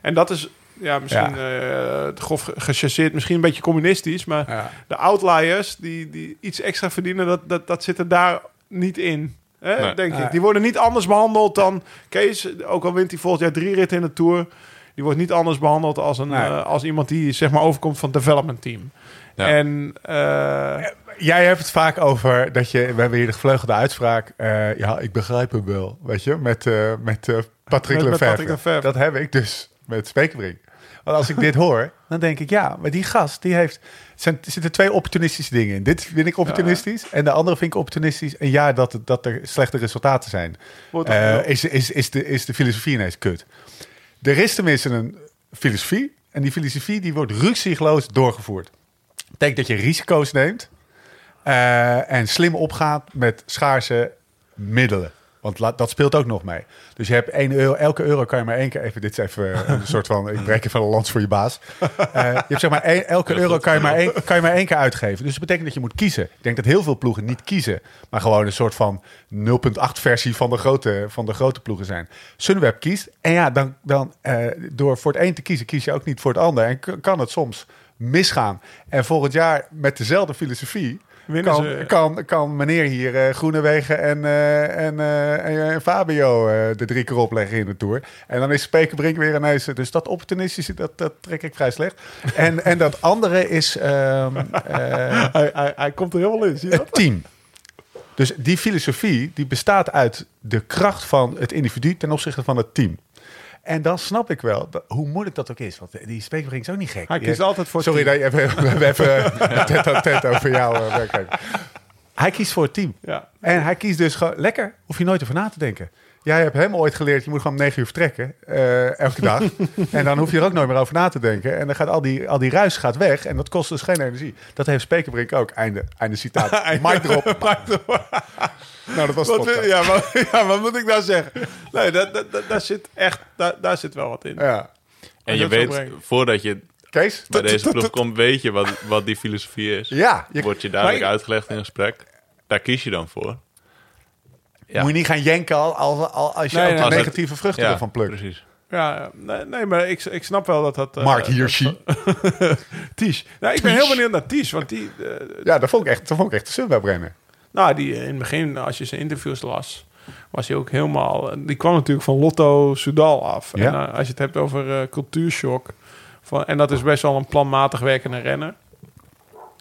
En dat is, ja, misschien eh, grof gechasseerd, misschien een beetje communistisch, maar
Ja.
de outliers die, die iets extra verdienen, dat, dat, dat zit er daar niet in. Hè,
Nee.
denk
Nee.
ik. Die worden niet anders behandeld dan Kees, ook al wint hij volgend jaar drie ritten in de Tour. Die wordt niet anders behandeld als, een,
Nee.
eh, als iemand die zeg maar overkomt van het development team.
Ja.
En eh,
Jij hebt het vaak over dat je... We hebben hier de gevleugelde uitspraak. eh, ja, ik begrijp hem wel. Weet je? Met, eh, met eh, Patrick
Met- met
Lefevre.
Patrick Lefevre.
Dat heb ik dus met Spekerbrink. Want als ik dit hoor, dan denk ik... Ja, maar die gast, die heeft... zijn- Er zitten twee opportunistische dingen in. Dit vind ik opportunistisch. En de andere vind ik opportunistisch. En ja, dat, dat er slechte resultaten zijn. Eh, is, is, is, de, is de filosofie ineens kut. Er is tenminste een filosofie. En die filosofie die wordt ruksigloos doorgevoerd. betekent dat je risico's neemt. eh, en slim opgaat met schaarse middelen. Want dat speelt ook nog mee. Dus je hebt 1 euro, elke euro kan je maar één keer even. Dit is even eh, een soort van. Ik breek even een lans voor je baas. Eh, je hebt zeg maar één, elke euro kan je, maar één, kan je maar één keer uitgeven. Dus dat betekent dat je moet kiezen. Ik denk dat heel veel ploegen niet kiezen, maar gewoon een soort van 0.8 versie van de grote, van de grote ploegen zijn. Sunweb kiest. En ja, dan, dan eh, door voor het een te kiezen, kies je ook niet voor het ander. En kan het soms misgaan. En volgend jaar met dezelfde filosofie. Kan,
ze.
kan, kan meneer hier eh, Groenewegen en, eh, en, eh, en Fabio eh, de drie keer opleggen in de Tour. En dan is Spekerbrink weer ineens... Dus dat opportunistische, dat, dat trek ik vrij slecht. En, en dat andere is ehm, eh,
hij, hij, hij komt er helemaal in, zie je dat?
het team. Dus die filosofie die bestaat uit de kracht van het individu ten opzichte van het team. En dan snap ik wel dat- hoe moeilijk dat ook is. Want die Spekerbrink is ook niet gek.
Hij kiest altijd voor het
Sorry
team.
dat je even, we hebben even tet aan tet over jou uh, werkelijk. Hij kiest voor het team.
Ja.
En hij kiest dus gewoon lekker, hoef je nooit over na te denken. Jij hebt hem ooit geleerd, je moet gewoon om negen uur vertrekken, eh, elke dag. en dan hoef je er ook nooit meer over na te denken. En dan gaat al die, al die ruis gaat weg en dat kost dus geen energie. Dat heeft Spekerbrink ook. Einde, einde citaat. Mic drop. nou, dat was het
Wat, ja, maar, ja, wat moet ik nou zeggen? Nee, dat, dat, dat- daar zit echt daar, daar zit wel wat in.
Ja.
En je weet, voordat je
Kees?
bij deze ploeg komt, weet je wat, wat die filosofie is.
Ja, je,
Wordt je duidelijk
Maar-
uitgelegd in een gesprek. Daar kies je dan voor. Ja.
moet je niet gaan jenken al, al, al- als je
Nee,
ook
nee,
de
het-
negatieve vruchten
Ja,
ervan plukt.
precies.
Ja, nee, nee, maar ik, ik snap wel dat dat... eh,
Mark Hirschi.
Ties. Nou, ik ben heel benieuwd naar Ties, want die... eh,
Ja, dat vond ik echt, dat vond ik echt de Sunweb rennen.
nou, die eh, in het begin, als je zijn interviews las, was hij ook helemaal... Die kwam natuurlijk van Lotto Soudal af.
Ja.
En eh, als je het hebt over eh, cultuurshock... Van, en dat is best wel een planmatig werkende renner.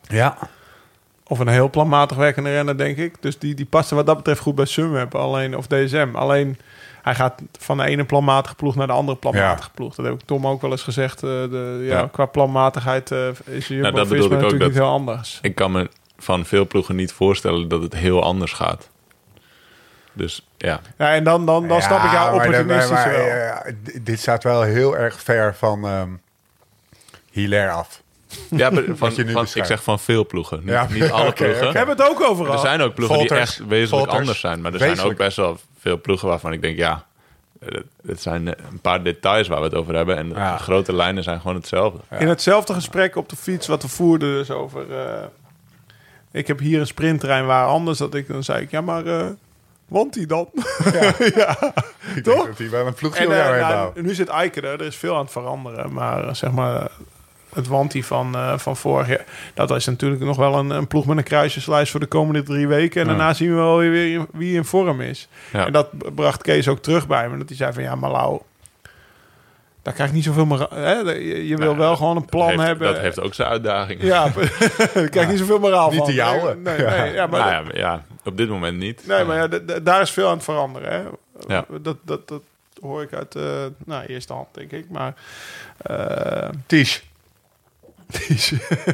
Ja.
Of een heel planmatig werkende renner, denk ik. Dus die, die paste wat dat betreft goed bij Sunweb alleen, of DSM. Alleen, hij gaat van de ene planmatige ploeg naar de andere planmatige ploeg. Dat heb ik Tom ook wel eens gezegd. eh, de, ja,
Ja.
Qua planmatigheid eh, is Jumbo
Nou, dat bedoelde ik ook,
natuurlijk
dat-
niet heel anders.
Ik kan me van veel ploegen niet voorstellen dat het heel anders gaat. Dus ja,
Ja, en dan, dan, dan snap ik jou
maar
opportunistisch
maar,
wel.
eh, dit staat wel heel erg ver van ehm Hilaire af.
Ja maar van,
Wat je nu
van, ik zeg van veel ploegen. Niet,
Ja,
niet alle ploegen.
We hebben het ook overal.
Er zijn ook ploegen die echt wezenlijk
Volters.
anders zijn. Maar er zijn ook best wel veel ploegen waarvan ik denk, ja, het- het zijn eh, een paar details waar we het over hebben. En
Ja.
de grote lijnen zijn gewoon hetzelfde.
In hetzelfde gesprek op de fiets wat we voerden dus over... eh, ik heb hier een sprinttrein waar anders. Dat ik, dan zei ik, ja maar... eh want die dan?
Ik
Toch?
denk dat hij wel een ploegje
En eh, nou,
bouwt.
nu zit Eiken er, er is veel aan het veranderen. Maar eh, zeg maar, het wantie van, eh, van vorig jaar... dat is natuurlijk nog wel een, een ploeg met een kruisjeslijst voor de komende drie weken. En
Ja.
daarna zien we wel weer wie, in vorm is.
Ja.
En dat bracht Kees ook terug bij me. Dat hij zei van, ja, maar Lau... Daar krijg ik niet zoveel meer... Hè? Je, je wil
Nou,
wel gewoon een plan
heeft,
hebben.
Dat heeft ook zijn uitdagingen.
Ja, daar krijg ik niet zoveel moraal
Niet
van.
de jouwe.
Nee, nee, nee, ja, maar,
Nou ja, op dit moment niet.
nee, maar daar is veel aan het veranderen. Hè?
Ja.
Dat, dat, dat hoor ik uit uh, nou, eerste hand, denk ik. Maar uh,
Ties.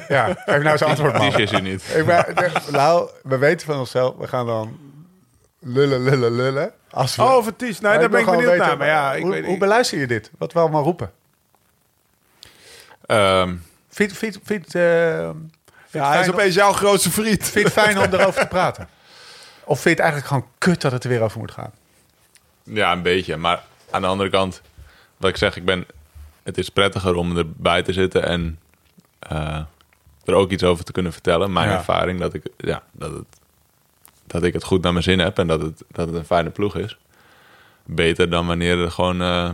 Ja, geef nou zijn antwoord, man.
Die is hij niet.
Ik ben, nou, we weten van onszelf, we gaan dan lullen, lullen, lullen. Als we,
Oh, over Ties. Daar ben ik benieuwd naar. Maar ja, ik
hoe,
weet
hoe beluister je dit? Wat we allemaal roepen?
Ehm,
Vind, vind, vind,
Ja, hij is opeens jouw grootste vriend.
vind je het fijn om erover te praten? Of vind je het eigenlijk gewoon kut dat het er weer over moet gaan?
ja, een beetje. Maar aan de andere kant, wat ik zeg, ik ben, het is prettiger om erbij te zitten en eh, er ook iets over te kunnen vertellen. Mijn
Ja.
ervaring dat ik, ja, dat, het, dat ik het goed naar mijn zin heb en dat het, dat het een fijne ploeg is. Beter dan wanneer er gewoon eh,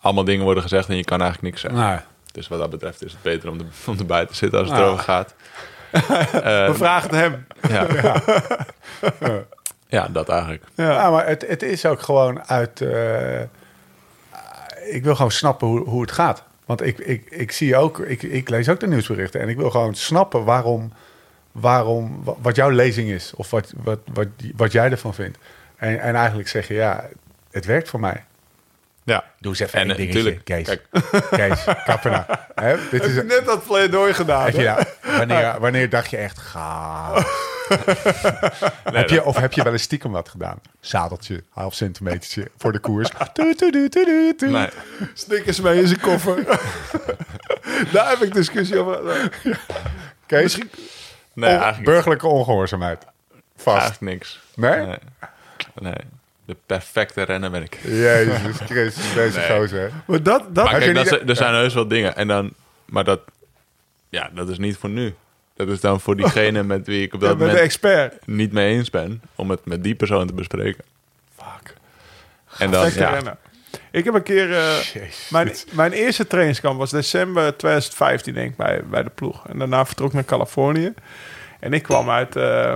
allemaal dingen worden gezegd en je kan eigenlijk niks zeggen.
Nou,
Dus wat dat betreft is het beter om, er, om erbij te zitten als het
Nou.
erover gaat.
We vragen het hem.
Ja. ja, dat eigenlijk.
ja. maar het, het is ook gewoon uit... eh, ik wil gewoon snappen hoe, hoe het gaat. Want ik, ik, ik zie ook... Ik, ik lees ook de nieuwsberichten. En ik wil gewoon snappen waarom... waarom wa- wat jouw lezing is. Of wat, wat, wat, wat jij ervan vindt. En, en eigenlijk zeggen, ja, het werkt voor mij.
Ja.
Doe eens even
En,
één
eh,
dingetje,
tuurlijk,
Kees.
kijk.
Kees, kappen dit is,
Net dat pleidooi gedaan.
je nou, wanneer, wanneer dacht je echt, ga. heb je, of heb je wel eens stiekem wat gedaan? Zadeltje, half centimetertje voor de koers.
Nee.
Snickers mee in zijn koffer. Daar heb ik discussie over.
Kees,
Nee,
on-
eigenlijk,
burgerlijke ongehoorzaamheid. Vast.
eigenlijk niks.
Nee?
Nee. Nee. De perfecte renner ben ik.
Jezus Christus, deze
Nee.
gozer. hè.
Maar dat, dat
Maar
Heb
kijk,
je
dat,
niet-
zijn- er zijn heus wel dingen. En dan, maar dat, ja, dat is niet voor nu. Dat is dan voor diegene met wie ik op dat moment
expert.
niet mee eens ben. Om het met die persoon te bespreken.
Fuck.
En dan, ja.
Ik heb een keer... eh, mijn, mijn eerste trainingskamp was december 2015, denk ik, bij, bij de ploeg. En daarna vertrok ik naar Californië. En ik kwam uit... eh,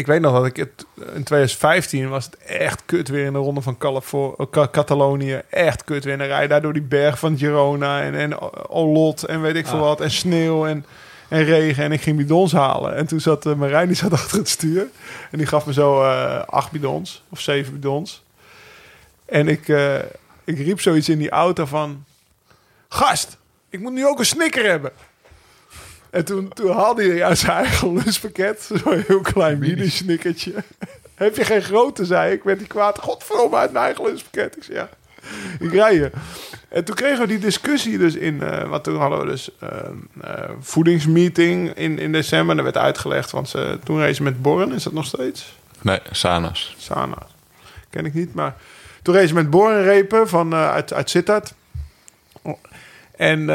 ik weet nog dat ik het... In 2015 was het echt kut weer in de ronde van eh, Ca- Catalonië. Echt kut weer. En rij je daar door die berg van Girona en, en Olot en weet ik veel wat. En sneeuw en, en regen. En ik ging bidons halen. En toen zat uh, Marijn, die zat achter het stuur. En die gaf me zo eh, acht bidons of zeven bidons. En ik, ik riep zoiets in die auto van... Gast, ik moet nu ook een snicker hebben. En toen, toen haalde hij uit zijn eigen lunchpakket... zo'n heel klein mini-snickertje. Heb je geen grote, zei ik. Werd hij kwaad. Godverdomme, uit mijn eigen lunchpakket. Ik zei, ja, ik rij je. En toen kregen we die discussie dus in... want toen hadden we dus eh, eh, voedingsmeeting in, in december. En er werd uitgelegd, want ze, toen reed ze met Borren. Is dat nog steeds?
nee, Sanas.
Sana. Ken ik niet, maar... Toen ze met borenrepen van, eh, uit, uit Sittard. En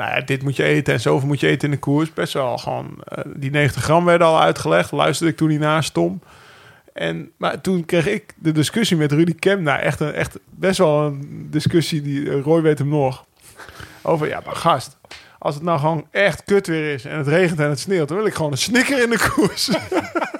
nou dit moet je eten en zoveel moet je eten in de koers. Best wel gewoon... eh, die 90 gram werden al uitgelegd. Luisterde ik toen niet naast Tom. En, maar toen kreeg ik de discussie met Rudy Kemp. Nou, echt, een, echt best wel een discussie. Die, eh, Roy weet hem nog. Over, ja, maar gast... Als het nou gewoon echt kut weer is en het regent en het sneeuwt... dan wil ik gewoon een snicker in de koers.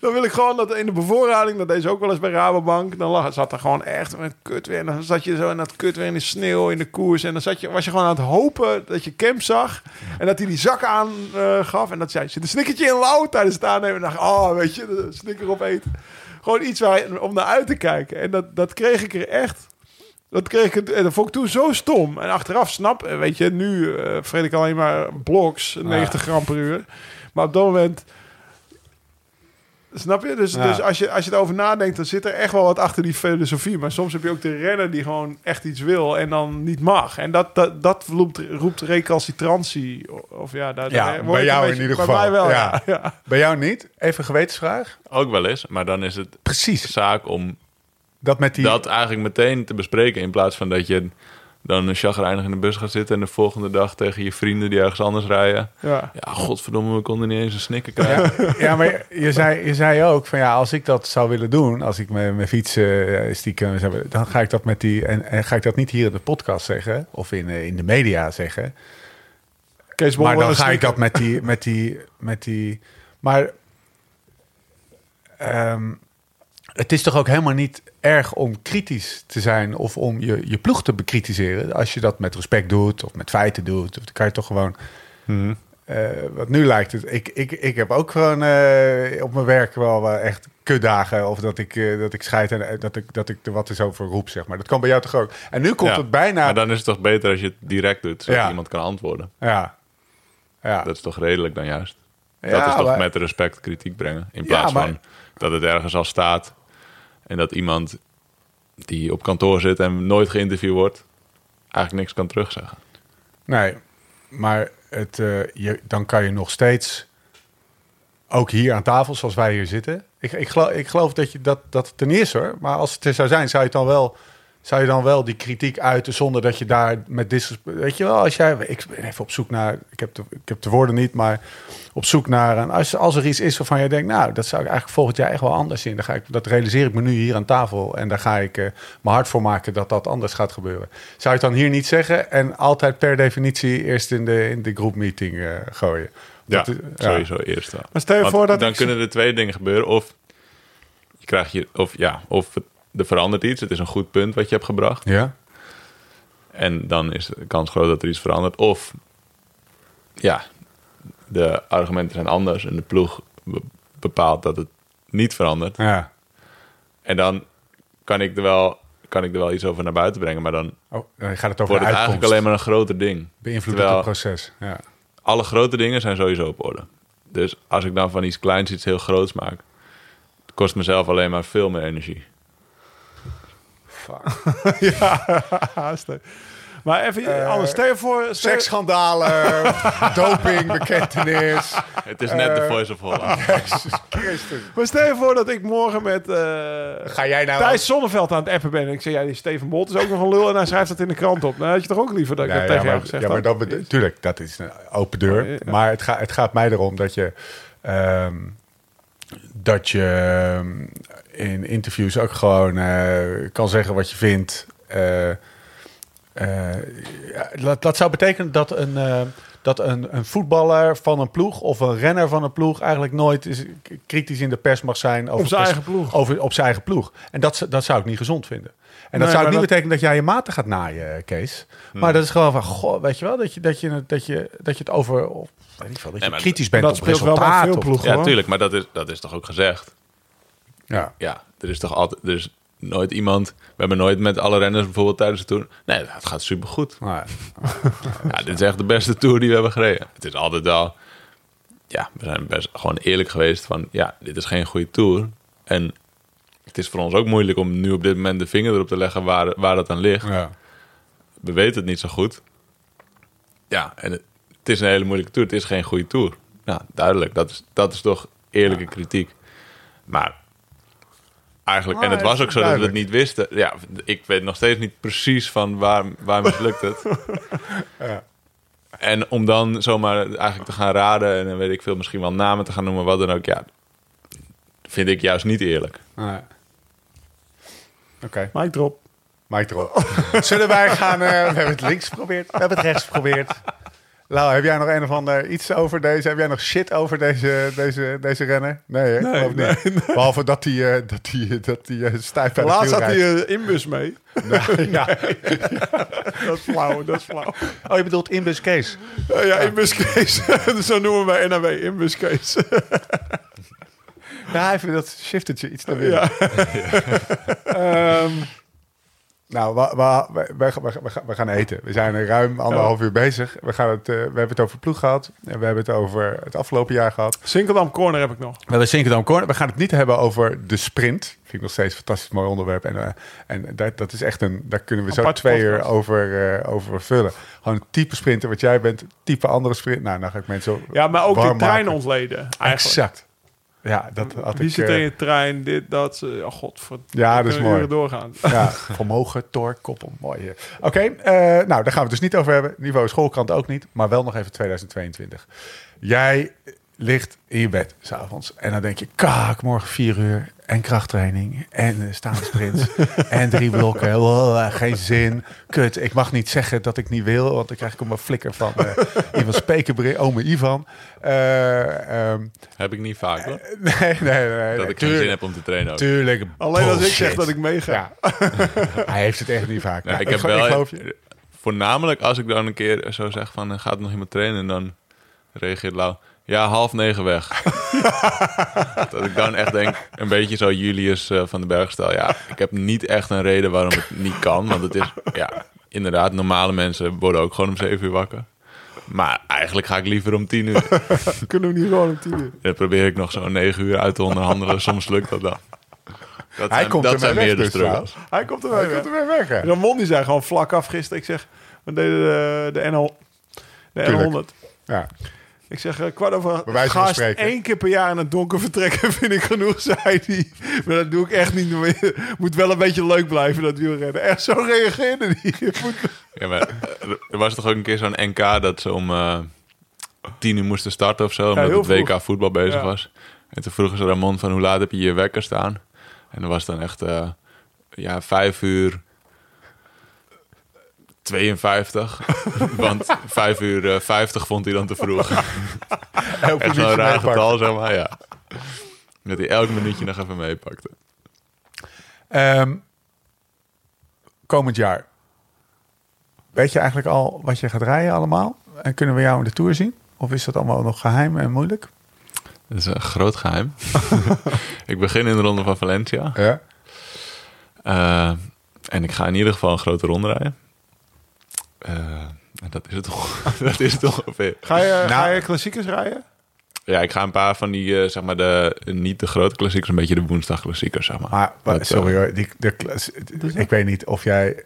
Dan wil ik gewoon dat in de bevoorrading, dat deze ook wel eens bij Rabobank, dan lag, zat er gewoon echt een kut weer. En dan zat je zo in dat kut weer in de sneeuw, in de koers. En dan zat je, was je gewoon aan het hopen dat je Kemp zag. En dat hij die zak aan eh, gaf. En dat zei, zit een snickertje in lauw tijdens het aannemen. En dacht, oh, weet je, de snicker opeten. Gewoon iets waar, om naar uit te kijken. En dat, dat kreeg ik er echt. Dat kreeg ik, en dat vond ik toen zo stom. En achteraf snap, eh, weet je, nu eh vreet ik alleen maar bloks, 90 gram per uur. Maar op dat moment... Snap je? Dus,
Ja.
dus als, je, als je erover nadenkt, dan zit er echt wel wat achter die filosofie. Maar soms heb je ook de renner die gewoon echt iets wil en dan niet mag. En dat, dat, dat roept, roept recalcitrantie. Of ja, daar,
Ja,
daar
bij jou in ieder
bij
geval.
mij wel,
Ja.
ja. ja.
Bij jou niet? Even gewetensvraag.
Ook wel eens. Maar dan is het
Precies.
zaak om
Dat met die...
dat eigenlijk meteen te bespreken. In plaats van dat je dan een chagrijnig in de bus gaat zitten... en de volgende dag tegen je vrienden die ergens anders rijden...
ja.
Ja, godverdomme, we konden niet eens een snikker krijgen.
Ja, ja, maar je zei, je zei ook van ja, als ik dat zou willen doen, als ik mijn, mijn fiets eh, stiekem zou willen, dan ga ik dat met die en, en ga ik dat niet hier in de podcast zeggen of in, eh, in de media zeggen.
Kees
Maar dan ga ik dat met die, met die, met die. Maar ehm, het is toch ook helemaal niet erg om kritisch te zijn of om je, je ploeg te bekritiseren. Als je dat met respect doet of met feiten doet, of dan kan je toch gewoon.
Mhm.
eh, wat nu lijkt het, ik, ik, ik heb ook gewoon eh, op mijn werk wel echt kutdagen. Of dat ik, eh, dat ik scheid en dat ik, dat ik er wat is over roep, zeg maar. Dat kan bij jou toch ook? En nu komt
Ja,
het bijna...
Maar dan is het toch beter als je het direct doet, zodat
Ja.
iemand kan antwoorden.
Ja. Ja.
Dat is toch redelijk dan juist? Dat is toch
maar-
met respect kritiek brengen. In plaats
maar-
van dat het ergens al staat en dat iemand die op kantoor zit en nooit geïnterviewd wordt, eigenlijk niks kan terugzeggen.
Nee, maar het, eh, je, dan kan je nog steeds, ook hier aan tafel zoals wij hier zitten. Ik, ik, geloof, ik geloof dat, je, dat, dat niet is hoor. Maar als het er zou zijn, zou je, het dan wel, zou je dan wel die kritiek uiten zonder dat je daar met disrespect... Weet je wel, als jij... Ik ben even op zoek naar... Ik heb de, ik heb de woorden niet, maar op zoek naar... Een, als, als er iets is waarvan je denkt... Nou, dat zou ik eigenlijk volgend jaar echt wel anders zien. Dan ga ik, dat realiseer ik me nu hier aan tafel. En daar ga ik eh, mijn hart voor maken dat dat anders gaat gebeuren. Zou je het dan hier niet zeggen en altijd per definitie eerst in de, in de groepmeeting eh, gooien?
Ja,
Dat
sowieso eerst wel.
Maar stel je
Want
voor dat
dan
ik-
kunnen er twee dingen gebeuren. Of je krijgt je, of ja, of het- er verandert iets. Het is een goed punt wat je hebt gebracht.
Ja?
En dan is de kans groot dat er iets verandert. Of ja, de argumenten zijn anders en de ploeg be- bepaalt dat het niet verandert.
Ja.
En dan kan ik er wel, kan ik er wel iets over naar buiten brengen. Maar dan
Oh, dan gaat het over
wordt het eigenlijk alleen maar een groter ding.
Beïnvloedt
Terwijl-
het proces. Ja.
alle grote dingen zijn sowieso op orde. Dus als ik dan van iets kleins iets heel groots maak, kost mezelf alleen maar veel meer energie.
ja, haast. Maar even anders. Stel je voor... stel-
Seksschandalen, doping, bekentenis.
Het is net de Voice of Holland.
Jezus Christus.
Maar stel je voor dat ik morgen met eh
Ga jij nou...
Thijs Zonneveld aan het appen ben. En ik zeg, ja, die Steven Bolt is ook nog een lul. En hij schrijft dat in de krant op. Nou, had je toch ook liever dat ik
Nee,
dat
ja,
tegen jou
maar,
gezegd
ja, maar dat tuurlijk, dat is een open deur.
Oh, ja.
Maar het, gaat het gaat mij erom dat je... ehm, dat je ehm, in interviews ook gewoon eh, kan zeggen wat je vindt. Eh, eh, dat, dat zou betekenen dat een... eh, dat een, een voetballer van een ploeg of een renner van een ploeg eigenlijk nooit is, kritisch in de pers mag zijn over
Op zijn
pers-
eigen ploeg.
Over, op zijn eigen ploeg. En dat, dat zou ik niet gezond vinden. En dat zou niet
dat-
betekenen dat jij je maten gaat naaien, Kees.
Hmm.
Maar dat is gewoon van, goh, weet je wel, dat je, dat je, dat je, dat je het over, of, weet ik veel, dat je
Nee,
kritisch bent
dat
op
speelt wel bij
resultaat.
veel
of-
ploegen.
Ja,
hoor.
tuurlijk, maar dat is, dat is toch ook gezegd.
ja.
Ja, er is toch altijd, er is nooit iemand. We hebben nooit met alle renners bijvoorbeeld tijdens de tour. Nee, het gaat supergoed.
Maar,
Ja, dit is echt de beste tour die we hebben gereden. Het is altijd wel. Ja, we zijn best gewoon eerlijk geweest van. Ja, dit is geen goede tour. En het is voor ons ook moeilijk om nu op dit moment de vinger erop te leggen waar, waar dat aan ligt.
ja.
we weten het niet zo goed. Ja, en het, het is een hele moeilijke tour. Het is geen goede tour. Ja, duidelijk. Dat is, dat is toch eerlijke kritiek. Maar eigenlijk, en
Maar
het was ook zo dat we het niet wisten. Ja, ik weet nog steeds niet precies van waar, waar mislukt het.
Ja.
En om dan zomaar eigenlijk te gaan raden en dan weet ik veel, misschien wel namen te gaan noemen, wat dan ook. Ja, vind ik juist niet eerlijk.
Ja. Oké,
Mike drop.
Mike erop. Zullen wij gaan... eh, we hebben het links geprobeerd, we hebben het rechts geprobeerd. Lau, heb jij nog een of ander iets over deze? Heb jij nog shit over deze, deze, deze renner? Nee, hè?
Nee,
Geloof niet. Behalve dat hij uh, dat die, dat die, uh, stijf de
Laatst had hij een inbus mee.
Nou, ja.
Dat is flauw, dat is flauw.
Oh, je bedoelt inbus Kees?
Eh, ja, inbuscase. Zo noemen wij NAW, inbuscase.
Ja, even dat shiftertje iets naar binnen.
ja.
Ehm, nou, we, we, we, we, gaan- eten. We zijn er ruim anderhalf uur bezig. We, gaan het, eh, we hebben het over ploeg gehad. En we hebben het over het afgelopen jaar gehad.
Sinkeldam Corner heb ik nog.
We hebben Sinkerdam Corner. We gaan het niet hebben over de sprint. Vind ik nog steeds een fantastisch mooi onderwerp. En, eh, en dat, dat is echt een... Daar kunnen we zo twee uur over, eh, over vullen. Gewoon type sprinter wat jij bent. Type andere sprint. Nou, dan ga ik mensen
Ja, maar ook de trein ontleden. Eigenlijk.
Exact. Ja, dat had
Wie
ik...
zit
eh,
in je trein? Dit, dat. eh, Oh god. Voor,
Ja, dat is mooi.
doorgaan.
Ja, vermogen, tor, koppel. Mooi. eh. Oké, eh, nou, daar gaan we het dus niet over hebben. Niveau schoolkrant ook niet, maar wel nog even 2022. Jij ligt in je bed s'avonds en dan denk je, kak, morgen vier uur en krachttraining en uh, staande sprints en drie blokken. Wow, geen zin. Kut, ik mag niet zeggen dat ik niet wil, want dan krijg ik op mijn flikker van uh, Ivan Spekenbrink, ome Ivan. Eh, ehm,
Heb ik niet vaak hoor.
nee, nee, nee.
Dat
nee,
ik geen zin heb om te trainen ook.
Tuurlijk.
Alleen als ik zeg dat ik meega.
Ja. Hij heeft het echt niet vaak.
Ik heb wel,
je.
voornamelijk als ik dan een keer zo zeg van, eh, gaat er nog iemand trainen? En dan reageert Lau. Ja, half negen weg. dat ik dan echt denk, een beetje zo Julius eh, van den Bergstal. Ja, ik heb niet echt een reden waarom het niet kan. Want het is, ja, inderdaad, normale mensen worden ook gewoon om zeven uur wakker. Maar eigenlijk ga ik liever om tien uur.
Kunnen we niet gewoon om tien uur?
Dan probeer ik nog zo'n negen uur uit te onderhandelen. Soms lukt dat dan. Dat
Hij
zijn,
komt
dat zijn
weg
meer de
dus.
Hij komt er
Hij
weer.
komt er weer weg, hè?
Ramon die zei gewoon vlak af gisteren. Ik zeg, we deden de, de, NL, de
Tuurlijk.
N100.
Ja.
Ik zeg, eh, kwart over gast, één keer per jaar in het donker vertrekken vind ik genoeg, zei hij. Maar dat doe ik echt niet meer. Moet wel een beetje leuk blijven, dat wielrennen. Echt, zo reageerde hij.
Ja, maar er was toch ook een keer zo'n NK dat ze om eh, tien uur moesten starten of zo. Omdat
heel
het WK
vroeg.
voetbal bezig
Ja.
was. En toen vroegen ze Ramon van hoe laat heb je je wekker staan? En dat was dan echt eh, ja, vijf uur 52. Want vijf uur eh, 50 vond hij dan te vroeg.
Elke
Echt zo'n
minuutje
raar getal, zeg maar, ja. Dat hij elk minuutje nog even meepakte.
Ehm, komend jaar. Weet je eigenlijk al wat je gaat rijden allemaal? En kunnen we jou in de Tour zien? Of is dat allemaal nog geheim en moeilijk?
Dat is een groot geheim. ik begin in de ronde van Valencia.
Ja.
Eh, en ik ga in ieder geval een grote ronde rijden. Eh, dat is het toch. dat is het toch ongeveer.
Ga je, ga
Nou.
je klassiekers rijden?
Ja, ik ga een paar van die, eh, zeg maar, de, niet de grote klassiekers, een beetje de woensdag klassiekers, zeg maar.
Maar, maar
Dat,
sorry
eh,
hoor, die, de, klas- ik weet niet of jij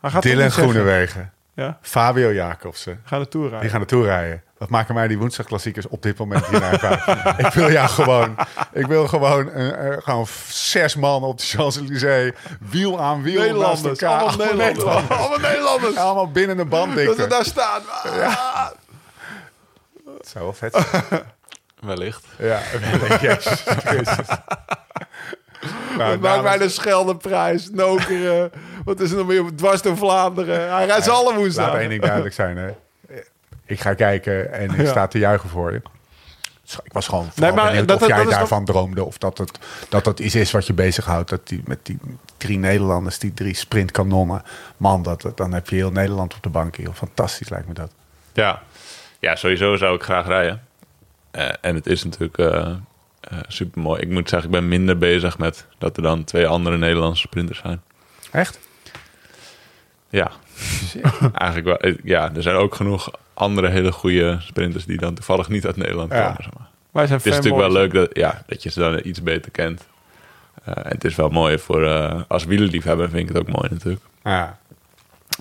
Hij gaat
Dylan. Groenewegen,
Ja,
Fabio Jacobsen,
ga de Tour rijden.
die gaan naartoe rijden. Wat maken mij die woensdagklassiekers op dit moment hier naar uit? ik wil jou gewoon, ik wil gewoon, eh, gewoon zes man op de Champs-Élysées, wiel aan wiel naast
Nederlanders,
elkaar.
allemaal Nederlanders.
Allemaal Nederlanders. Allemaal binnen de
Dat ze daar staan. Ah.
Dat zou wel vet zijn.
Wellicht.
Ja, Jezus Christus. Nou,
Dat maakt mij de Scheldeprijs, Nokeren. Wat is er nog meer? Dwars door Vlaanderen. Hij rijdt ze alle
Laat
woensdag.
één ding duidelijk zijn. Hè. Ik ga kijken en ik
Ja.
sta te juichen voor je. Ik was gewoon vooral
maar
benieuwd
dat-
of
dat
jij daarvan droomde. Of dat het, dat het iets is wat je bezighoudt. Dat die, met die drie Nederlanders, die drie sprintkanonnen. Man, dat, dan heb je heel Nederland op de bank hier. Fantastisch lijkt me dat.
Ja. ja, sowieso zou ik graag rijden. Eh, en het is natuurlijk eh super mooi. Ik moet zeggen, ik ben minder bezig met dat er dan twee andere Nederlandse sprinters zijn.
Echt?
Ja, eigenlijk wel. Eh, Ja, er zijn ook genoeg andere hele goede sprinters die dan toevallig niet uit Nederland
Ja.
komen. Zeg maar.
Wij zijn
Het is natuurlijk wel leuk dat, ja, dat je ze dan iets beter kent. Eh, en het is wel mooi voor, eh, als wielerliefhebber vind ik het ook mooi natuurlijk.
Ja.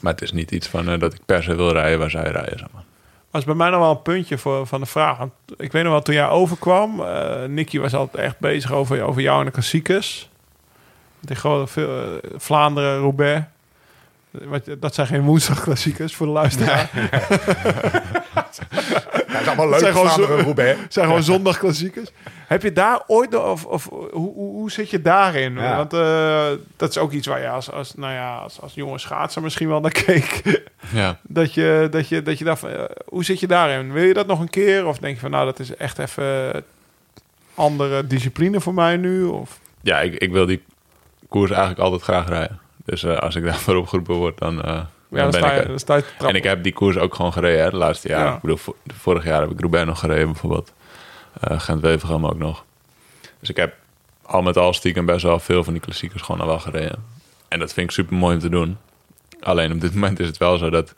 Maar het is niet iets van eh, dat ik per se wil rijden waar zij rijden. Zeg maar.
was bij mij nog wel een puntje voor, van de vraag. Want ik weet nog wel, toen jij overkwam... eh Nicky was altijd echt bezig over, over jou en de klassiekers. Die gewoon veel, eh, Vlaanderen, Roubaix. Dat zijn geen woensdagklassiekers voor de luisteraar.
Ja, het is allemaal leuk,
zijn gewoon
Roubaix.
Het zijn gewoon zondagklassiekers. Heb je daar ooit nog... Of, of hoe, hoe, hoe zit je daarin?
Ja.
Want eh, dat is ook iets waar je als, als, nou ja, als, als jonge schaatser misschien wel naar keek.
Ja.
Dat je, dat je, dat je daar, eh, hoe zit je daarin? Wil je dat nog een keer? Of denk je van, nou, dat is echt even andere discipline voor mij nu? Of,
ja, ik, ik wil die koers eigenlijk altijd graag rijden. Dus eh, als ik daarvoor opgeroepen word, dan, eh,
ja,
dan
dan,
ben
sta
ik
je,
er.
dan sta je te trappen.
En ik heb die koers ook gewoon gereden hè, de laatste jaren.
Ja.
Ik bedoel, vo- vorig jaar heb ik Roubaix nog gereden bijvoorbeeld. Eh Gent-Wevelgem ook nog. Dus ik heb al met al stiekem best wel veel van die klassiekers gewoon al wel gereden. En dat vind ik super mooi om te doen. Alleen op dit moment is het wel zo dat...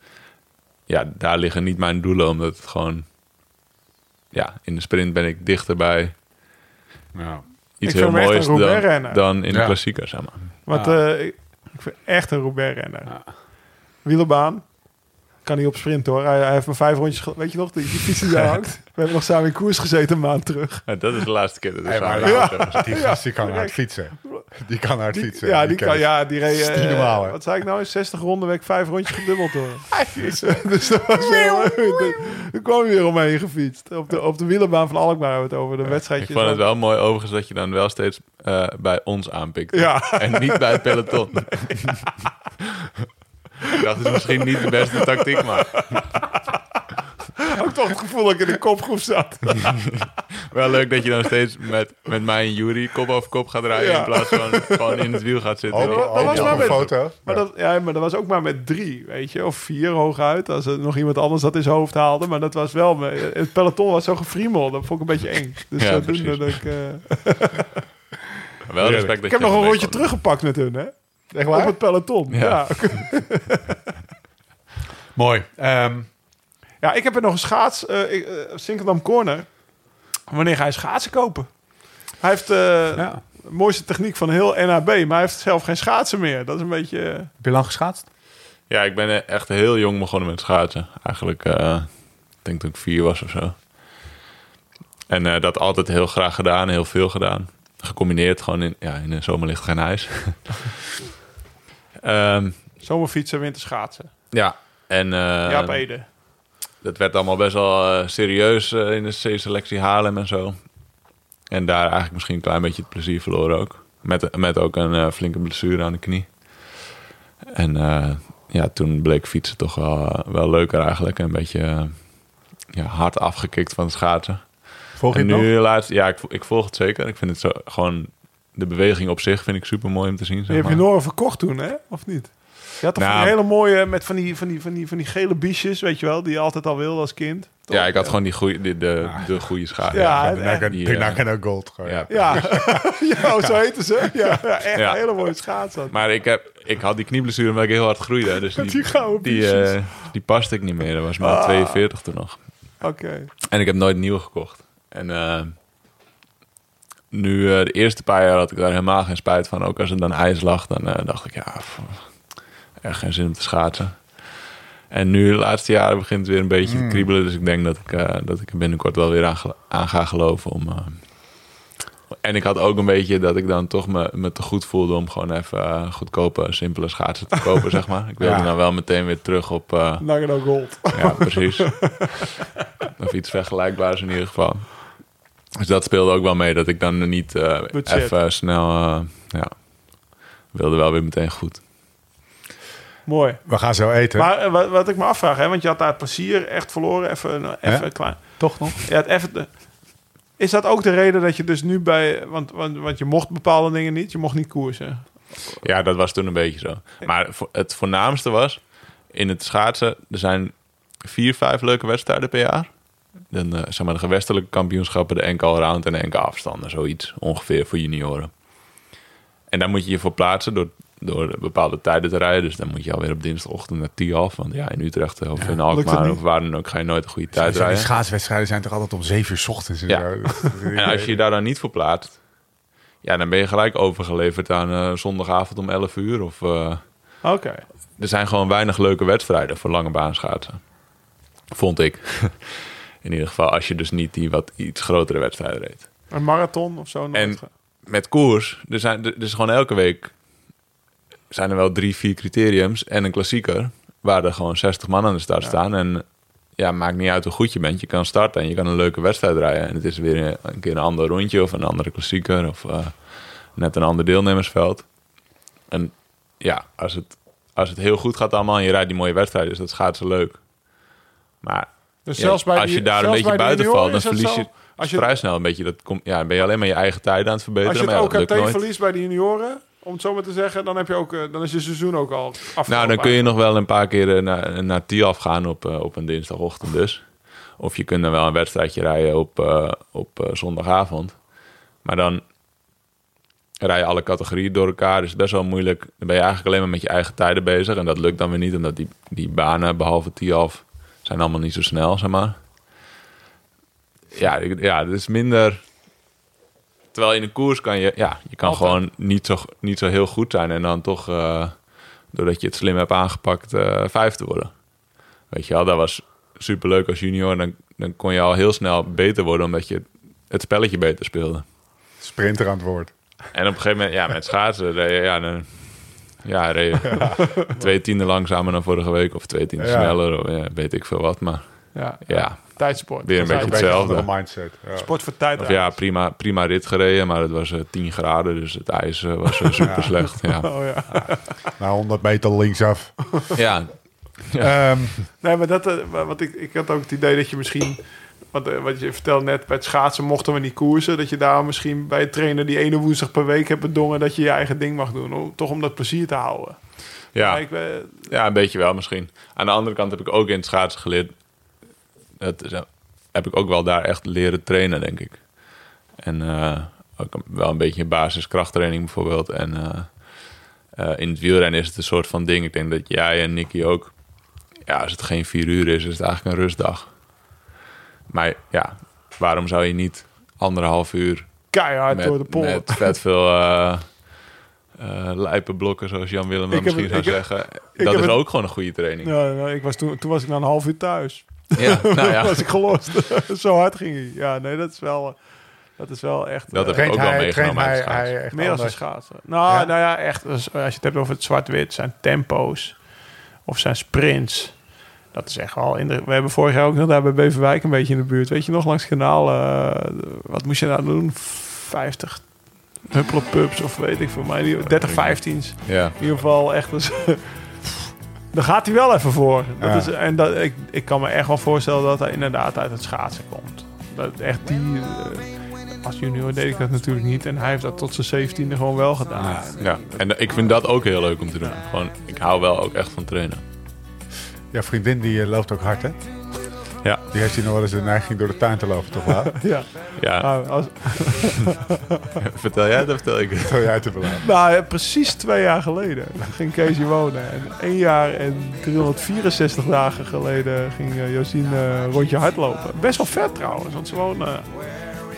Ja, daar liggen niet mijn doelen, omdat het gewoon... Ja, in de sprint ben ik dichter bij
Ja.
iets
Ik
heel moois dan, dan in de klassiekers, zeg maar.
Want
Ja.
eh, ik, vind echt een Roubaix-renner. Wielerbaan. Kan niet op sprint hoor. Hij, hij heeft maar vijf rondjes... Weet je nog, die, die fiets die daar hangt? We hebben nog samen in koers gezeten een maand terug.
Ja, dat is de laatste keer dat ik
Hey, ja. Die gast die kan hard fietsen. Die kan hard
Die-
fietsen.
ja, die kan,
ik.
ja, die reed... Eh,
normaal?
Wat zei ik nou? 60 ronden week vijf rondjes gedubbeld hoor. dus dat was wel... Toen kwam hij weer omheen gefietst. Op de, op de wielerbaan van Alkmaar hebben we het over. De
Ik
wedstrijdjes.
vond het wel mooi overigens dat je dan wel steeds eh, bij ons aanpikt.
Ja.
En niet bij het peloton. Ik dacht, het is misschien niet de beste tactiek, maar...
ook toch het gevoel dat ik in de kopgroep zat.
Wel leuk dat je dan steeds met, met mij en Jury kop over kop gaat rijden...
Ja.
in plaats van gewoon in het wiel gaat zitten.
Dat was maar met-
foto.
Maar,
Ja.
dat, ja, maar dat was ook maar met drie, weet je. Of vier hooguit, als er nog iemand anders dat in zijn hoofd haalde. Maar dat was wel... me- Het peloton was zo gefriemeld. Dat vond ik een beetje eng. Dus
Ja,
dat ik... eh,
Wel respect dat
ik heb
je
nog een rondje teruggepakt met hun, hè.
Echt
Op
waar?
het peloton. Ja.
Ja.
Mooi. Ehm,
Ja, ik heb er nog een schaats, eh eh, Sinkeldam Corner. Wanneer ga je schaatsen kopen? Hij heeft eh,
ja.
de mooiste techniek van heel NAB, maar hij heeft zelf geen schaatsen meer. Dat is een beetje... eh,
Heb je lang geschaatst?
Ja, ik ben eh, echt heel jong begonnen met schaatsen. Eigenlijk, eh, ik denk dat ik vier was of zo. En eh, dat altijd heel graag gedaan, heel veel gedaan. Gecombineerd gewoon in, ja, in de zomer ligt geen ijs. Ehm,
zomerfietsen, winterschaatsen.
ja, en eh,
Jaap Ede.
dat werd allemaal best wel eh, serieus eh, in de C-selectie Haarlem en zo. En daar eigenlijk misschien een klein beetje het plezier verloren ook. Met, met ook een flinke blessure aan de knie. En ja, toen bleek fietsen toch wel, wel leuker eigenlijk. Een beetje ja, hard afgekikt van het schaatsen.
Volg je
En nu laatst, ja, ik, ik volg het zeker. Ik vind het zo gewoon de beweging op zich vind ik super mooi om te zien. Zeg
heb je
maar.
Noren verkocht toen, hè? Of niet? Je had toch van
Nou.
hele mooie, met van die, van, die, van, die, van die gele biesjes, weet je wel, die je altijd al wilde als kind. Toch?
Ja, ik had gewoon die goeie, de, de, de goede schaats.
Ja,
Ja, Pinaka no Gold. gewoon.
Ja,
Ja, ja oh, zo heten ze. Ja, ja echt
Ja.
een hele mooie schaats. had.
Maar ik, heb, ik had die knieblessure omdat ik heel hard groeide. Dus
die
die, eh, die paste ik niet meer. Dat was maar
Ah.
42 toen nog.
Oké.
En ik heb nooit nieuw gekocht. En eh, nu, eh, de eerste paar jaar had ik daar helemaal geen spijt van. Ook als er dan ijs lag, dan eh, dacht ik, ja, pff, echt geen zin om te schaatsen. En nu, de laatste jaren, begint het weer een beetje te kriebelen. Dus ik denk dat ik, eh, dat ik er binnenkort wel weer aan, ga geloven. Om, en ik had ook een beetje dat ik dan toch me, me te goed voelde om gewoon even goedkope, simpele schaatsen te kopen, zeg maar. Ik wilde
Ja.
dan wel meteen weer terug op... eh,
Nagano Gold.
ja, precies. of iets vergelijkbaars in ieder geval. Dus dat speelde ook wel mee dat ik dan niet eh, even snel... eh, ja, wilde wel weer meteen goed.
Mooi.
We gaan zo eten.
Maar eh, wat, wat ik me afvraag, hè, want je had daar het plezier echt verloren. Even, even
Ja?
klein.
Toch nog?
Ja, het even, is dat ook de reden dat je dus nu bij... Want, want, want je mocht bepaalde dingen niet. Je mocht niet koersen.
Ja, dat was toen een beetje zo. Maar het voornaamste was... in het schaatsen... er zijn vier, vijf leuke wedstrijden per jaar. Dan, eh, zeg maar de gewestelijke kampioenschappen... de NK Allround en de NK Afstanden. Zoiets ongeveer voor junioren. En daar moet je je voor plaatsen... door, door bepaalde tijden te rijden. Dus dan moet je alweer op dinsdagochtend naar Tialf. Want ja, in Utrecht of in Alkmaar... of waar dan ook ga je nooit een goede tijd rijden.
schaatswedstrijden zijn toch altijd om 7 uur 's ochtends? En
Ja. En als je je daar dan niet voor plaatst... ja, dan ben je gelijk overgeleverd aan eh, zondagavond om 11 uur... of... eh,
Oké.
er zijn gewoon weinig leuke wedstrijden voor lange baan schaatsen. Vond ik. In ieder geval als je dus niet die wat iets grotere wedstrijden reed.
Een marathon of zo?
En met koers, er zijn er is gewoon elke week zijn er wel drie, vier criteriums en een klassieker waar er gewoon 60 man aan de start staan. En ja, maakt niet uit hoe goed je bent. Je kan starten en je kan een leuke wedstrijd rijden. En het is weer een, een keer een ander rondje of een andere klassieker of eh, net een ander deelnemersveld. En ja, als het, als het heel goed gaat allemaal en je rijdt die mooie wedstrijd, is dat schaatsen leuk. Maar
Dus
ja,
zelfs bij
als
die-
je daar een beetje buiten valt, dan verlies je
zo? Als je,
vrij snel een beetje. Dat komt, ja, dan ben je alleen maar je eigen tijden aan het verbeteren.
als je het
maar ja,
verliest bij de junioren, om het zo maar te zeggen, dan, heb je ook, eh, dan is je seizoen ook al afgelopen.
Nou, dan kun je nog wel een paar keer eh, naar, naar Tiaf gaan op, eh, op een dinsdagochtend dus. Of je kunt dan wel een wedstrijdje rijden op, op zondagavond. Maar dan rij je alle categorieën door elkaar. Dus best wel moeilijk. Dan ben je eigenlijk alleen maar met je eigen tijden bezig. En dat lukt dan weer niet, omdat die, die banen, behalve Tiaf, zijn allemaal niet zo snel, zeg maar. Ja, ik- ja, is minder... Terwijl in een koers kan je... Ja, je kan
Altijd.
gewoon niet zo, niet zo heel goed zijn. En dan toch... eh, doordat je het slim hebt aangepakt, eh vijfde worden. Weet je wel, dat was superleuk als junior. Dan, dan kon je al heel snel beter worden, omdat je het spelletje beter speelde.
Sprinter aan het woord.
En op een gegeven moment, ja, met schaatsen, ja, dan, ja, twee tienden langzamer dan vorige week, of twee tienden
Ja.
sneller, of ja, weet ik veel wat. Maar
Ja,
ja,
tijdsport.
Weer een beetje
Een
hetzelfde.
mindset. Ja.
Sport voor tijd.
of ja, prima, prima rit gereden, maar het was eh 10 graden, dus het ijs eh, was eh, super slecht. Ja.
Oh ja.
Na 100 meter linksaf.
ja,
Ehm,
Nee, maar dat, wat ik, ik had ook het idee dat je misschien... Wat, eh, wat je vertelde net, bij het schaatsen mochten we niet koersen. Dat je daar misschien bij het trainer die ene woensdag per week hebt bedongen... dat je je eigen ding mag doen. Om, toch om dat plezier te houden.
Ja,
ik, eh,
ja, een beetje wel misschien. Aan de andere kant heb ik ook in het schaatsen geleerd. Dat heb ik ook wel daar echt leren trainen, denk ik. En eh, ook wel een beetje basiskrachttraining bijvoorbeeld. En in het wielrennen is het een soort van ding. Ik denk dat jij en Nicky ook... Ja, als het geen vier uur is, is het eigenlijk een rustdag. Maar ja, waarom zou je niet anderhalf uur
keihard door de
met,
pol.
met vet veel eh eh, lijpe blokken, zoals Jan Willem misschien zou
heb-
zeggen. Dat is
het-
ook gewoon een goede training. Ja,
Ja, nou, ik was toen, toen was ik na een half uur thuis.
nou ja,
was ik gelost. Zo hard ging hij. Ja, nee, dat is wel, dat is wel echt...
Dat heb ik ook wel
hij,
meegenomen
hij echt
Meer als een
anders?
schaatsen. Nou
Ja?
nou ja, echt. Als, als je het hebt over het zwart-wit, zijn tempo's of zijn sprints. Dat is echt wel... In de, we hebben vorig jaar ook nog daar bij Beverwijk een beetje in de buurt. Weet je nog, langs kanaal. eh, wat moest je nou doen? 50 huppelpups of weet ik veel mij. die- 30, 15's.
Ja,
In ieder geval echt... Dus, daar gaat hij wel even voor. Dat
Ja.
is, en dat, ik, ik kan me echt wel voorstellen dat hij inderdaad uit het schaatsen komt. Dat echt die... eh, als junior deed ik dat natuurlijk niet. En hij heeft dat tot zijn zeventiende gewoon wel gedaan.
ja. En ik vind dat ook heel leuk om te doen. Gewoon, ik hou wel ook echt van trainen.
Ja, vriendin die eh, loopt ook hard, hè?
Ja,
Die heeft hier nog wel eens de neiging door de tuin te lopen, toch wel?
Ja.
ja.
Als,
vertel jij het of vertel ik het?
Zo jij te belaten.
nou, ja, precies twee jaar geleden ging Kees hier wonen. En één jaar en 364 dagen geleden ging uh, Josien eh, een rondje hardlopen. Best wel ver trouwens, want ze wonen... eh,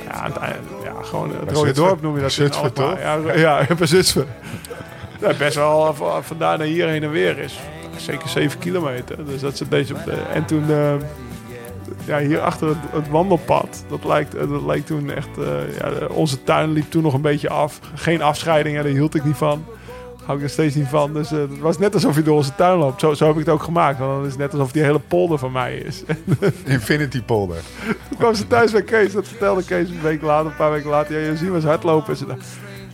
ja, aan het ja, gewoon het
Bij
Rode
Zutphen.
Dorp noem je dat.
Zutphen,
Alkmaar. Ja, ja, bij Zutphen. Ja, best wel van- vandaar naar hier heen en weer is. Zeker 7 kilometer. Dus dat ze deze... En toen... eh, ja, hier achter het, het wandelpad. Dat lijkt, eh, dat lijkt toen echt. eh, ja, onze tuin liep toen nog een beetje af. Geen afscheiding, ja, daar hield ik niet van. Hou ik er steeds niet van. Dus eh, het was net alsof je door onze tuin loopt. Zo, zo heb ik het ook gemaakt. Want dan is het net alsof die hele polder van mij is.
Infinity polder.
Toen kwam ze thuis bij Kees. Dat vertelde Kees een week later, een paar weken later. Ja, je ziet was hardlopen. En ze dacht,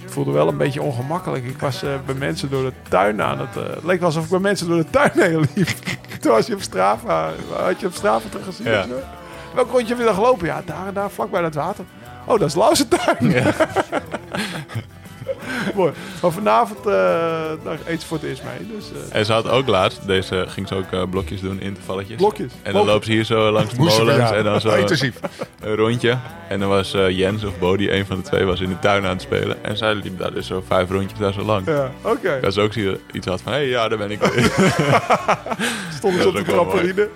voelde wel een beetje ongemakkelijk. Ik was eh, bij mensen door de tuin aan het... eh, het leek wel alsof ik bij mensen door de tuin heen liep. Toen was je op Strava. Had je op Strava terug gezien?
Ja.
Welk rondje heb je dan gelopen? Ja, daar en daar, vlak bij het water. Oh, dat is Lauzentuin. Mooi. Maar vanavond uh, daar eet ze voor het eerst mee. Dus, uh,
En ze had ook laatst, deze ging ze ook uh, blokjes doen, intervalletjes.
Blokjes?
En dan loopt ze hier zo langs de molens en dan zo
Intensief.
een rondje. En dan was uh, Jens of Bodie, een van de twee, was in de tuin aan het spelen. En zij liep daar dus zo vijf rondjes daar zo lang.
Ja, oké. Okay.
Dat ze ook iets had van, hé, hey, ja, daar ben ik
Stonden ze op de trampoline.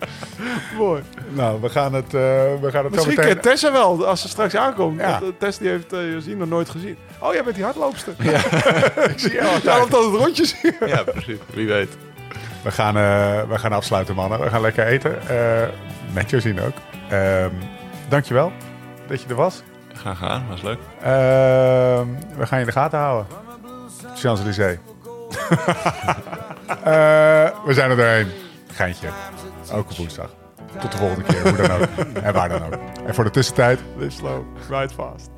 mooi.
Nou, we gaan het, uh, we gaan het
Misschien
zo meteen...
kent Tessa wel, als ze straks aankomt.
Ja.
Want, Tess die heeft uh, Josien nog nooit gezien. Oh, jij bent die hardloopster.
Ja, ik zie je altijd.
Ja, loopt altijd rondjes hier.
Ja, precies. Wie weet.
We gaan, uh, we gaan afsluiten, mannen. We gaan lekker eten. Uh, met Josien ook. Uh, dankjewel dat je er was.
Ga gaan, was leuk.
Ehm, we gaan je in de gaten houden. Champs-Élysées. Eh, we zijn er doorheen. Geintje. Ook op woensdag. Tot de volgende keer, hoe dan ook. en waar dan ook. En voor de tussentijd...
Live slow, ride fast.